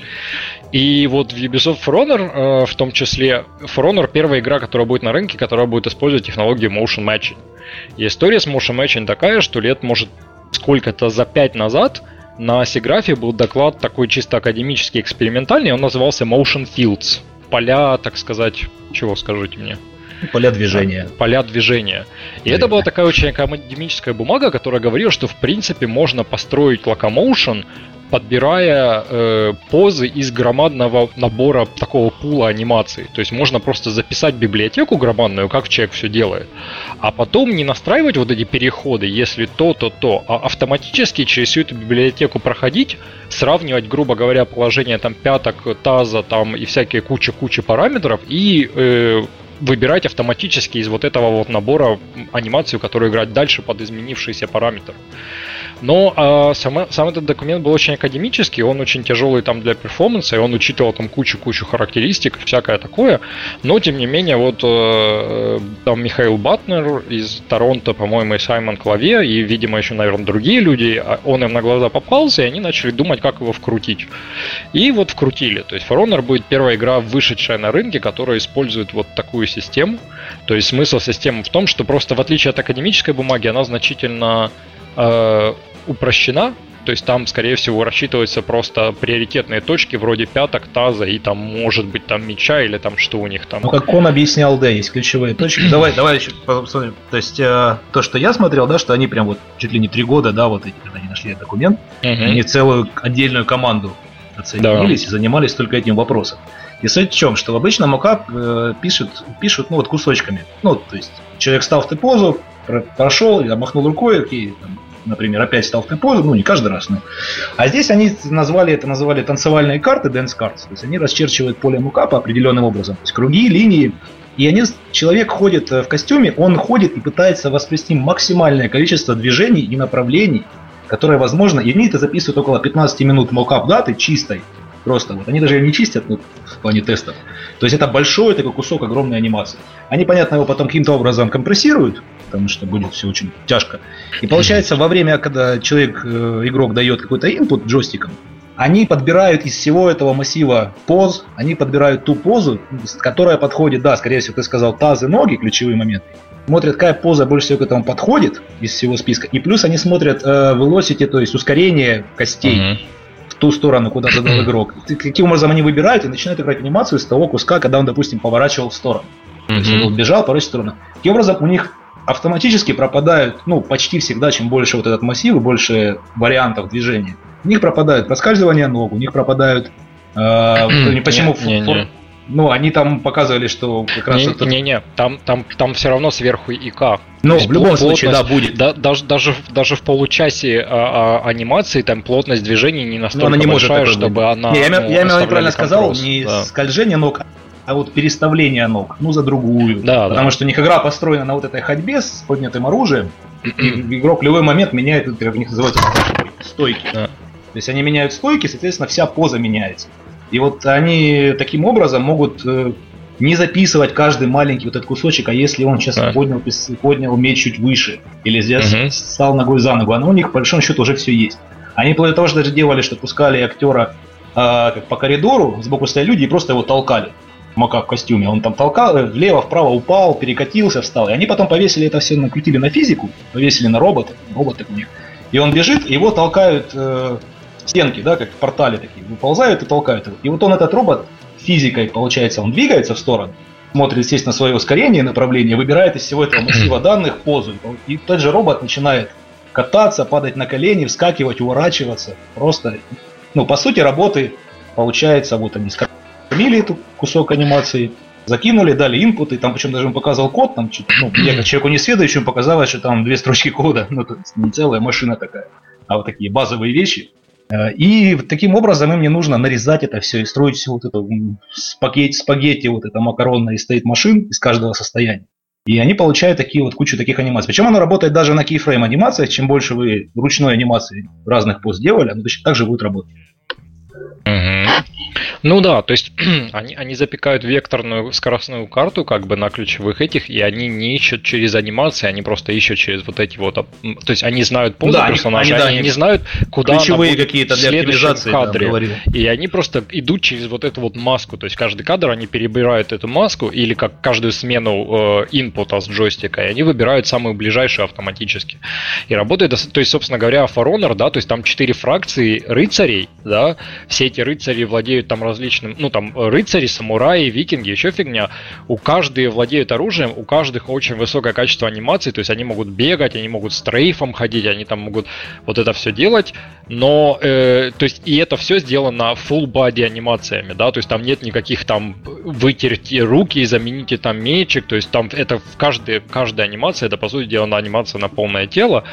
И вот в Ubisoft For Honor, э, в том числе, For Honor первая игра, которая будет на рынке, которая будет использовать технологию Motion Matching. И история с Motion Matching такая, что лет, может, сколько-то за пять назад на Сиграфе был доклад такой чисто академический, экспериментальный, он назывался Motion Fields. Поля, так сказать, чего скажите мне? Поля движения. Поля движения. И да, это была такая очень академическая бумага, которая говорила, что в принципе можно построить локомоушен, подбирая э, позы из громадного набора такого пула анимаций. То есть можно просто записать библиотеку громадную, как человек все делает, а потом не настраивать вот эти переходы, если то, то, то, а автоматически через всю эту библиотеку проходить, сравнивать, грубо говоря, положение там пяток, таза там и всякие куча-куча параметров и э, выбирать автоматически из вот этого вот набора анимацию, которую играть дальше под изменившийся параметр. Но э, сам, сам этот документ был очень академический, он очень тяжелый там для перформанса, и он учитывал там кучу-кучу характеристик, всякое такое. Но, тем не менее, вот э, там Михаил Батнер из Торонто, по-моему, и Саймон Клаве, и, видимо, еще, наверное, другие люди, а он им на глаза попался, и они начали думать, как его вкрутить. И вот вкрутили. То есть For будет первая игра, вышедшая на рынке, которая использует вот такую систему. То есть смысл системы в том, что просто в отличие от академической бумаги, она значительно э, упрощена, то есть там, скорее всего, рассчитываются просто приоритетные точки вроде пяток, таза и там, может быть, там меча или там что у них там. Ну, как он объяснял, да, есть ключевые точки. Давай, давай еще посмотрим. То есть э, то, что я смотрел, да, что они прям вот чуть ли не три года, да, вот эти, когда они нашли этот документ, они целую отдельную команду отсоединились и занимались только этим вопросом. И суть в чем, что в обычном мокап э, пишут, пишут, ну вот кусочками. Ну, то есть человек стал в ты позу, прошел, я махнул рукой, окей, там, например, опять стал в позу, ну не каждый раз, но. А здесь они назвали это, назвали танцевальные карты, dance cards, то есть они расчерчивают поле мукапа определенным образом, то есть круги, линии, и они, человек ходит э, в костюме, он ходит и пытается воспроизвести максимальное количество движений и направлений, которое возможно, и они это записывают около 15 минут мокап даты чистой, Просто вот. Они даже ее не чистят ну, в плане тестов. То есть это большой такой кусок огромной анимации. Они, понятно, его потом каким-то образом компрессируют, потому что будет все очень тяжко. И получается, во время, когда человек, э, игрок дает какой-то инпут джойстиком, они подбирают из всего этого массива поз, они подбирают ту позу, которая подходит, да, скорее всего, ты сказал, тазы, ноги, ключевые моменты. Смотрят, какая поза больше всего к этому подходит из всего списка. И плюс они смотрят э, velocity, то есть ускорение костей. Uh-huh ту сторону, куда задал игрок. Каким образом они выбирают и начинают играть анимацию с того куска, когда он, допустим, поворачивал в сторону. То есть он бежал, поворачивал в сторону. Таким образом, у них автоматически пропадают, ну, почти всегда, чем больше вот этот массив и больше вариантов движения. У них пропадают проскальзывание ног, у них пропадают... Э, почему... Не, не, не. Ну, они там показывали, что как раз... Не, не, там, там, там все равно сверху и как. Ну, в любом случае, да, будет. Да, даже, даже, даже в получасе а, а, анимации там плотность движений не настолько она не большая, может чтобы быть. она... Не, я, ну, я именно правильно сказал, не да. скольжение ног, а вот переставление ног, ну, за другую. Да, Потому да. что у них игра построена на вот этой ходьбе с поднятым оружием, и игрок в любой момент меняет, у них называется, стойки. Да. То есть они меняют стойки, соответственно, вся поза меняется. И вот они таким образом могут э, не записывать каждый маленький вот этот кусочек, а если он сейчас а. поднял, поднял меч чуть выше, или здесь угу. стал ногой за ногу, оно у них по большому счету уже все есть. Они вплоть до того, что даже делали, что пускали актера э, как по коридору, сбоку стояли люди и просто его толкали. Мака в костюме. Он там толкал, э, влево, вправо упал, перекатился, встал. И они потом повесили это все, накрутили на физику, повесили на робота, роботы у них. И он бежит, его толкают э, стенки, да, как в портале такие, выползают и толкают его. И вот он, этот робот, физикой, получается, он двигается в сторону, смотрит, естественно, свое ускорение, направление, выбирает из всего этого массива данных позу. И тот же робот начинает кататься, падать на колени, вскакивать, уворачиваться. Просто, ну, по сути, работы получается, вот они скормили эту кусок анимации, закинули, дали инпуты, там причем даже он показывал код, там, ну, я как человеку не следующему показалось, что там две строчки кода, ну, то есть не целая машина такая, а вот такие базовые вещи. Э, и таким образом им не нужно нарезать это все и строить всю вот эту спагетти, спагетти вот это макаронное из стоит машин из каждого состояния. И они получают такие вот кучу таких анимаций. Причем оно работает даже на кейфрейм анимациях. Чем больше вы ручной анимации разных пост сделали, оно точно так же будет работать. Ну да, то есть они, они запекают векторную скоростную карту как бы на ключевых этих, и они не ищут через анимации, они просто ищут через вот эти вот... То есть они знают позу да, персонажа, они, они, да, не знают, куда ключевые какие-то для оптимизации кадре. Да, и они просто идут через вот эту вот маску. То есть каждый кадр они перебирают эту маску, или как каждую смену э, инпута с джойстика, и они выбирают самую ближайшую автоматически. И работает, то есть, собственно говоря, For Honor, да, то есть там четыре фракции рыцарей, да, все эти рыцари владеют там различным, ну там рыцари, самураи, викинги, еще фигня. У каждого владеют оружием, у каждых очень высокое качество анимации, то есть они могут бегать, они могут стрейфом ходить, они там могут вот это все делать, но, э, то есть и это все сделано full body анимациями, да, то есть там нет никаких там вытерти руки и замените там мечик, то есть там это в каждой, каждая анимация, это по сути дела анимация на полное тело,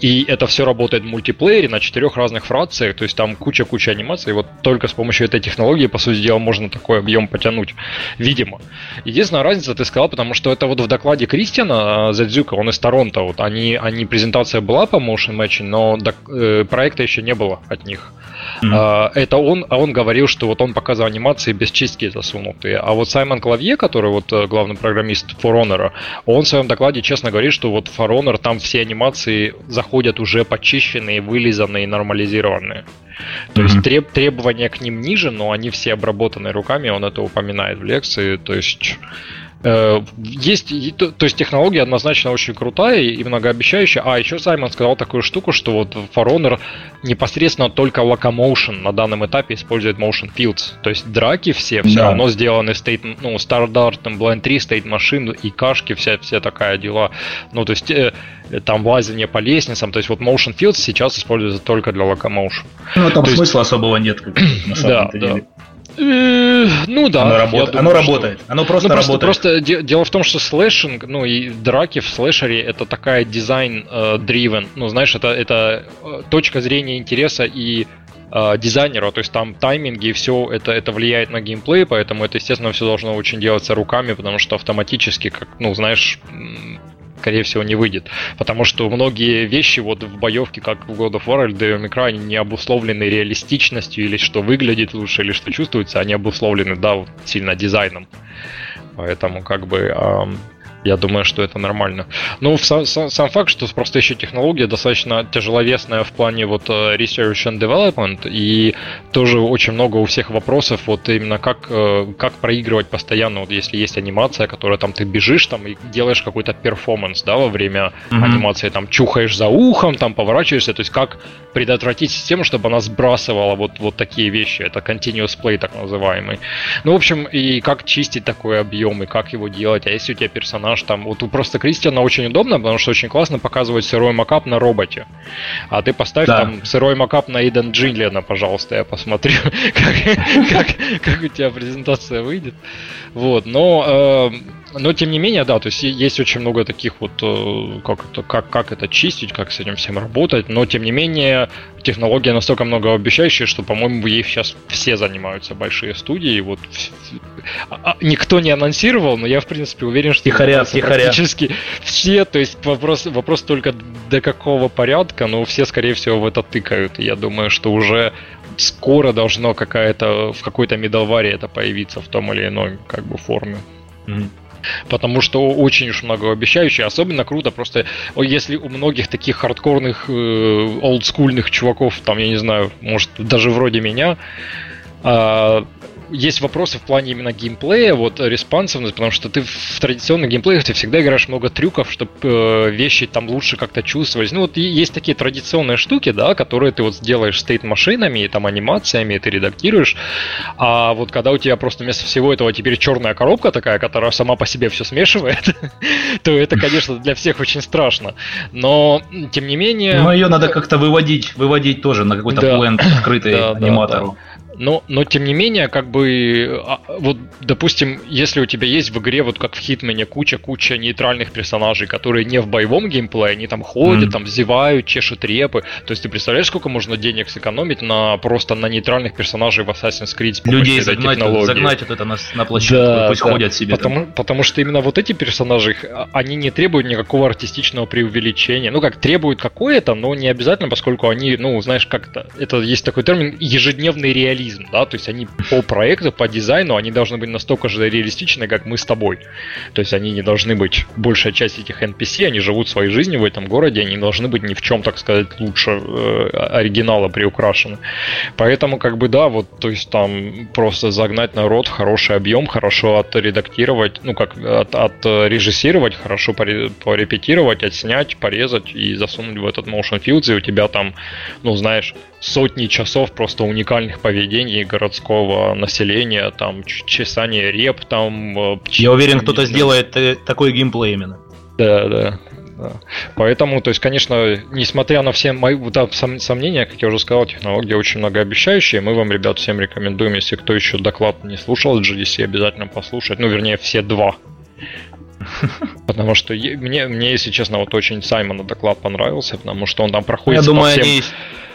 и это все работает в мультиплеере на четырех разных фракциях, то есть там куча-куча анимаций, вот только с помощью этой технологии, по сути дела, можно такой объем потянуть, видимо. Единственная разница, ты сказал, потому что это вот в докладе Кристиана Задзюка, он из Торонто, вот они, они презентация была по Motion Matching, но док, э, проекта еще не было от них. Mm-hmm. А, это он, а он говорил, что вот он показывал анимации без чистки засунутые. А вот Саймон Клавье, который вот э, главный программист For Honor, он в своем докладе честно говорит, что вот For Honor там все анимации заходят уже почищенные, вылизанные, нормализированные. То mm-hmm. есть треб, требования к ним ниже, но они все обработаны руками, он это упоминает в лекции. То есть есть, то, то есть технология однозначно очень крутая и многообещающая. А еще Саймон сказал такую штуку, что вот For Honor непосредственно только Locomotion на данном этапе использует Motion Fields. То есть драки все все да. равно сделаны стейт, ну, Stardart, Blind 3, State Machine и кашки, вся, вся такая дела. Ну, то есть э, там лазание по лестницам. То есть вот Motion Fields сейчас используется только для Locomotion. Ну, там то смысла есть... особого нет, на самом да, деле. Да. Э, ну да. Оно, работ... думаю, оно работает. Оно просто ну, просто, работает. Просто дело в том, что слэшинг, ну и драки в слэшере это такая дизайн-дривен. Э, ну, знаешь, это, это э, точка зрения интереса и э, дизайнера, то есть там тайминги и все это, это влияет на геймплей, поэтому это, естественно, все должно очень делаться руками, потому что автоматически, как, ну, знаешь, скорее всего, не выйдет. Потому что многие вещи вот в боевке, как в God of War или Devil May Cry, не обусловлены реалистичностью или что выглядит лучше, или что чувствуется, они обусловлены, да, вот, сильно дизайном. Поэтому как бы эм, я думаю, что это нормально. Ну, сам, сам факт, что просто еще технология достаточно тяжеловесная в плане вот э, research and development, и тоже очень много у всех вопросов, вот именно как, э, как проигрывать постоянно, вот если есть анимация, которая там ты бежишь там и делаешь какой-то перформанс, да, во время mm-hmm. анимации, там чухаешь за ухом, там поворачиваешься, то есть как предотвратить систему, чтобы она сбрасывала вот, вот такие вещи, это continuous play так называемый. Ну, в общем, и как чистить такой объем, и как его делать, а если у тебя персонаж персонаж там. Вот у просто Кристиана очень удобно, потому что очень классно показывать сырой макап на роботе. А ты поставь да. там сырой макап на Иден Джиллиана, пожалуйста, я посмотрю, как, как, как у тебя презентация выйдет. Вот, но э, но тем не менее, да, то есть есть очень много таких вот, э, как это, как, как это чистить, как с этим всем работать, но тем не менее технология настолько многообещающая, что, по-моему, ей сейчас все занимаются, большие студии, вот а, а, никто не анонсировал, но я, в принципе, уверен, что тихоря, тихоря. практически все, то есть вопрос, вопрос только до какого порядка, но все, скорее всего, в это тыкают, и я думаю, что уже скоро должно какая-то в какой-то медалваре это появиться в том или иной как бы форме. Mm-hmm потому что очень уж многообещающий. Особенно круто просто, если у многих таких хардкорных, э, олдскульных чуваков, там, я не знаю, может, даже вроде меня, э, есть вопросы в плане именно геймплея, вот респонсивность, потому что ты в традиционных геймплеях ты всегда играешь много трюков, чтобы э, вещи там лучше как-то чувствовались. Ну вот есть такие традиционные штуки, да, которые ты вот сделаешь стейт-машинами и там анимациями, и ты редактируешь. А вот когда у тебя просто вместо всего этого теперь черная коробка такая, которая сама по себе все смешивает, то это, конечно, для всех очень страшно. Но, тем не менее... Ну, ее надо как-то выводить, выводить тоже на какой-то да. плент открытый да, аниматору. Да, но, но тем не менее, как бы, а, вот, допустим, если у тебя есть в игре, вот как в Хитмане, куча-куча нейтральных персонажей, которые не в боевом геймплее, они там ходят, mm. там зевают, чешут репы. То есть ты представляешь, сколько можно денег сэкономить на просто на нейтральных персонажей в Assassin's Creed с Людей загнать, загнать вот это на, на площадку, да, пусть да. ходят себе. Потому, там. потому что именно вот эти персонажи, а, они не требуют никакого артистичного преувеличения. Ну как, требуют какое-то, но не обязательно, поскольку они, ну, знаешь, как-то, это есть такой термин, ежедневный реализм реализм, да, то есть они по проекту, по дизайну, они должны быть настолько же реалистичны, как мы с тобой. То есть они не должны быть, большая часть этих NPC, они живут своей жизнью в этом городе, они должны быть ни в чем, так сказать, лучше э, оригинала приукрашены. Поэтому, как бы, да, вот, то есть там просто загнать народ, хороший объем, хорошо отредактировать, ну, как, от, отрежиссировать, хорошо порепетировать, отснять, порезать и засунуть в этот motion fields, и у тебя там, ну, знаешь, сотни часов просто уникальных поведений городского населения, там чесание реп, там... Э, Я уверен, кто-то сделает э, такой геймплей именно. Да, да. Да. Поэтому, то есть, конечно, несмотря на все мои да, сомнения, как я уже сказал, технология очень многообещающая. Мы вам, ребят, всем рекомендуем, если кто еще доклад не слушал GDC, обязательно послушать. Ну, вернее, все два. Потому что мне, мне, если честно, вот очень Саймона доклад понравился, потому что он там проходит Я думаю, всем... они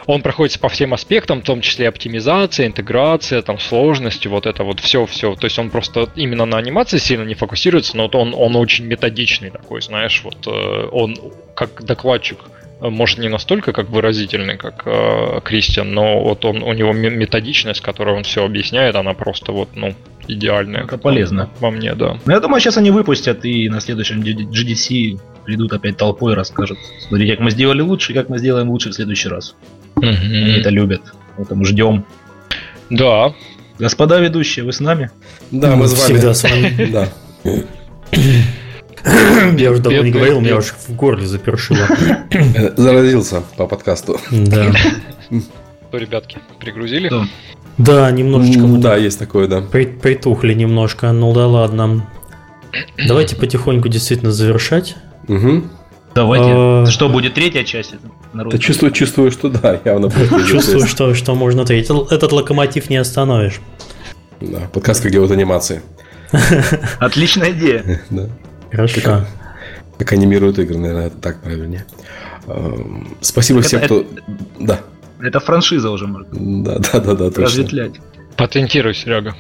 он проходится по всем аспектам, в том числе оптимизация, интеграция, там сложности, вот это вот все, все. То есть он просто именно на анимации сильно не фокусируется, но вот он, он очень методичный такой, знаешь, вот э, он как докладчик э, может не настолько как выразительный, как э, Кристиан, но вот он у него методичность, которой он все объясняет, она просто вот ну идеальная. Это полезно. Во мне, да. Ну, я думаю, сейчас они выпустят и на следующем GDC придут опять толпой и расскажут. Смотрите, как мы сделали лучше, как мы сделаем лучше в следующий раз. Угу. Они это любят. Поэтому ждем. Да. Господа ведущие, вы с нами? Да, мы с вами. Всегда с вами. Да. Я уже давно не говорил, меня уже в горле запершило. Заразился по подкасту. Да. Что, ребятки, пригрузили? Да, немножечко. Да, есть такое, да. Притухли немножко, ну да ладно. Давайте потихоньку действительно завершать. Угу. Давайте. А... Что будет третья часть? Ты чувствую, чувствую, что да, явно. Чувствую, что, что можно третий. Этот локомотив не остановишь. Да, подкаст как делают анимации. Отличная идея. Да. Хорошо. Как, как анимируют игры, наверное, это так правильнее. Эм, спасибо так всем, это, кто... Это, да. Это франшиза уже, Марк. Да, да, да, да, точно. Разветвлять. Патентируй, Серега.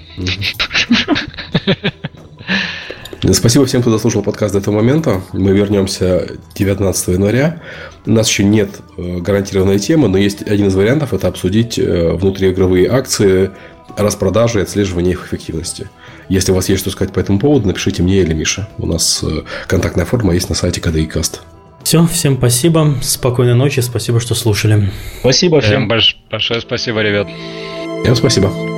Спасибо всем, кто дослушал подкаст до этого момента. Мы вернемся 19 января. У нас еще нет э, гарантированной темы, но есть один из вариантов – это обсудить э, внутриигровые акции, распродажи и отслеживание их эффективности. Если у вас есть что сказать по этому поводу, напишите мне или Мише. У нас э, контактная форма есть на сайте KDICast. Все, всем спасибо, спокойной ночи, спасибо, что слушали. Спасибо всем. Всем большое спасибо, ребят. Всем спасибо.